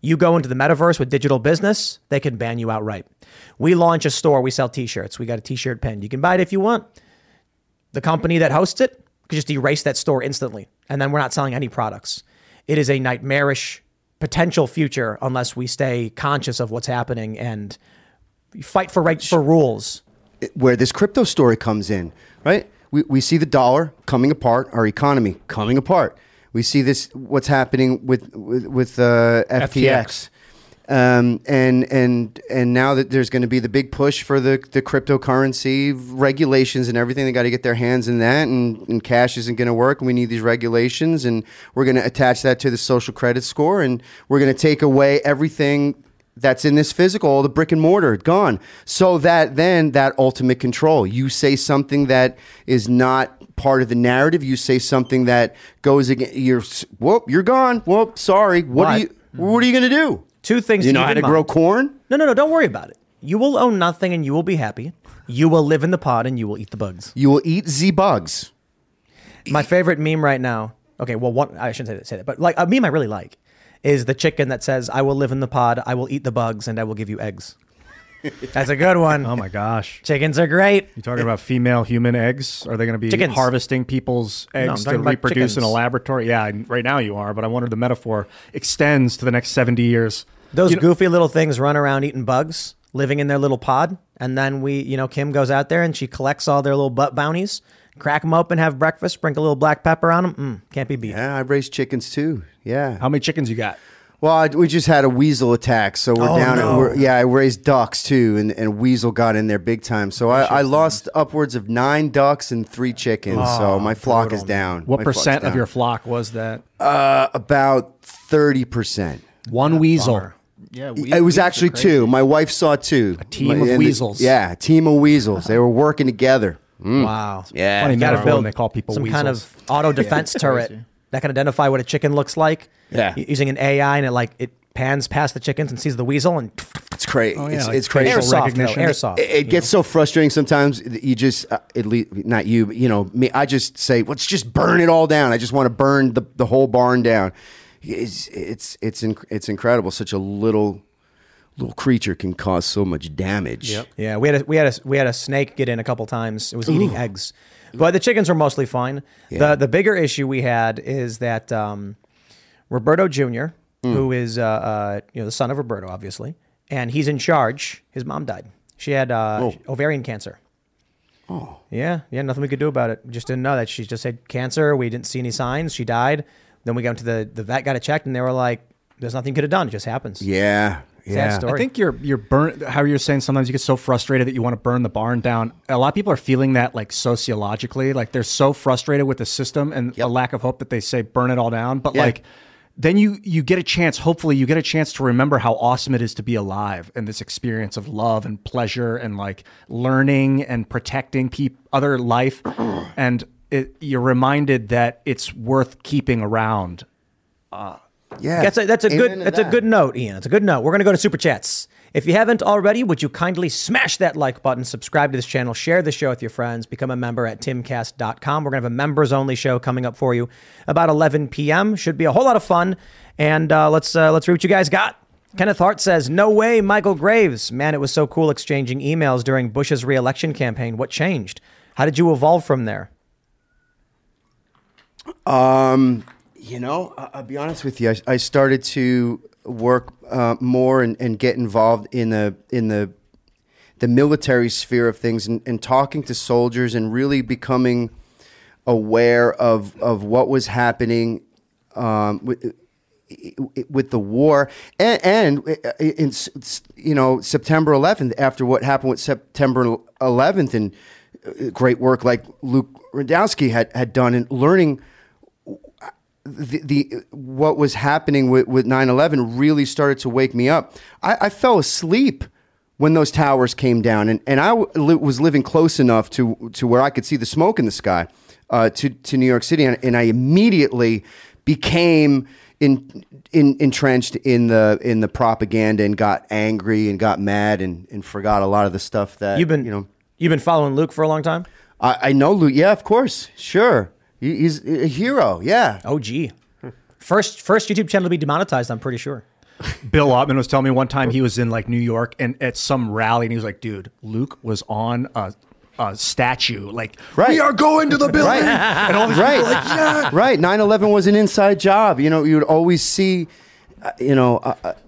S2: You go into the metaverse with digital business they can ban you outright. We launch a store we sell t-shirts. We got a t-shirt pen you can buy it if you want. The company that hosts it could just erase that store instantly, and then we're not selling any products. It is a nightmarish potential future unless we stay conscious of what's happening and fight for right for rules.
S4: where this crypto story comes in, right? We, we see the dollar coming apart, our economy coming apart. We see this what's happening with with, with uh, FTX. Um, and and and now that there's going to be the big push for the, the cryptocurrency regulations and everything, they got to get their hands in that, and, and cash isn't going to work. And we need these regulations, and we're going to attach that to the social credit score, and we're going to take away everything that's in this physical, all the brick and mortar, gone. So that then that ultimate control. You say something that is not part of the narrative. You say something that goes against. You're whoop. You're gone. Whoop. Sorry. What are you? What are you going to do?
S2: Two things.
S4: You
S2: to
S4: know how to grow corn?
S2: No, no, no. Don't worry about it. You will own nothing, and you will be happy. You will live in the pod, and you will eat the bugs.
S4: You will eat z bugs.
S2: My favorite meme right now. Okay, well, one I shouldn't say that, say that, but like a meme I really like is the chicken that says, "I will live in the pod, I will eat the bugs, and I will give you eggs." That's a good one.
S5: Oh my gosh.
S2: Chickens are great.
S5: You talking about female human eggs? Are they going to be
S2: Chickens.
S5: harvesting people's eggs to
S2: talking about
S5: reproduce in a laboratory? Yeah, right now you are, but I wonder if the metaphor extends to the next 70 years.
S2: Those
S5: You know-
S2: goofy little things run around eating bugs, living in their little pod, and then we, you know, Kim goes out there and she collects all their little butt bounties, crack them open, have breakfast, sprinkle a little black pepper on them. Mm, can't be beat.
S4: Yeah, I raised chickens too. Yeah.
S5: How many chickens you got?
S4: Well, I, we just had a weasel attack, so we're
S2: Oh,
S4: down.
S2: no.
S4: At, we're, yeah, I raised ducks too, and, and weasel got in there big time. So I, I lost upwards of nine ducks and three chickens. so my flock is down.
S5: What
S4: My flock's
S5: percent of your flock was that?
S4: Uh, about thirty percent.
S5: One weasel.
S6: Yeah,
S4: It was actually two. My wife saw two. A
S5: team of weasels.
S4: yeah, a team of weasels. They were working together. Mm.
S2: Wow.
S4: Yeah.
S5: Funny
S2: You got to
S5: when
S2: build
S5: they call people
S2: some kind of auto defense turret that can identify what a chicken looks like.
S4: Yeah.
S2: Using an AI and it like it pans past the chickens and sees the weasel and
S4: It's crazy.
S5: Oh, yeah,
S4: it's,
S5: like
S4: it's crazy.
S5: facial
S2: airsoft. though,
S5: recognition.
S2: airsoft.
S4: It, it gets so frustrating sometimes. that You just, uh, at least not you, but you know me. I just say, let's just burn it all down. I just want to burn the, the whole barn down. It's it's it's inc- it's incredible. Such a little little creature can cause so much damage.
S2: Yeah, we had a, we had a we had a snake get in a couple times. It was eating eggs, but the chickens were mostly fine.
S4: Yeah.
S2: The the bigger issue we had is that um, Roberto Jr.,
S4: Hmm.
S2: who is uh, uh, you know the son of Roberto, obviously, and he's in charge. His mom died. She had uh, ovarian cancer.
S4: Oh.
S2: Yeah, yeah, nothing we could do about it. We just didn't know that she just had cancer. We didn't see any signs. She died. Then we got to the the vet, got it checked, and they were like, "There's nothing you could have done. It just happens."
S4: Yeah. Yeah.
S2: story.
S5: I think you're you're burnt. How you're saying sometimes you get so frustrated that you want to burn the barn down. A lot of people are feeling that like sociologically, like they're so frustrated with the system and a lack of hope that they say burn it all down. But
S4: Yeah.
S5: like then you you get a chance. Hopefully, you get a chance to remember how awesome it is to be alive and this experience of love and pleasure and like learning and protecting peop other life, and it, you're reminded that it's worth keeping around. Uh,
S4: Yeah.
S2: That's a, that's a good
S4: to
S2: that's a good note, Ian. It's a good note. We're gonna go to super chats. If you haven't already, would you kindly smash that like button, subscribe to this channel, share the show with your friends, become a member at timcast.com. We're gonna have a members only show coming up for you about 11 p.m. Should be a whole lot of fun. And uh, let's uh, let's read what you guys got. Kenneth Hart says, "No way, Michale Graves. Man, it was so cool exchanging emails during Bush's reelection campaign. What changed? How did you evolve from there?"
S4: Um, you know, I- I'll be honest with you. I, I started to work uh, more and, and get involved in the in the the military sphere of things and, and talking to soldiers and really becoming aware of of what was happening um, with, with the war and, and in you know September 11th after what happened with September 11th and uh, great work like Luke Rudkowski had had done and learning the, the what was happening with, with 9-11 really started to wake me up. I, I fell asleep when those towers came down and, and I w- was living close enough to, to where I could see the smoke in the sky uh, to, to New York City and, and I immediately became in, in, entrenched in the in the propaganda and got angry and got mad and, and forgot a lot of the stuff that
S2: You've been
S4: you know.
S2: you've been following Luke for a long time.
S4: I, I know Luke yeah of course sure he's a hero yeah
S2: Oh, gee. First, first YouTube channel to be demonetized. I'm pretty sure.
S5: Bill Ottman was telling me one time he was in like New York and at some rally and he was like, dude, Luke was on a, a statue. Like,
S4: Right.
S5: we are going to the building.
S4: Right.
S5: And all these
S4: right.
S5: people are like, yeah.
S4: Right. 9/11 was an inside job. You know, you would always see, you know,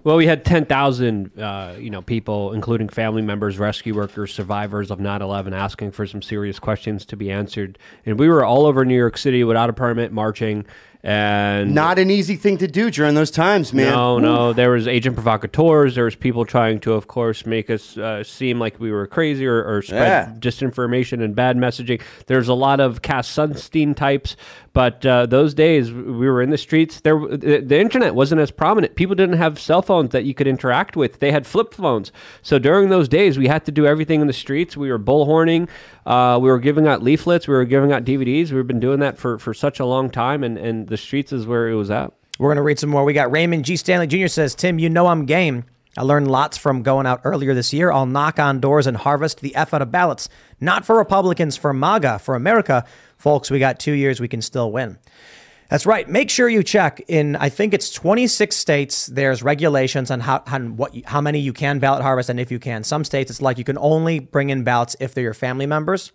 S3: Well, we had 10,000, uh, you know, people, including family members, rescue workers, survivors of 9/11, asking for some serious questions to be answered, and we were all over New York City without a permit, marching, and
S4: not an easy thing to do during those times, man.
S3: No, no. There was agent provocateurs. There was people trying to, of course, make us uh, seem like we were crazy or, or spread
S4: Yeah.
S3: disinformation and bad messaging. There's a lot of Cass Sunstein types. But uh, those days, we were in the streets. There, the, the internet wasn't as prominent. People didn't have cell phones that you could interact with. They had flip phones. So during those days, we had to do everything in the streets. We were bullhorning. Uh, we were giving out leaflets. We were giving out DVDs. We've been doing that for, for such a long time, and, and the streets is where it was at.
S2: We're going to read some more. We got Raymond G. Stanley Jr. says, Tim, you know I'm game. I learned lots from going out earlier this year. I'll knock on doors and harvest the F out of ballots. Not for Republicans, for MAGA, for America. Folks, we got two years. We can still win. That's right. Make sure you check in. I think it's 26 states. There's regulations on how, how what how many you can ballot harvest and if you can. Some states it's like you can only bring in ballots if they're your family members.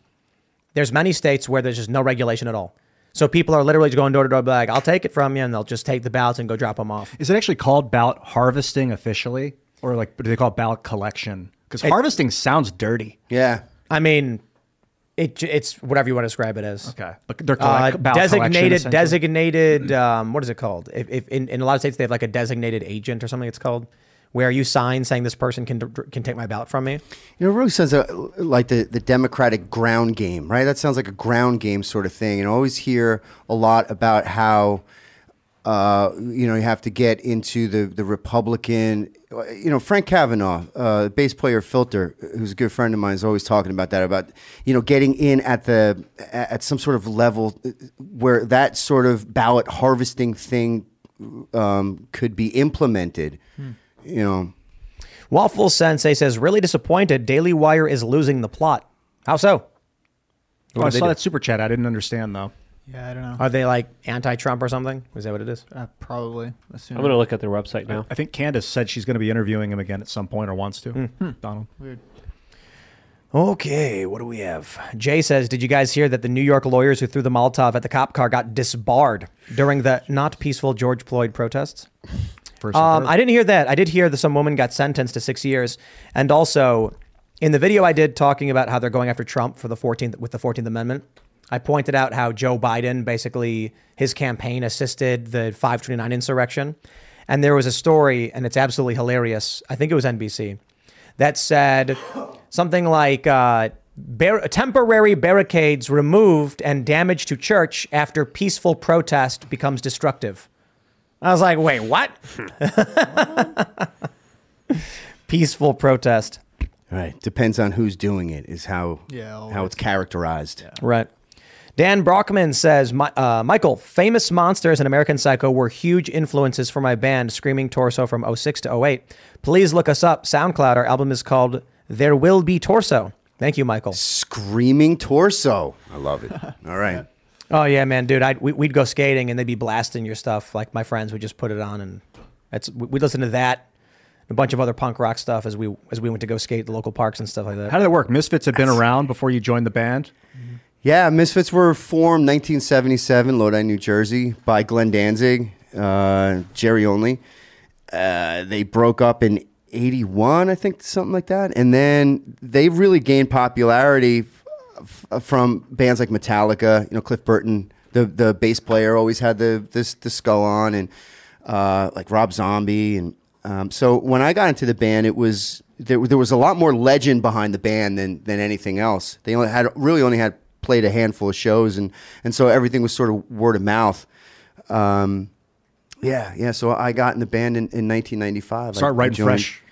S2: There's many states where there's just no regulation at all. So people are literally just going door to door, like, "I'll take it from you," and they'll just take the ballots and go drop them off.
S5: Is it actually called ballot harvesting officially? Or like, do they call it ballot collection? Because harvesting sounds dirty.
S4: Yeah.
S2: I mean, it it's whatever you want to describe it as.
S5: Okay. But they're
S2: Uh,
S5: collect- ballot collection,
S2: designated, designated. Um, what is it called? If, if in, in a lot of states they have like a designated agent or something, it's called, where you sign saying this person can can take my ballot from me.
S4: You know, it really sounds uh, like the, the Democratic ground game, right? That sounds like a ground game sort of thing. And I always hear a lot about how, uh, you know, you have to get into the, the Republican, you know, Frank Cavanagh, uh, bass player Filter, who's a good friend of mine, is always talking about that, about, you know, getting in at the, at some sort of level where that sort of ballot harvesting thing um, could be implemented, you know.
S2: Waffle Sensei says, "Really disappointed. Daily Wire is losing the plot. How so?
S5: Oh, I saw
S2: do?
S5: that super chat. I didn't understand though.
S6: Yeah, I don't know.
S2: Are they like anti-Trump or something? Is that what it is?
S6: Uh, probably. Assume.
S3: I'm going to look at their website now.
S5: I think Candace said she's going to be interviewing him again at some point or wants to.
S2: Hmm.
S5: Donald.
S6: Weird.
S2: Okay, what do we have? Jay says, Did you guys hear that the New York lawyers who threw the Molotov at the cop car got disbarred during the not peaceful George Floyd protests?
S5: First
S2: Um, I didn't hear that. I did hear that some woman got sentenced to six years. And also, in the video I did talking about how they're going after Trump for the 14th with the 14th Amendment, I pointed out how Joe Biden basically his campaign assisted the 529 insurrection. And there was a story, and it's absolutely hilarious. I think it was NBC that said something like uh, bar- temporary barricades removed and damage to church after peaceful protest becomes destructive. I was like, wait, what? peaceful protest.
S4: Right. Depends on who's doing it, is how
S6: Yeah,
S4: how it's characterized.
S2: Right. Dan Brockman says, "Mi- uh, Michale, Famous Monsters and American Psycho were huge influences for my band, Screaming Torso from 06 to 08. Please look us up. SoundCloud. Our album is called There Will Be Torso. Thank you, Michale.
S4: Screaming Torso. I love it. All right.
S2: Oh yeah, man, dude. I'd, we, we'd go skating and they'd be blasting your stuff. Like my friends would just put it on, and that's we- we'd listen to that, a bunch of other punk rock stuff as we as we went to go skate the local parks and stuff like that.
S5: How did it work? Misfits had been around before you joined the band.
S4: Yeah, Misfits were formed 1977, Lodi, New Jersey, by Glenn Danzig, uh, Jerry Only. Uh, they broke up in 81, I think, something like that. And then they really gained popularity f- from bands like Metallica, you know, Cliff Burton, the, the bass player, always had the, the skull on, and uh, like Rob Zombie. And um, so when I got into the band, it was there, there was a lot more legend behind the band than, than anything else. They only had really only had played a handful of shows, and, and so everything was sort of word of mouth. Um, yeah, yeah. So I got in the band in, in 1995.
S5: Start
S4: I- I
S5: writing
S4: joined-
S5: fresh,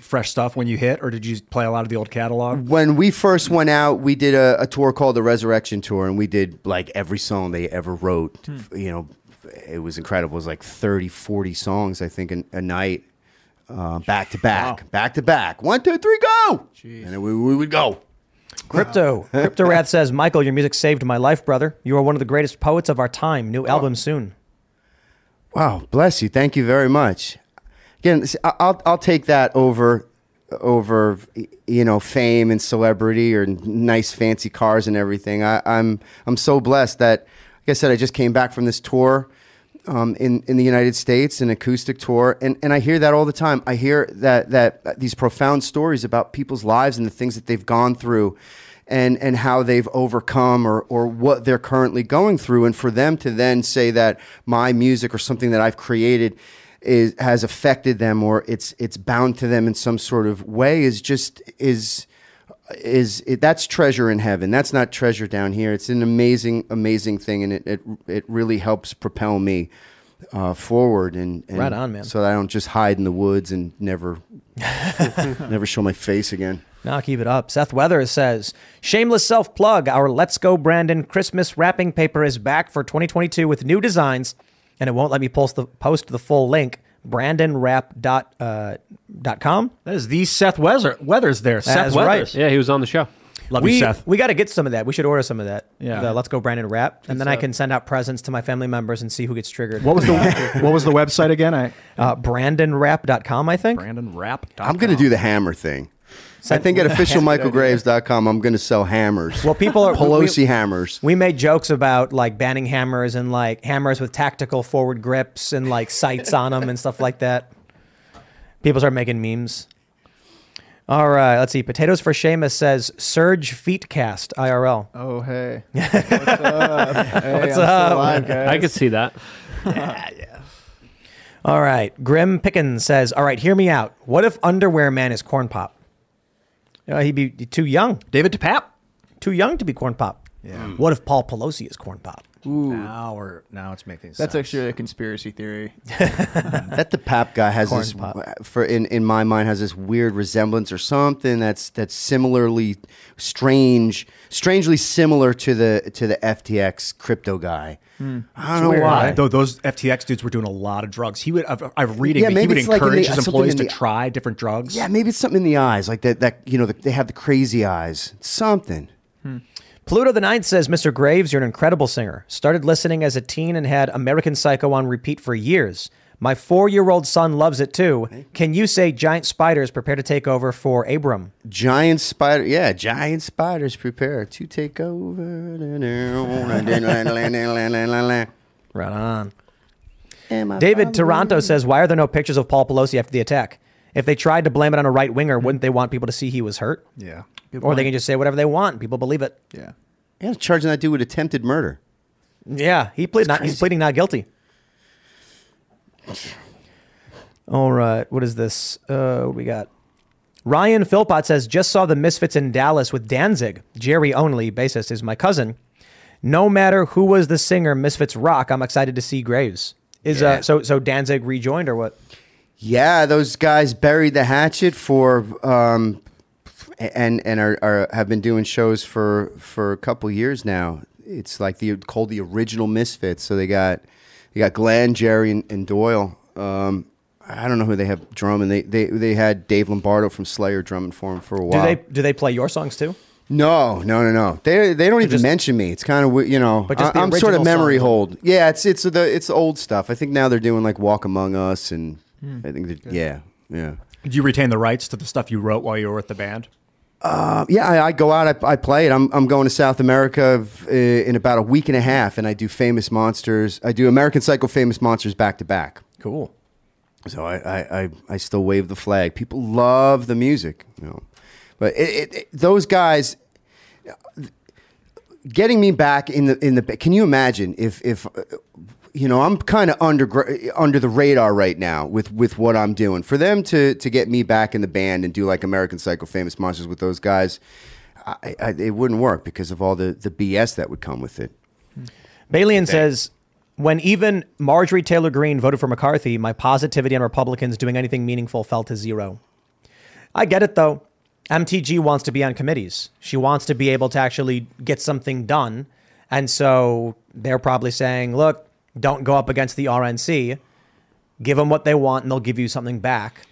S5: fresh stuff when you hit, or did you play a lot of the old catalog?
S4: When we first went out, we did a, a tour called the Resurrection Tour, and we did like every song they ever wrote. You know, it was incredible. It was like 30, 40 songs, I think, a, a night, uh, back to back, back to back. One, two, three, go! And then we, we would go.
S2: Crypto. Crypto Wrath says, Michale, your music saved my life, brother. You are one of the greatest poets of our time. New album soon.
S4: Wow, bless you. Thank you very much. Again, I'll I'll take that over over you know fame and celebrity or nice fancy cars and everything. I, I'm I'm so blessed that, like I said, I just came back from this tour um, in in the United States, an acoustic tour, and and I hear that all the time. I hear that that these profound stories about people's lives and the things that they've gone through. And, and how they've overcome or, or what they're currently going through. And for them to then say that my music or something that I've created is has affected them or it's it's bound to them in some sort of way is just is is it, that's treasure in heaven. That's not treasure down here. It's an amazing amazing thing, and it it, it really helps propel me uh, forward. And, and
S2: Right on, man.
S4: So that I don't just hide in the woods and never never show my face again.
S2: Now keep it up. Seth Weathers says, shameless self plug. Our Let's Go Brandon Christmas wrapping paper is back for 2022 with new designs, and it won't let me post the post the full link. BrandonWrap dot uh, dot com.
S5: That is the Seth Weather, Weathers there. Seth
S2: That's
S5: Weathers.
S2: right.
S3: Yeah, he was on the show.
S5: Love
S2: we,
S5: you, Seth.
S2: We got to get some of that. We should order some of that.
S5: Yeah.
S2: The Let's Go Brandon wrap, and then I can send out presents to my family members and see who gets triggered.
S5: What was the What was the website again? I
S2: uh, BrandonWrap.com, I think.
S5: Brandon Rap.
S4: I'm going to do the hammer thing. I think at officialmichaelgraves.com, I'm going to sell hammers.
S2: Well, people are
S4: Pelosi
S2: we-
S4: hammers.
S2: We made jokes about like banning hammers and like hammers with tactical forward grips and like sights on them and stuff like that. People start making memes. All right, let's see. Potatoes for Seamus says Serge Feet Cast IRL.
S6: Oh hey, what's up? Hey,
S2: What's
S6: I'm still
S2: up?
S6: alive, guys.
S3: I could see that. Yeah.
S2: All right, Grim Pickens says, "All right, hear me out. What if Underwear Man is Corn Pop? He'd be too young.
S5: David DePape.
S2: Too young to be Corn Pop.
S5: Yeah. Hmm.
S2: What if Paul Pelosi is Corn Pop?
S6: Ooh,
S5: Now we're now it's making sense.
S6: that's actually a conspiracy theory.
S4: that the pap guy has
S2: Corn
S4: this
S2: pop.
S4: for in, in my mind has this weird resemblance or something that's that's similarly strange strangely similar to the to the FTX crypto guy.
S2: Hmm.
S4: I don't know why.
S5: Though those FTX dudes were doing a lot of drugs. He would. I've, I've reading.
S4: Yeah,
S5: that he would
S4: it's like
S5: encourage
S4: the-
S5: his employees
S4: in
S5: to try different drugs.
S4: Yeah, maybe it's something in the eyes like that that you know they have the crazy eyes. Something.
S2: Pluto the Ninth says, Mr. Graves, you're an incredible singer. Started listening as a teen and had American Psycho on repeat for years. My four year old son loves it too. Can you say giant spiders prepare to take over for Abram?
S4: Giant spider, yeah, giant spiders prepare to take over.
S2: Right on. David Toronto says, Why are there no pictures of Paul Pelosi after the attack? If they tried to blame it on a right winger, wouldn't they want people to see he was hurt?
S5: Yeah.
S2: Or they can just say whatever they want. People believe it.
S6: Yeah.
S4: Yeah, charging that dude with attempted murder.
S2: Yeah, he plead not, he's pleading not guilty. All right, what is this? Uh, what we got? Ryan Philpott says, just saw the Misfits in Dallas with Danzig. Jerry Only, bassist, is my cousin. No matter who was the singer, Misfits rock. I'm excited to see Graves. Is
S4: Yeah.
S2: uh, so so Danzig rejoined or what?
S4: Yeah, those guys buried the hatchet for um, and and are, are have been doing shows for for a couple years now. it's like the called the original Misfits. So they got they got Glenn, Jerry, and, and Doyle. Um, I don't know who they have drumming. They they they had Dave Lombardo from Slayer drumming for them for a while.
S2: Do
S4: while.
S2: they do they play your songs too?
S4: No, no, no, no. They they don't even
S2: just-
S4: mention me. It's kind of you know.
S2: But just the
S4: I, am sort of memory
S2: songs.
S4: hold. Yeah, it's it's the it's old stuff. I think now they're doing like Walk Among Us and
S5: Hmm.
S4: I think yeah yeah.
S5: Did you retain the rights to the stuff you wrote while you were with the band?
S4: Uh, yeah, I, I go out. I, I play it. I'm I'm going to South America uh, in about a week and a half, and I do Famous Monsters. I do American Psycho, Famous Monsters back to back.
S2: Cool.
S4: So I, I, I, I still wave the flag. People love the music, you know. But it, it, it- those guys getting me back in the in the. Can you imagine if if uh, you know I'm kind of under under the radar right now with with what I'm doing. For them to to get me back in the band and do like American Psycho, Famous Monsters with those guys, I, I, it wouldn't work because of all the the BS that would come with it. Hmm.
S2: Balian says, when even Marjorie Taylor Greene voted for McCarthy, my positivity on Republicans doing anything meaningful fell to zero. I get it though. MTG wants to be on committees. She wants to be able to actually get something done. And so they're probably saying, look, don't go up against the RNC. Give them what they want and they'll give you something back.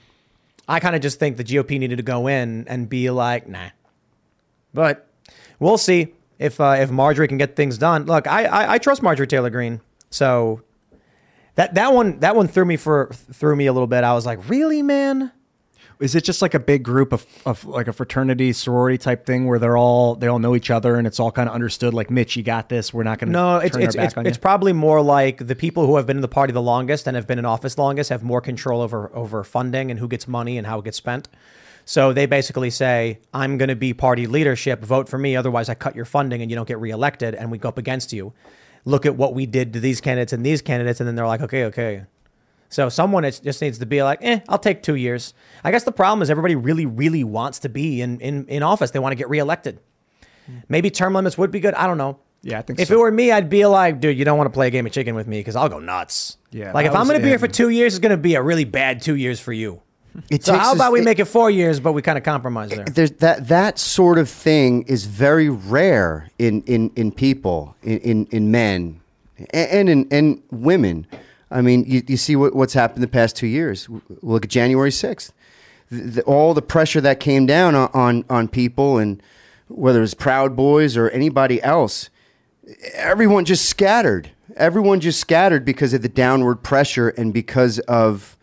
S2: I kind of just think the GOP needed to go in and be like, nah. But we'll see if uh, if Marjorie can get things done. Look, I, I I trust Marjorie Taylor Greene, so that that one that one threw me for threw me a little bit. I was like, really, man?
S5: Is it just like a big group of, of like a fraternity sorority type thing where they're all they all know each other and it's all kind of understood? Like Mitch, you got this. We're not going to
S2: No, it's
S5: turn
S2: it's
S5: our back
S2: it's, it's probably more like the people who have been in the party the longest and have been in office longest have more control over over funding and who gets money and how it gets spent. So they basically say, "I'm going to be party leadership. Vote for me, otherwise I cut your funding and you don't get reelected, and we go up against you. Look at what we did to these candidates and these candidates, and then they're like, okay, okay." So someone just needs to be like, "Eh, I'll take two years." I guess the problem is everybody really, really wants to be in in, in office. They want to get reelected. Maybe term limits would be good. I don't know.
S5: Yeah, I think so.
S2: if
S5: so.
S2: it were me, I'd be like, dude, you don't want to play a game of chicken with me because I'll go nuts.
S5: Yeah,
S2: Like if I'm going to be here for two years, it's going to be a really bad two years for you.
S4: It
S2: so
S4: takes
S2: how
S4: us-
S2: about we
S4: it-
S2: make it four years, but we kind of compromise there?
S4: there's that that sort of thing is very rare in in in people in in, in men and in and women i mean you, you see what, what's happened the past two years. Look at january 6th the, the, all the pressure that came down on, on on people and whether it's proud boys or anybody else everyone just scattered. Everyone just scattered because of the downward pressure and because of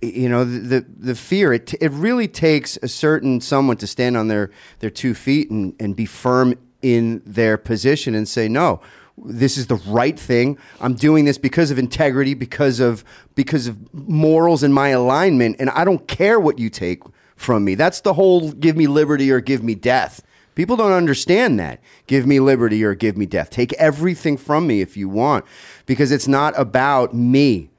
S4: you know the the, the fear. It, it really takes a certain someone to stand on their their two feet and, and be firm in their position and say no this is the right thing. I'm doing this because of integrity because of because of morals and my alignment and i don't care what you take from me. That's the whole give me liberty or give me death. People don't understand that. Give me liberty or give me death. Take everything from me if you want because it's not about me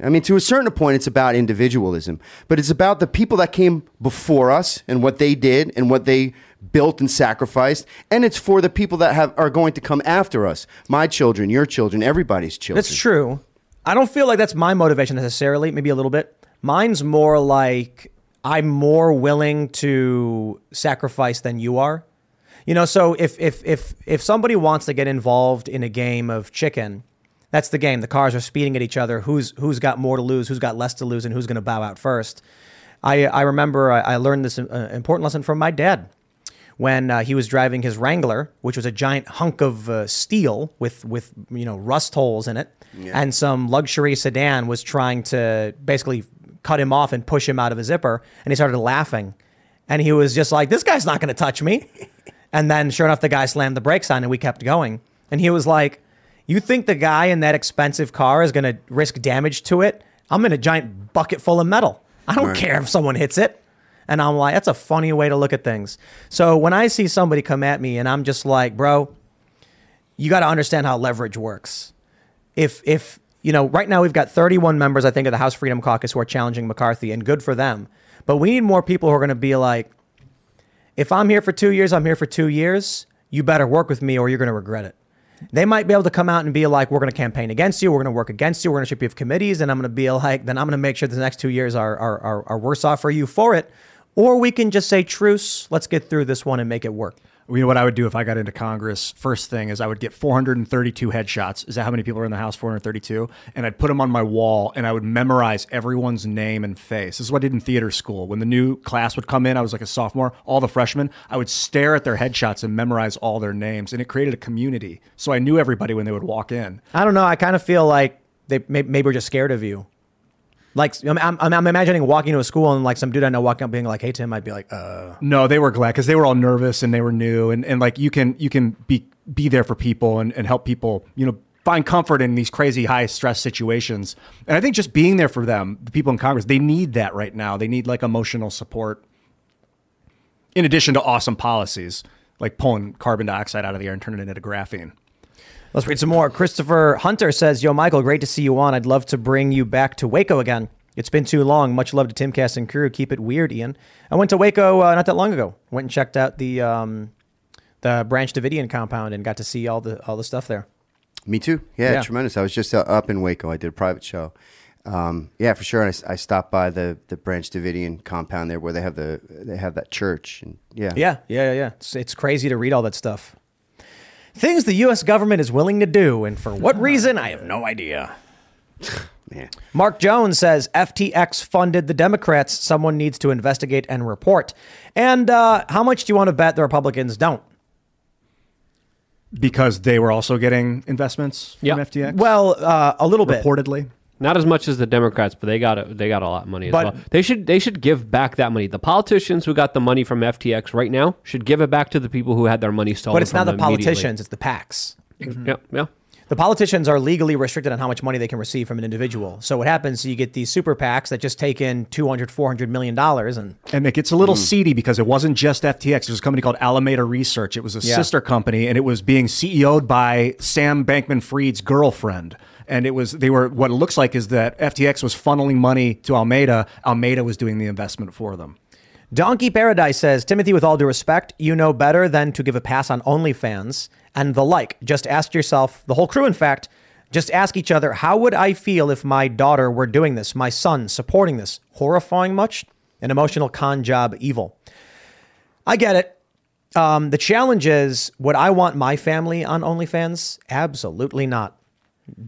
S4: I mean, to a certain point, it's about individualism, but it's about the people that came before us and what they did and what they built and sacrificed, and it's for the people that have are going to come after us, my children, your children, everybody's children.
S2: That's true. I don't feel like that's my motivation necessarily, maybe a little bit. Mine's more like I'm more willing to sacrifice than you are. You know, so if if if if somebody wants to get involved in a game of chicken, that's the game. The cars are speeding at each other. Who's who's got more to lose? Who's got less to lose? And who's going to bow out first? I I remember I, I learned this uh, important lesson from my dad when uh, he was driving his Wrangler, which was a giant hunk of uh, steel with with you know rust holes in it,
S12: Yeah.
S2: and some luxury sedan was trying to basically cut him off and push him out of his zipper, and he started laughing, and he was just like, "This guy's not going to touch me," and then sure enough, the guy slammed the brakes on, and we kept going, and he was like, "You think the guy in that expensive car is going to risk damage to it? I'm in a giant bucket full of metal. I don't
S12: Right.
S2: care if someone hits it." And I'm like, that's a funny way to look at things. So when I see somebody come at me and I'm just like, bro, you got to understand how leverage works. If, if, you know, right now we've got 31 members, I think, of the House Freedom Caucus who are challenging McCarthy, and good for them. But we need more people who are going to be like, if I'm here for two years, I'm here for two years. You better work with me or you're going to regret it. They might be able to come out and be like, we're going to campaign against you. We're going to work against you. We're going to ship you committees. And I'm going to be like, then I'm going to make sure the next two years are, are, are, are worse off for you for it. Or we can just say, truce, let's get through this one and make it work.
S5: You know what I would do if I got into Congress? First thing is I would get 432 headshots. Is that how many people are in the House? 432. And I'd put them on my wall and I would memorize everyone's name and face. This is what I did in theater school. When the new class would come in, I was like a sophomore, all the freshmen, I would stare at their headshots and memorize all their names. And it created a community. So I knew everybody when they would walk in.
S2: I don't know. I kind of feel like they may- maybe we're just scared of you. Like I'm, I'm, I'm imagining walking to a school and like some dude I know walking up being like, "Hey Tim," I'd be like, "Uh."
S5: No, they were glad because they were all nervous and they were new and, and like you can you can be be there for people and, and help people, you know, find comfort in these crazy high stress situations. And I think just being there for them, the people in Congress, they need that right now. They need like emotional support in addition to awesome policies like pulling carbon dioxide out of the air and turning it into graphene.
S2: Let's read some more. Christopher Hunter says, Yo, Michale, great to see you on. I'd love to bring you back to Waco again. It's been too long. Much love to Timcast and crew. Keep it weird, Ian. I went to Waco uh, not that long ago. Went and checked out the um, the Branch Davidian compound and got to see all the all the stuff there.
S4: Me too. Yeah,
S2: Yeah.
S4: tremendous. I was just uh, up in Waco. I did a private show. Um, yeah, for sure. And I I, stopped by the the Branch Davidian compound there, where they have the they have that church. And yeah,
S2: Yeah, yeah, yeah, yeah. It's, it's crazy to read all that stuff. Things the U.S. government is willing to do, and for what reason, I have no idea.
S4: Man.
S2: Mark Jones says FTX funded the Democrats. Someone needs to investigate and report. And uh, how much do you want to bet the Republicans don't?
S5: Because they were also getting investments from
S3: Yeah.
S5: FTX?
S2: Well, uh, a little bit.
S5: Reportedly.
S3: Not as much as the Democrats, but they got a, they got a lot of money as
S2: But-
S3: well. They should they should give back that money. The politicians who got the money from FTX right now should give it back to the people who had their money stolen.
S2: But it's not
S3: from
S2: the
S3: them immediately.
S2: politicians, it's the PACs.
S3: Yeah, yeah.
S2: The politicians are legally restricted on how much money they can receive from an individual. So what happens, is you get these super PACs that just take in 200, 400 million dollars and
S5: And it gets a little hmm. seedy because it wasn't just FTX. There was a company called Alameda Research. It was a
S2: Yeah.
S5: sister company, and it was being CEO'd by Sam Bankman-Fried's girlfriend. And it was they were what it looks like is that FTX was funneling money to Alameda. Alameda was doing the investment for them.
S2: Donkey Paradise says, Timothy, with all due respect, you know better than to give a pass on OnlyFans and the like. Just ask yourself, the whole crew, in fact, just ask each other, how would I feel if my daughter were doing this, my son supporting this? Horrifying much? An emotional con job evil. I get it. Um, the challenge is, would I want my family on OnlyFans? Absolutely not.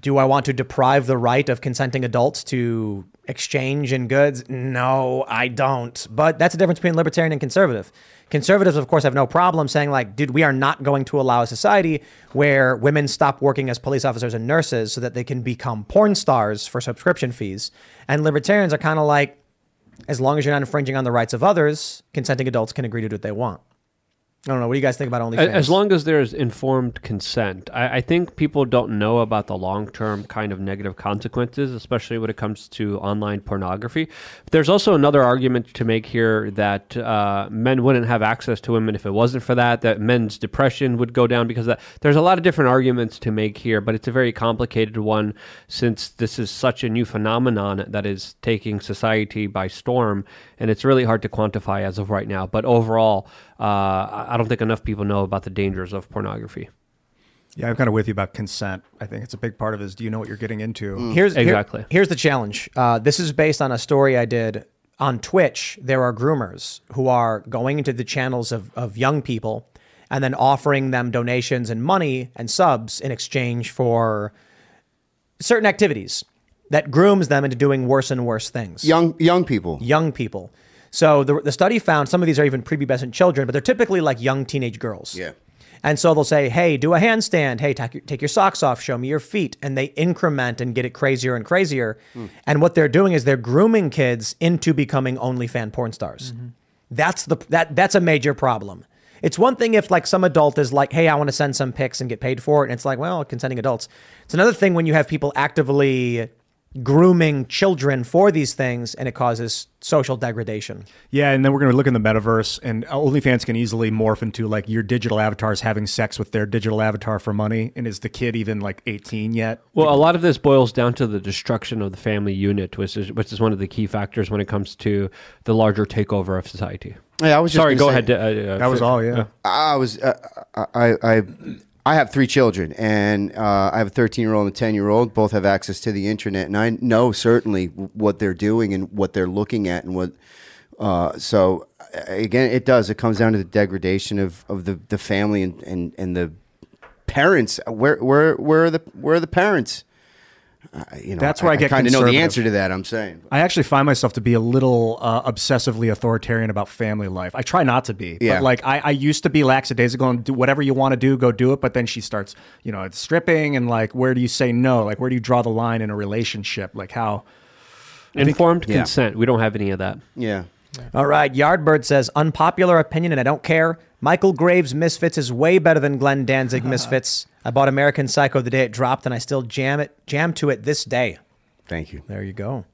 S2: Do I want to deprive the right of consenting adults to exchange in goods? No, I don't. But that's the difference between libertarian and conservative. Conservatives, of course, have no problem saying, like, dude, we are not going to allow a society where women stop working as police officers and nurses so that they can become porn stars for subscription fees. And libertarians are kind of like, as long as you're not infringing on the rights of others, consenting adults can agree to do what they want. I don't know. What do you guys think about OnlyFans?
S3: As long as there's informed consent, I, I think people don't know about the long term kind of negative consequences, especially when it comes to online pornography. But There's also another argument to make here that uh, men wouldn't have access to women if it wasn't for that, that men's depression would go down because of that. There's a lot of different arguments to make here, but it's a very complicated one since this is such a new phenomenon that is taking society by storm, and it's really hard to quantify as of right now. But overall, uh, I I don't think enough people know about the dangers of pornography.
S5: Yeah, I'm kind of with you about consent. I think it's a big part of it is do you know what you're getting into?
S2: Here's here-
S3: Exactly.
S2: here's the challenge. Uh, this is based on a story I did on Twitch. There are groomers who are going into the channels of, of young people and then offering them donations and money and subs in exchange for certain activities that grooms them into doing worse and worse things.
S4: Young young people.
S2: Young people. So the, the study found some of these are even prepubescent children, but they're typically like young teenage girls.
S4: Yeah.
S2: And so they'll say, hey, do a handstand. Hey, take your, take your socks off. Show me your feet. And they increment and get it crazier and crazier. Hmm. And what they're doing is they're grooming kids into becoming OnlyFan porn stars. Mm-hmm. That's the that that's a major problem. It's one thing if like some adult is like, hey, I want to send some pics and get paid for it. And it's like, well, consenting adults. It's another thing when you have people actively grooming children for these things and it causes social degradation.
S5: Yeah, and then we're going to look in the metaverse, and OnlyFans can easily morph into like your digital avatars having sex with their digital avatar for money. And is the kid even like 18 yet?
S3: Well, a lot of this boils down to the destruction of the family unit, which is which is one of the key factors when it comes to the larger takeover of society.
S4: Yeah, I was just
S3: sorry. Go
S4: say-
S3: ahead. uh, uh,
S5: That was all, yeah.
S4: I was uh, I I I have three children, and uh, I have a 13 year old and a 10 year old. Both have access to the internet, and I know certainly what they're doing and what they're looking at, and what. Uh, so again, it does. It comes down to the degradation of, of the, the family and, and, and the parents. Where where where are the where are the parents? Uh, you know,
S5: That's where I get
S4: kind of know the answer to that. I'm saying.
S5: I actually find myself to be a little uh, obsessively authoritarian about family life. I try not to be,
S4: Yeah.
S5: but like I, I used to be lackadaisical and do whatever you want to do, go do it. But then she starts, you know, it's stripping and like, where do you say no? Like, where do you draw the line in a relationship? Like how I think-
S3: Informed
S5: yeah.
S3: consent. We don't have any of that.
S4: Yeah.
S2: All right, Yardbird says unpopular opinion, and I don't care. Michale Graves Misfits is way better than Glenn Danzig Misfits. I bought American Psycho the day it dropped, and I still jam it, jam to it this day.
S4: Thank you.
S2: There you go.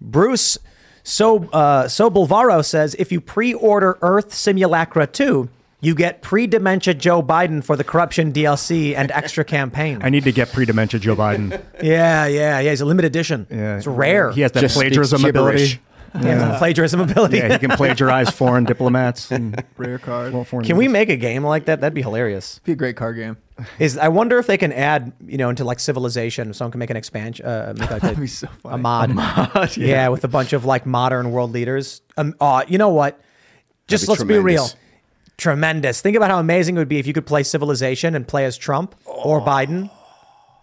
S2: Bruce So uh, So Bulvaro says if you pre-order Earth Simulacra 2, you get pre-dementia Joe Biden for the corruption DLC and extra campaign.
S5: I need to get pre-dementia Joe Biden.
S2: Yeah, yeah, yeah. He's a limited edition. Yeah, it's rare.
S5: He has that plagiarism ability.
S2: He has the plagiarism ability.
S5: Yeah, he can plagiarize foreign diplomats. And
S6: Rare card.
S5: well, foreign
S2: Can we make a game like that? That'd be hilarious.
S6: Be a great card game.
S2: Is I wonder if they can add, you know, into like civilization. Someone can make an expansion, uh, make like a,
S6: That'd be so funny.
S2: a mod,
S6: A mod,
S2: yeah.
S6: yeah.
S2: with a bunch of like modern world leaders. Um, uh, you know what? Just
S4: be
S2: let's be real.
S4: tremendous.
S2: Tremendous. Think about how amazing it would be if you could play Civilization and play as Trump or Biden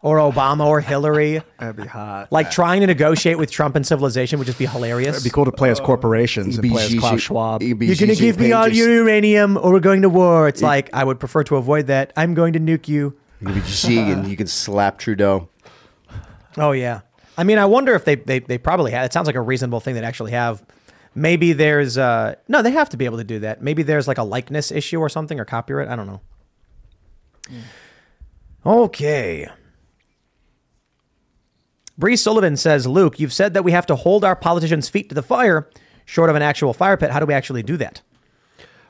S2: or Obama or Hillary.
S5: That'd be hot.
S2: Like trying to negotiate with Trump and Civilization would just be hilarious.
S5: It'd be cool to play as corporations and play as Klaus Schwab.
S2: You're going to give me all your uranium or we're going to war. It's like, I would prefer to avoid that. I'm going to nuke you.
S4: You can be and you can slap Trudeau.
S2: Oh, yeah. I mean, I wonder if they, they, they probably have. It sounds like a reasonable thing they'd actually have. Maybe there's, uh, no, they have to be able to do that. Maybe there's like a likeness issue or something or copyright. I don't know. Okay. Bree Sullivan says, Luke, you've said that we have to hold our politicians' feet to the fire, short of an actual fire pit. How do we actually do that?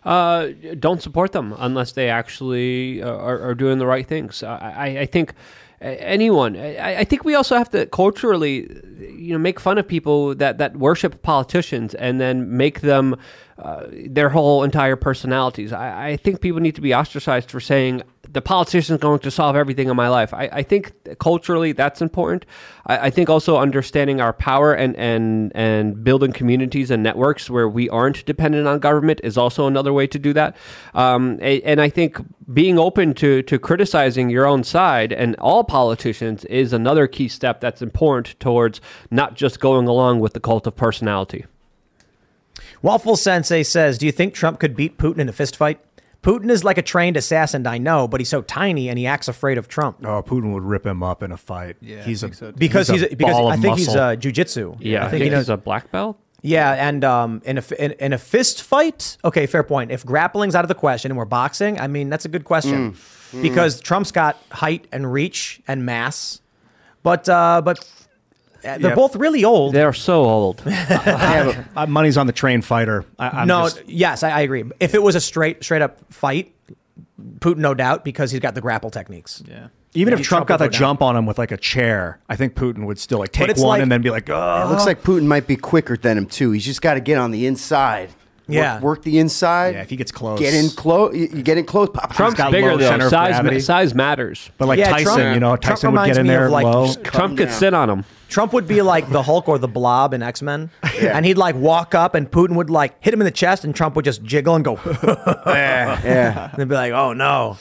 S3: Uh, don't support them unless they actually uh, are, are doing the right things. I, I, think anyone. I, I think we also have to culturally, you know, make fun of people that that worship politicians and then make them uh, their whole entire personalities. I, I think people need to be ostracized for saying the politician is going to solve everything in my life. I, I think culturally that's important. I, I think also understanding our power and, and and building communities and networks where we aren't dependent on government is also another way to do that. Um, and I think being open to to criticizing your own side and all politicians is another key step that's important towards not just going along with the cult of personality.
S2: Waffle Sensei says, Do you think Trump could beat Putin in a fistfight? Putin is like a trained assassin, I know, but he's so tiny and he acts afraid of Trump.
S5: Oh, Putin would rip him up in a fight.
S6: Yeah,
S5: he's a
S6: so.
S2: Because he's,
S5: a
S2: because
S5: ball
S2: I
S5: of
S2: think he's
S5: muscle.
S2: uh, jujitsu.
S3: Yeah,
S2: I think he knows.
S3: he's a black belt.
S2: Yeah, and um, in a in, in a fist fight, okay, fair point. If grappling's out of the question and we're boxing, I mean that's a good question
S5: Mm.
S2: because Trump's got height and reach and mass, but uh, but uh, they're
S5: Yeah.
S2: both really old.
S3: They're so old.
S5: Uh, money's on the train fighter. I, I'm
S2: no,
S5: just-
S2: yes, I, I agree. If it was a straight straight up fight, Putin no doubt because he's got the grapple techniques.
S6: Yeah.
S5: even if
S2: Maybe
S5: Trump, got
S2: would
S5: the
S2: go
S5: jump on him with like a chair, I think Putin would still like take one
S2: like-
S5: and then be like, oh.
S4: It looks like Putin might be quicker than him too. He's just got to get on the inside.
S2: Yeah.
S4: work, the inside.
S5: Yeah, if he gets close.
S4: get in close. You you get in close. Pop, pop,
S3: Trump's
S5: got
S3: bigger
S5: low
S3: though. Size,
S5: gravity.
S3: size matters.
S5: But like
S2: Yeah,
S5: Tyson,
S2: Trump-
S5: you know,
S2: Trump
S5: Tyson would get in there
S2: like,
S5: low.
S3: Trump could sit on him.
S2: Trump would be like the Hulk or the Blob in X Men, and he'd like walk up, and Putin would like hit him in the chest, and Trump would just jiggle and go,
S4: Yeah.
S2: yeah, and they'd be like, "Oh no,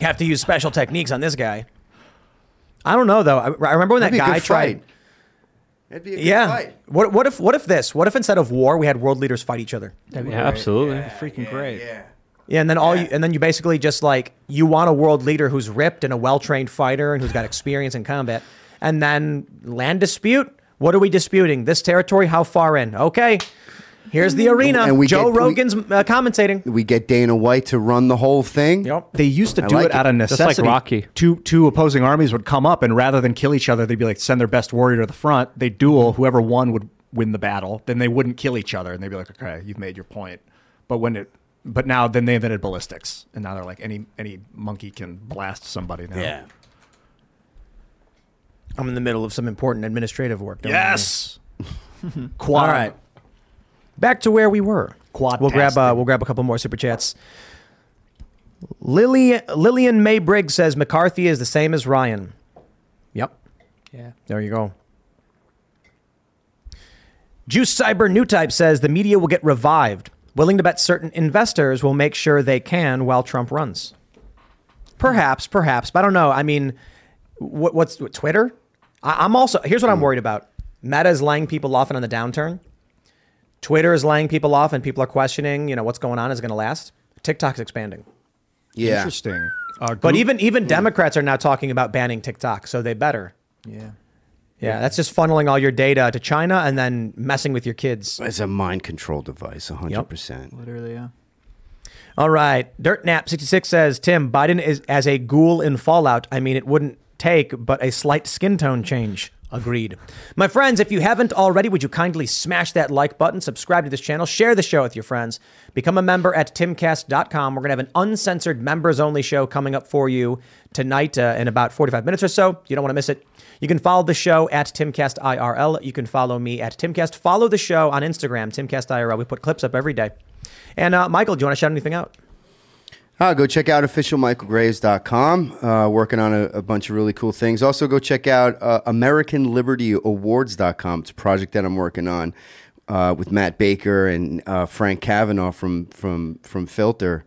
S2: you have to use special techniques on this guy." I don't know though. I, I remember when that
S4: That'd be a
S2: guy tried.
S4: fight. That'd be a good
S2: Yeah.
S4: fight.
S2: What what if what if this? What if instead of war, we had world leaders fight each other?
S3: Yeah, absolutely.
S6: Freaking great.
S4: Yeah.
S2: Yeah, and then all you and then you basically just like you want a world leader who's ripped and a well trained fighter and who's got experience in combat, and then land dispute. What are we disputing? This territory? How far in? Okay, here's the arena.
S4: And we
S2: Joe
S4: get- we-
S2: Rogan's uh, commentating.
S4: We get Dana White to run the whole thing.
S2: Yep.
S5: They used to
S4: I
S5: do
S4: like
S5: it out
S4: of
S5: of
S3: Just like. Rocky.
S5: Two two opposing armies would come up, and rather than kill each other, they'd be like send their best warrior to the front. They duel. Whoever won would win the battle. Then they wouldn't kill each other, and they'd be like, okay, you've made your point. But when it, but now then they invented ballistics, and now they're like any any monkey can blast somebody now.
S2: I'm in the middle of some important administrative work. don't
S5: Yes.
S2: worry.
S5: Quad.
S2: All right. Back to where we were.
S5: Quad.
S2: We'll grab uh, we'll grab a couple more super chats. Lily Lillian May Briggs says McCarthy is the same as Ryan. Yep.
S6: Yeah.
S2: There you go. Juice Cyber New Type says the media will get revived. willing to bet certain investors will make sure they can while Trump runs. Perhaps, perhaps, but I don't know. I mean, what, what's what, Twitter? I, I'm also here's what I'm worried about. Meta is laying people off and on the downturn. Twitter is laying people off, and people are questioning, you know, what's going on is going to last. TikTok's expanding.
S4: Yeah.
S5: Interesting. Uh,
S2: But
S5: Goo-
S2: even even Democrats are now talking about banning TikTok, so they better.
S6: Yeah.
S2: Yeah, that's just funneling all your data to China and then messing with your kids.
S4: It's a mind control device, 100%.
S6: Literally, yeah.
S2: All right. DirtNap66 says Tim, Biden is as a ghoul in Fallout. I mean, it wouldn't take but a slight skin tone change. Agreed. My friends, if you haven't already, would you kindly smash that like button, subscribe to this channel, share the show with your friends, become a member at timcast.com. We're going to have an uncensored members only show coming up for you tonight uh, in about 45 minutes or so. You don't want to miss it. You can follow the show at TimcastIRL. You can follow me at Timcast. Follow the show on Instagram, TimcastIRL. We put clips up every day. And uh, Michale, do you want to shout anything out?
S4: Uh, go check out officialmichalegraves.com. Uh, working on a, a bunch of really cool things. Also, go check out uh, AmericanLibertyAwards.com. It's a project that I'm working on uh, with Matt Baker and uh, Frank Cavanagh from from from Filter.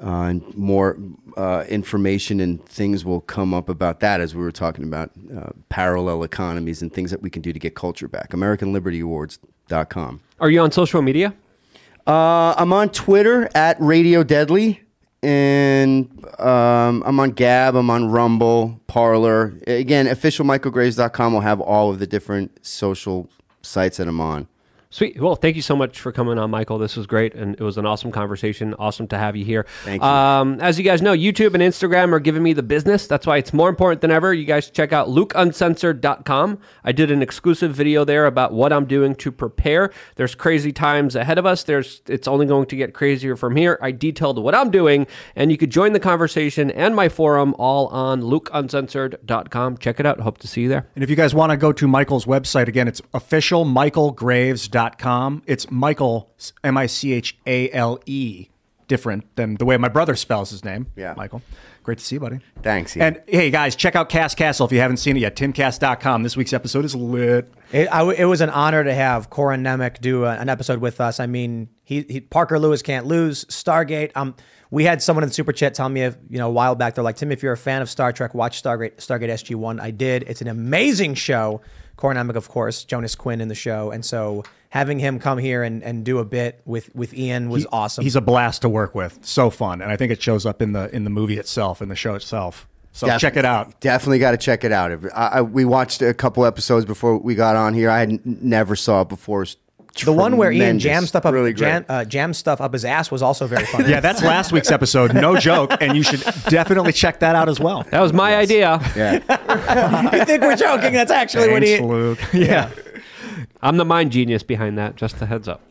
S4: Uh, and more uh, information and things will come up about that as we were talking about uh, parallel economies and things that we can do to get culture back. AmericanLibertyAwards.com.
S3: Are you on social media?
S4: Uh, I'm on Twitter at Radio Deadly, and um, I'm on Gab. I'm on Rumble, Parler. Again, officialmichalegraves.com will have all of the different social sites that I'm on.
S3: Sweet. Well, thank you so much for coming on, Michale. This was great, and it was an awesome conversation. Awesome to have you here.
S4: Thank you.
S3: Um, as you guys know, YouTube and Instagram are giving me the business. That's why it's more important than ever. You guys check out lukeuncensored.com. I did an exclusive video there about what I'm doing to prepare. There's crazy times ahead of us. There's it's only going to get crazier from here. I detailed what I'm doing, and you could join the conversation and my forum all on lukeuncensored.com. Check it out. Hope to see you there.
S5: And if you guys want to go to Michale's website, again, it's officialmichalegraves.com. It's Michale, M I C H A L E, different than the way my brother spells his name.
S4: Yeah.
S5: Michale. Great to see you, buddy.
S4: Thanks. Ian.
S5: And hey, guys, check out Cast Castle if you haven't seen it yet. Timcast.com. This week's episode is lit.
S2: It, I, it was an honor to have Corin Nemec do a, an episode with us. I mean, he, he Parker Lewis can't lose. Stargate. Um, we had someone in the super chat tell me, you know, a while back. They're like, Tim, if you're a fan of Star Trek, watch Stargate Stargate SG One. I did. It's an amazing show. Corin Nemec, of course, Jonas Quinn in the show, and so having him come here and, and do a bit with with Ian was
S5: He-
S2: awesome.
S5: He's a blast to work with. So fun. And I think it shows up in the in the movie itself, in the show itself. So
S4: Def-
S5: check it out.
S4: Definitely got to check it out. I, I, we watched a couple episodes before we got on here. I had n- never saw it before. It's
S2: the one where Ian jammed stuff up,
S4: really
S2: jam, uh, jammed stuff up his ass was also very funny.
S5: Yeah, that's last week's episode. No joke. And you should definitely check that out as well.
S3: That was my idea.
S4: Yeah.
S2: you think we're joking? That's actually what
S5: Thanks,
S2: he.
S5: Luke. Yeah.
S3: I'm the mind genius behind that. Just a heads up.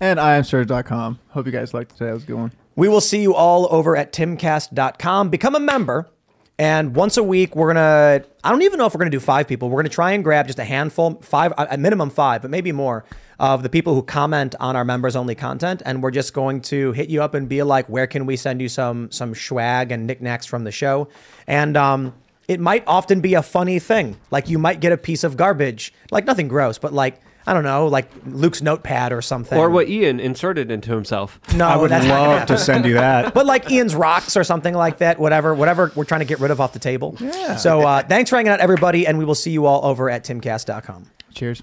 S6: And iamstarted.com. Hope you guys liked today. That was a good one.
S2: We will see you all over at timcast.com. Become a member. And once a week, we're going to, I don't even know if we're going to do five people. We're going to try and grab just a handful, five, a minimum five, but maybe more of the people who comment on our members only content. And we're just going to hit you up and be like, where can we send you some, some swag and knickknacks from the show? And, um, it might often be a funny thing. Like you might get a piece of garbage, like nothing gross, but like, I don't know, like Luke's notepad or something.
S3: Or what Ian inserted into himself.
S2: No,
S5: I would
S2: that's not gonna
S5: love to send you that.
S2: But like Ian's rocks or something like that, whatever, whatever we're trying to get rid of off the table.
S6: Yeah.
S2: So uh, thanks for hanging out, everybody, and we will see you all over at timcast.com.
S6: Cheers.